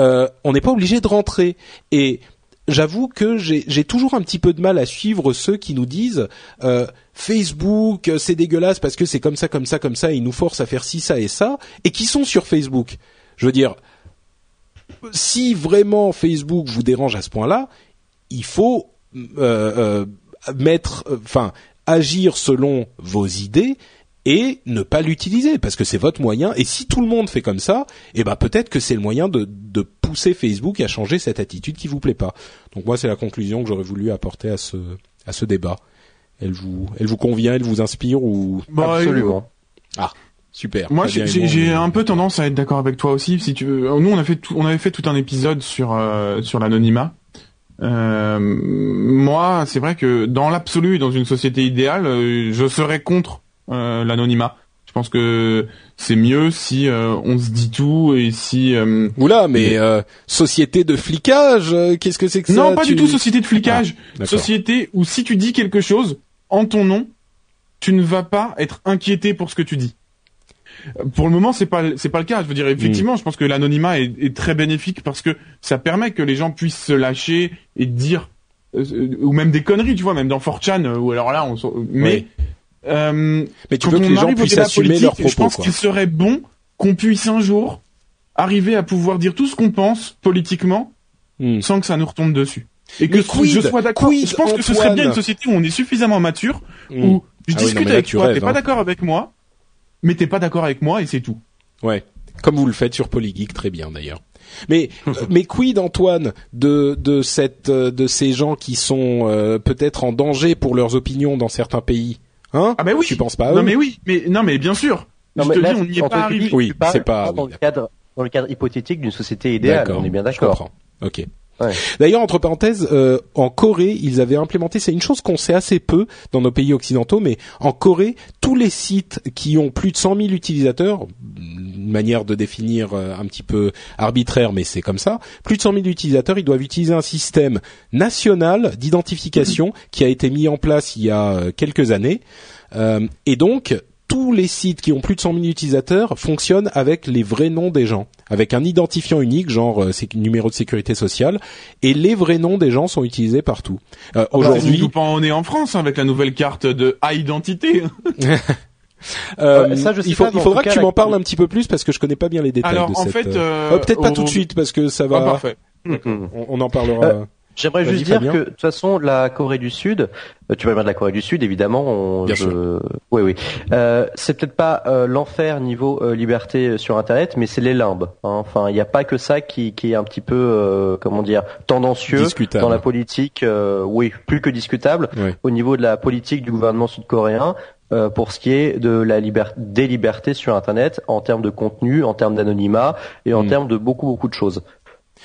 euh, on n'est pas obligé de rentrer. Et j'avoue que j'ai j'ai toujours un petit peu de mal à suivre ceux qui nous disent euh, Facebook euh, c'est dégueulasse parce que c'est comme ça, comme ça, comme ça, et ils nous forcent à faire ci, ça et ça, et qui sont sur Facebook. Je veux dire, si vraiment Facebook vous dérange à ce point-là, il faut euh, euh, mettre, enfin, agir selon vos idées et ne pas l'utiliser parce que c'est votre moyen. Et si tout le monde fait comme ça, eh ben peut-être que c'est le moyen de, de pousser Facebook à changer cette attitude qui vous plaît pas. Donc moi, c'est la conclusion que j'aurais voulu apporter à ce à ce débat. Elle vous elle vous convient, elle vous inspire ou Bah, Absolument. ah super. Moi, j'ai un peu tendance à être d'accord avec toi aussi. Si tu veux, nous on a fait tout, on avait fait tout un épisode sur euh, sur l'anonymat. Euh, moi, c'est vrai que dans l'absolu, dans une société idéale, euh, je serais contre euh, l'anonymat. Je pense que c'est mieux si euh, on se dit tout et si euh, Oula, mais euh, société de flicage, euh, qu'est-ce que c'est que ça? Non, pas Tu- du tout société de flicage. Ah, société où si tu dis quelque chose en ton nom, tu ne vas pas être inquiété pour ce que tu dis. Euh, Pour le moment, c'est pas c'est pas le cas. Je veux dire, effectivement, je pense que l'anonymat est, est très bénéfique parce que ça permet que les gens puissent se lâcher et dire euh, ou même des conneries, tu vois, même dans 4chan euh, ou alors là, on mais euh, Mais tu quand veux que on les gens arrive au puissent débat assumer politique, leurs propos, Je pense qu'il serait bon qu'on puisse un jour arriver à pouvoir dire tout ce qu'on pense politiquement Hmm. sans que ça nous retombe dessus. Et que quid je sois d'accord. Je pense que ce serait bien une société où on est suffisamment mature, Hmm. où je Ah oui, non, discute avec toi, t'es pas hein. d'accord avec moi, mais t'es pas d'accord avec moi et c'est tout. Ouais. Comme vous le faites sur Polygeek, très bien d'ailleurs. Mais euh, <laughs> mais quid Antoine de de cette euh, de ces gens qui sont euh, peut-être en danger pour leurs opinions dans certains pays, hein? Ah ben oui. Tu penses pas à Non eux mais oui, mais non mais bien sûr. Non, je mais te là, dis, on n'y est pas arrivé. Oui, c'est pas- dans oui, le cadre dans le cadre hypothétique d'une société idéale. On est bien d'accord. Ok. D'ailleurs, entre parenthèses, euh, en Corée, ils avaient implémenté, c'est une chose qu'on sait assez peu dans nos pays occidentaux, mais en Corée, tous les sites qui ont plus de 100 000 utilisateurs, une manière de définir euh, un petit peu arbitraire, mais c'est comme ça. Plus de 100 000 utilisateurs, ils doivent utiliser un système national d'identification qui a été mis en place il y a euh, quelques années. Et donc, tous les sites qui ont plus de 100 000 utilisateurs fonctionnent avec les vrais noms des gens, avec un identifiant unique, genre euh, numéro de sécurité sociale, et les vrais noms des gens sont utilisés partout. Euh, Aujourd'hui, Aujourd'hui, pas on est en France hein, avec la nouvelle carte de à identité. <laughs> euh, Ouais, ça, je sais il, faut- pas, mais il en faudra que cas, tu m'en la- parles un petit peu plus parce que je connais pas bien les détails Alors de en cette. fait, euh, euh, euh, peut-être pas tout de suite parce que ça Ah, va. parfait. On, on en parlera. J'aimerais juste dire Fabien. que de toute façon la Corée du Sud, euh, tu vas de la Corée du Sud évidemment. On, Bien je- sûr. Oui oui. Euh, c'est peut-être pas euh, l'enfer niveau euh, liberté euh, sur Internet, mais c'est les limbes. hein. Enfin, il n'y a pas que ça qui, qui est un petit peu euh, comment dire tendancieux Discutable. dans la politique. euh, oui, plus que discutable au niveau de la politique du gouvernement sud-coréen. euh, pour ce qui est de la liberté, des libertés sur Internet en termes de contenu, en termes d'anonymat et en Mm. termes de beaucoup beaucoup de choses.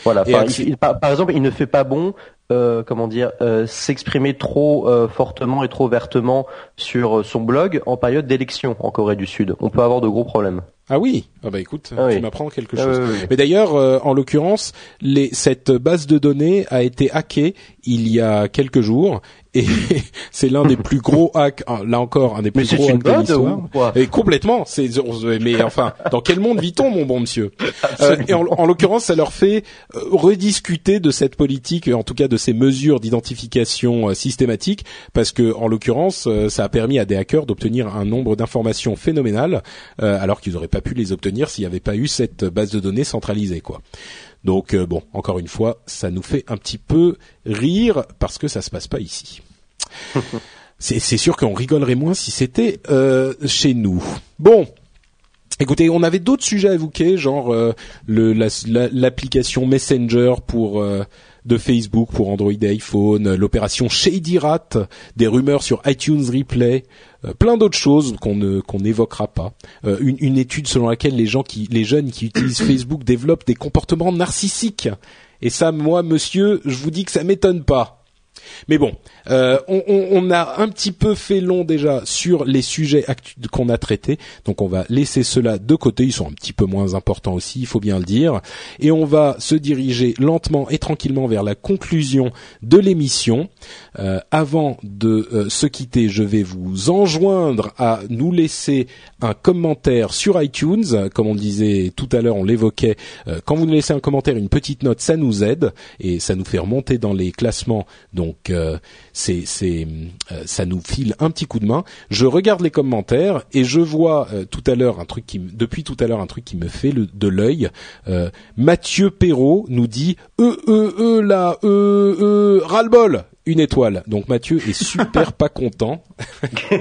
Voilà. Et Enfin, accès- il- il- par, par exemple, il ne fait pas bon, euh, comment dire, euh, s'exprimer trop euh, fortement et trop vertement sur son blog en période d'élection en Corée du Sud. On peut avoir de gros problèmes. Ah oui. Ah bah écoute, Ah tu oui. m'apprends quelque Ah chose. oui, oui, oui. Mais d'ailleurs, euh, en l'occurrence, les, cette base de données a été hackée il y a quelques jours et <laughs> c'est l'un des plus gros hacks. ah, Là encore, un des Mais plus c'est gros hacks de l'histoire. Et complètement. C'est mais enfin, dans quel monde vit-on, mon bon monsieur? Euh, Et en, en l'occurrence, ça leur fait euh, rediscuter de cette politique, en tout cas de ces mesures d'identification euh, systématique, parce que en l'occurrence, euh, ça a permis à des hackers d'obtenir un nombre d'informations phénoménal, euh, alors qu'ils n'auraient pas pu les obtenir s'il n'y avait pas eu cette base de données centralisée, quoi. Donc euh, bon, encore une fois, ça nous fait un petit peu rire parce que ça se passe pas ici. <laughs> C'est sûr qu'on rigolerait moins si c'était euh, chez nous. Bon, Écoutez, on avait d'autres sujets à évoquer, genre euh, la- l'application Messenger pour de Facebook pour Android et iPhone, euh, l'opération Shady Rat, des rumeurs sur iTunes Replay, euh, plein d'autres choses qu'on qu'on n'évoquera pas. Euh, une, une étude selon laquelle les gens qui les jeunes qui utilisent <coughs> Facebook développent des comportements narcissiques. Et ça, moi, monsieur, je vous dis que ça m'étonne pas. Mais bon, euh, on, a un petit peu fait long déjà sur les sujets qu'on a traités, donc on va laisser cela de côté. Ils sont un petit peu moins importants aussi, il faut bien le dire, et on va se diriger lentement et tranquillement vers la conclusion de l'émission. Euh, avant de euh, se quitter, je vais vous enjoindre à nous laisser un commentaire sur iTunes. Comme on disait tout à l'heure, on l'évoquait. quand vous nous laissez un commentaire, une petite note, ça nous aide et ça nous fait remonter dans les classements. Donc euh, c'est c'est euh, ça nous file un petit coup de main. Je regarde les commentaires et je vois euh, tout à l'heure un truc qui depuis tout à l'heure un truc qui me fait de l'œil. Mathieu Perrault nous dit e e e là e e ras-le-bol une étoile. Donc Mathieu est super <laughs> pas content. <laughs>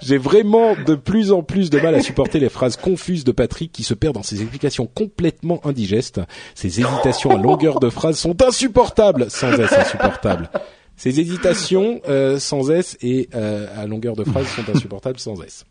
J'ai vraiment de plus en plus de mal à supporter les phrases confuses de Patrick qui se perd dans ses explications complètement indigestes. Ses hésitations à longueur de phrase sont insupportables, sans S insupportables. Ses hésitations euh, sans S et euh, à longueur de phrase sont insupportables sans S.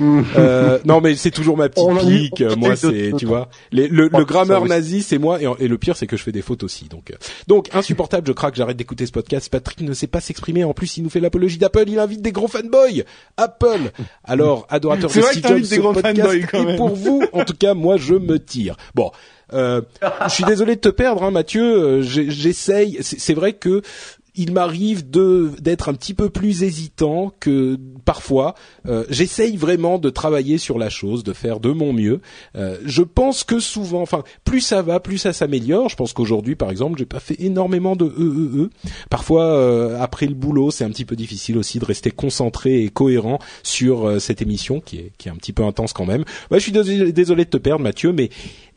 <laughs> Euh, non mais c'est toujours ma petite On pique. Moi c'est tu vois les- le, Oh, le grammeur nazi c'est moi et, et le pire c'est que je fais des fautes aussi. Donc euh, donc insupportable. Je craque. J'arrête d'écouter ce podcast. Patrick ne sait pas s'exprimer. En plus il nous fait l'apologie d'Apple. Il invite des gros fanboys. Apple. Alors adorateur de C'est vrai Steve Jobs, des ce gros podcast est pour vous. En tout cas moi je me tire. Bon. Euh, je suis désolé de te perdre, hein, Mathieu. Euh, J'essaye. C'est c'est vrai que il m'arrive de d'être un petit peu plus hésitant que parfois. Euh, J'essaye vraiment de travailler sur la chose, de faire de mon mieux. Euh, je pense que souvent, enfin, plus ça va, plus ça s'améliore. Je pense qu'aujourd'hui, par exemple, j'ai pas fait énormément de e e e. Parfois, euh, après le boulot, c'est un petit peu difficile aussi de rester concentré et cohérent sur euh, cette émission qui est qui est un petit peu intense quand même. Ouais, je suis désolé de te perdre, Mathieu, mais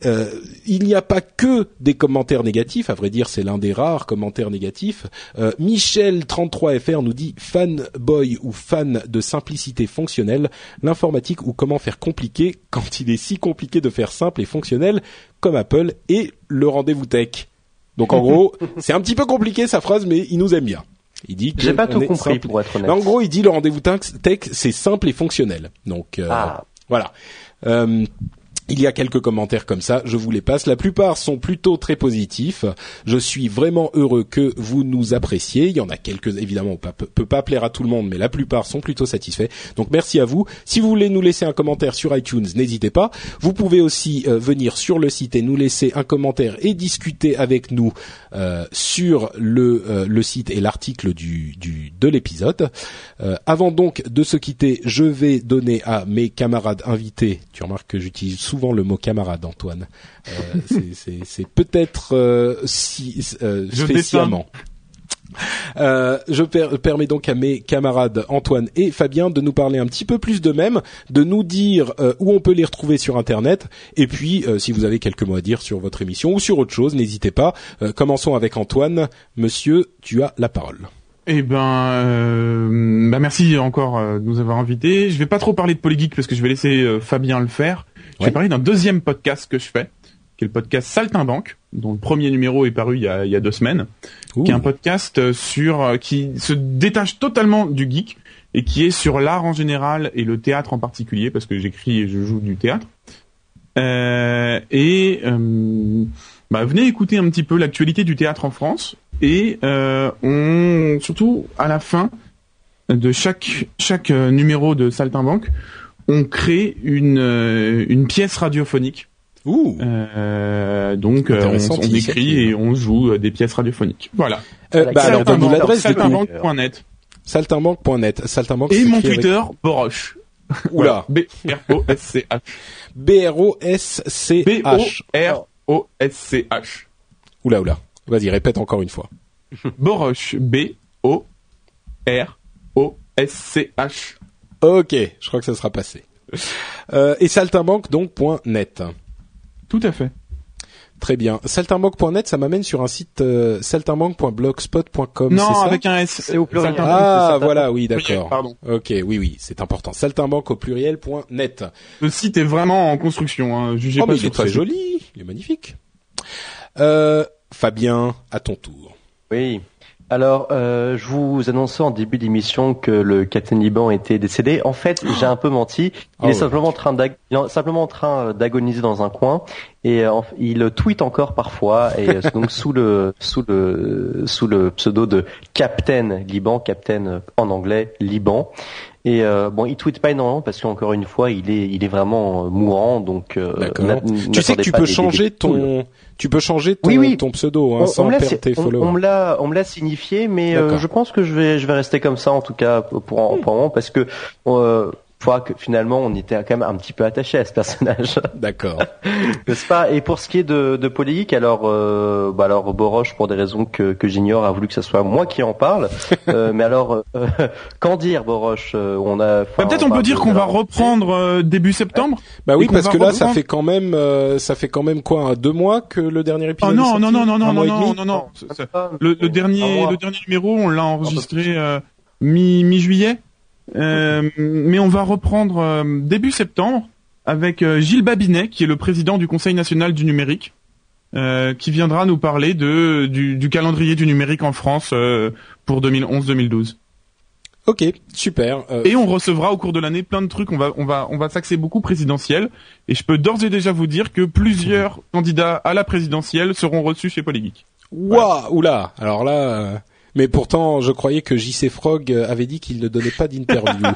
euh, il n'y a pas que des commentaires négatifs. À vrai dire, c'est l'un des rares commentaires négatifs. Euh, Michel33fr nous dit fanboy ou fan de simplicité fonctionnelle, l'informatique ou comment faire compliqué quand il est si compliqué de faire simple et fonctionnel comme Apple et le rendez-vous tech. Donc en gros, <laughs> c'est un petit peu compliqué sa phrase, mais il nous aime bien. Il dit que J'ai pas tout compris simple. pour être honnête. En gros, il dit le rendez-vous tech, tech, c'est simple et fonctionnel. Donc euh, Ah. voilà. Euh, Il y a quelques commentaires comme ça, je vous les passe. La plupart sont plutôt très positifs. Je suis vraiment heureux que vous nous appréciez. Il y en a quelques, évidemment, on peut, peut pas plaire à tout le monde, mais la plupart sont plutôt satisfaits. Donc merci à vous. Si vous voulez nous laisser un commentaire sur iTunes, n'hésitez pas. Vous pouvez aussi euh, venir sur le site et nous laisser un commentaire et discuter avec nous euh, sur le, euh, le site et l'article de l'épisode. avant donc de se quitter, je vais donner à mes camarades invités. Tu remarques que j'utilise souvent le mot camarade, Antoine. Euh, c'est peut-être euh, si, euh, spécialement. Euh, je permets donc à mes camarades Antoine et Fabien de nous parler un petit peu plus d'eux-mêmes, de nous dire où on peut les retrouver sur Internet, et puis si vous avez quelques mots à dire sur votre émission ou sur autre chose, n'hésitez pas. commençons avec Antoine. Monsieur, tu as la parole. Eh ben, bah merci encore de nous avoir invités. Je vais pas trop parler de Polygeek parce que je vais laisser Fabien le faire. Je vais parler d'un deuxième podcast que je fais, qui est le podcast Saltimbanque, dont le premier numéro est paru il y a, il y a deux semaines, qui est un podcast sur qui se détache totalement du geek et qui est sur l'art en général et le théâtre en particulier parce que j'écris et je joue du théâtre. et bah, venez écouter un petit peu l'actualité du théâtre en France et euh, on surtout à la fin de chaque chaque euh, numéro de Saltimbanque, on crée une euh, une pièce radiophonique. Ouh. Euh, donc on, on, écrit et on joue des pièces radiophoniques. Voilà. Euh, bah, alors donne-nous l'adresse saltimbanque.net. Saltimbanque.net. Saltimbanque. Et mon Twitter, <laughs> Boroche. Oula. <laughs> B R O S C H. B R O S C H. B O R O S C H. Oula oula. Vas-y, répète encore une fois. Boroche, B O R O S C H. Ok, je crois que ça sera passé. Euh, et saltimbanque donc .net. Tout à fait. Très bien. Saltimbanque.net, ça m'amène sur un site euh, saltimbanque.blogspot.com. Non, ça avec un S. C'est au pluriel. Ah, voilà, oui, d'accord. Pardon. Ok, oui, oui, c'est important. Saltimbanque au pluriel.net. Le site est vraiment en construction. Hein. Jugez oh, pas mais il est très joli, il est magnifique. Euh, Fabien, à ton tour. Oui. Alors, euh, je vous annonçais en début d'émission que le Captain Liban était décédé. En fait, j'ai un peu menti. Il Ah est ouais. simplement en train d'ag- il est simplement en train d'agoniser dans un coin et euh, il tweet encore parfois et euh, donc <laughs> sous le sous le sous le pseudo de Captain Liban, Captain euh, en anglais Liban. Et euh, bon, il tweet pas énormément parce qu'encore une fois, il est il est vraiment mourant donc. Tu sais que tu peux changer ton, tu peux changer ton, Oui, oui. ton pseudo hein, On- sans on perdre tes followers. On me l'a, on me l'a signifié, mais euh, je pense que je vais, je vais rester comme ça en tout cas pour pour, pour un moment parce que euh, fois que finalement on était quand même un petit peu attaché à ce personnage, <laughs> D'accord. <laughs> n'est-ce pas? Et pour ce qui est de, de Polygeek, alors, euh, bah alors Boroche, pour des raisons que, que j'ignore, a voulu que ce soit moi qui en parle. <laughs> Euh, mais alors, euh, qu'en dire, Boroche Euh, On a. Bah, Peut-être on peut dire qu'on va reprendre euh, début septembre. Bah oui, parce que là, ça fait quand même, euh, ça fait quand même quoi, un, deux mois que le dernier épisode. Oh non, est non, non, non, non, non, non, non, non. Ah, Le, le dernier, le dernier numéro, on l'a enregistré euh, mi mi juillet, euh, mais on va reprendre euh, début septembre avec euh, Gilles Babinet, qui est le président du Conseil national du numérique, euh, qui viendra nous parler de du, du calendrier du numérique en France euh, pour 2011-2012. Ok, super. Et on recevra au cours de l'année plein de trucs. On va, on va, on va s'axer beaucoup présidentiel. Et je peux d'ores et déjà vous dire que plusieurs candidats à la présidentielle seront reçus chez Polygeek. Waouh, oula. Alors là, euh, mais pourtant, je croyais que JC Frog euh, avait dit qu'il ne donnait pas d'interview. <laughs>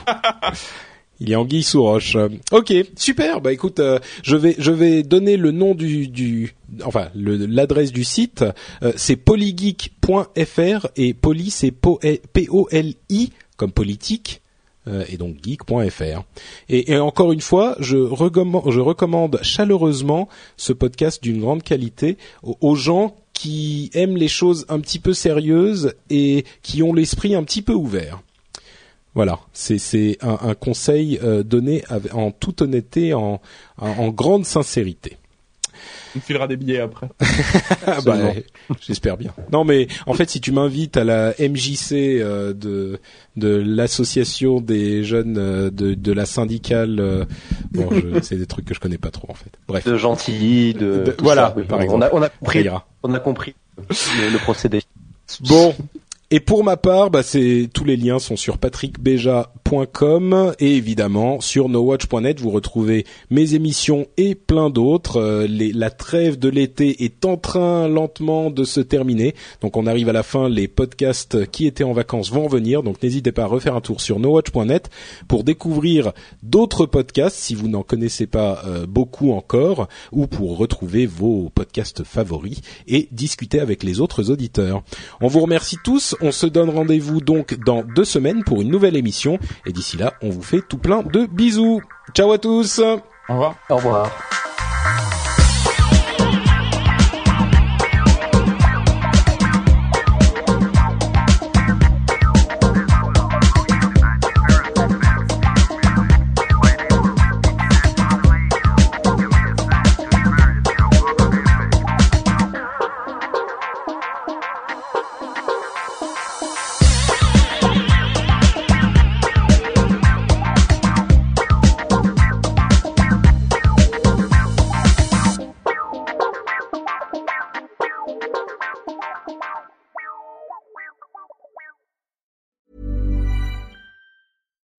Il est anguille sous roche. Ok, super. Bah écoute, euh, je vais je vais donner le nom du du enfin l'adresse du site. Euh, c'est polygeek.fr et poly c'est P O L I comme politique euh, et donc geek.fr. Et, et encore une fois, je recommande, je recommande chaleureusement ce podcast d'une grande qualité aux, aux gens qui aiment les choses un petit peu sérieuses et qui ont l'esprit un petit peu ouvert. Voilà, c'est un, conseil euh, donné en toute honnêteté, en grande sincérité. On filera des billets après. <laughs> Ah bah, j'espère bien. Non mais en fait si tu m'invites à la MJC euh, de de l'association des jeunes euh, de de la syndicale euh, bon <laughs> c'est des trucs que je connais pas trop en fait. Bref. de Gentilly, de, voilà, ça, oui. par on, exemple. a, on a compris, on a compris le, le procédé. Bon, <laughs> Et pour ma part, bah c'est tous les liens sont sur patrickbeja.com et évidemment sur nowatch.net vous retrouvez mes émissions et plein d'autres. Euh, la trêve de l'été est en train lentement de se terminer, donc on arrive à la fin. Les podcasts qui étaient en vacances vont revenir, donc n'hésitez pas à refaire un tour sur nowatch.net pour découvrir d'autres podcasts si vous n'en connaissez pas euh, beaucoup encore, ou pour retrouver vos podcasts favoris et discuter avec les autres auditeurs. On vous remercie tous on se donne rendez-vous donc dans deux semaines pour une nouvelle émission. Et d'ici là, on vous fait tout plein de bisous. Ciao à tous. Au revoir. Au revoir.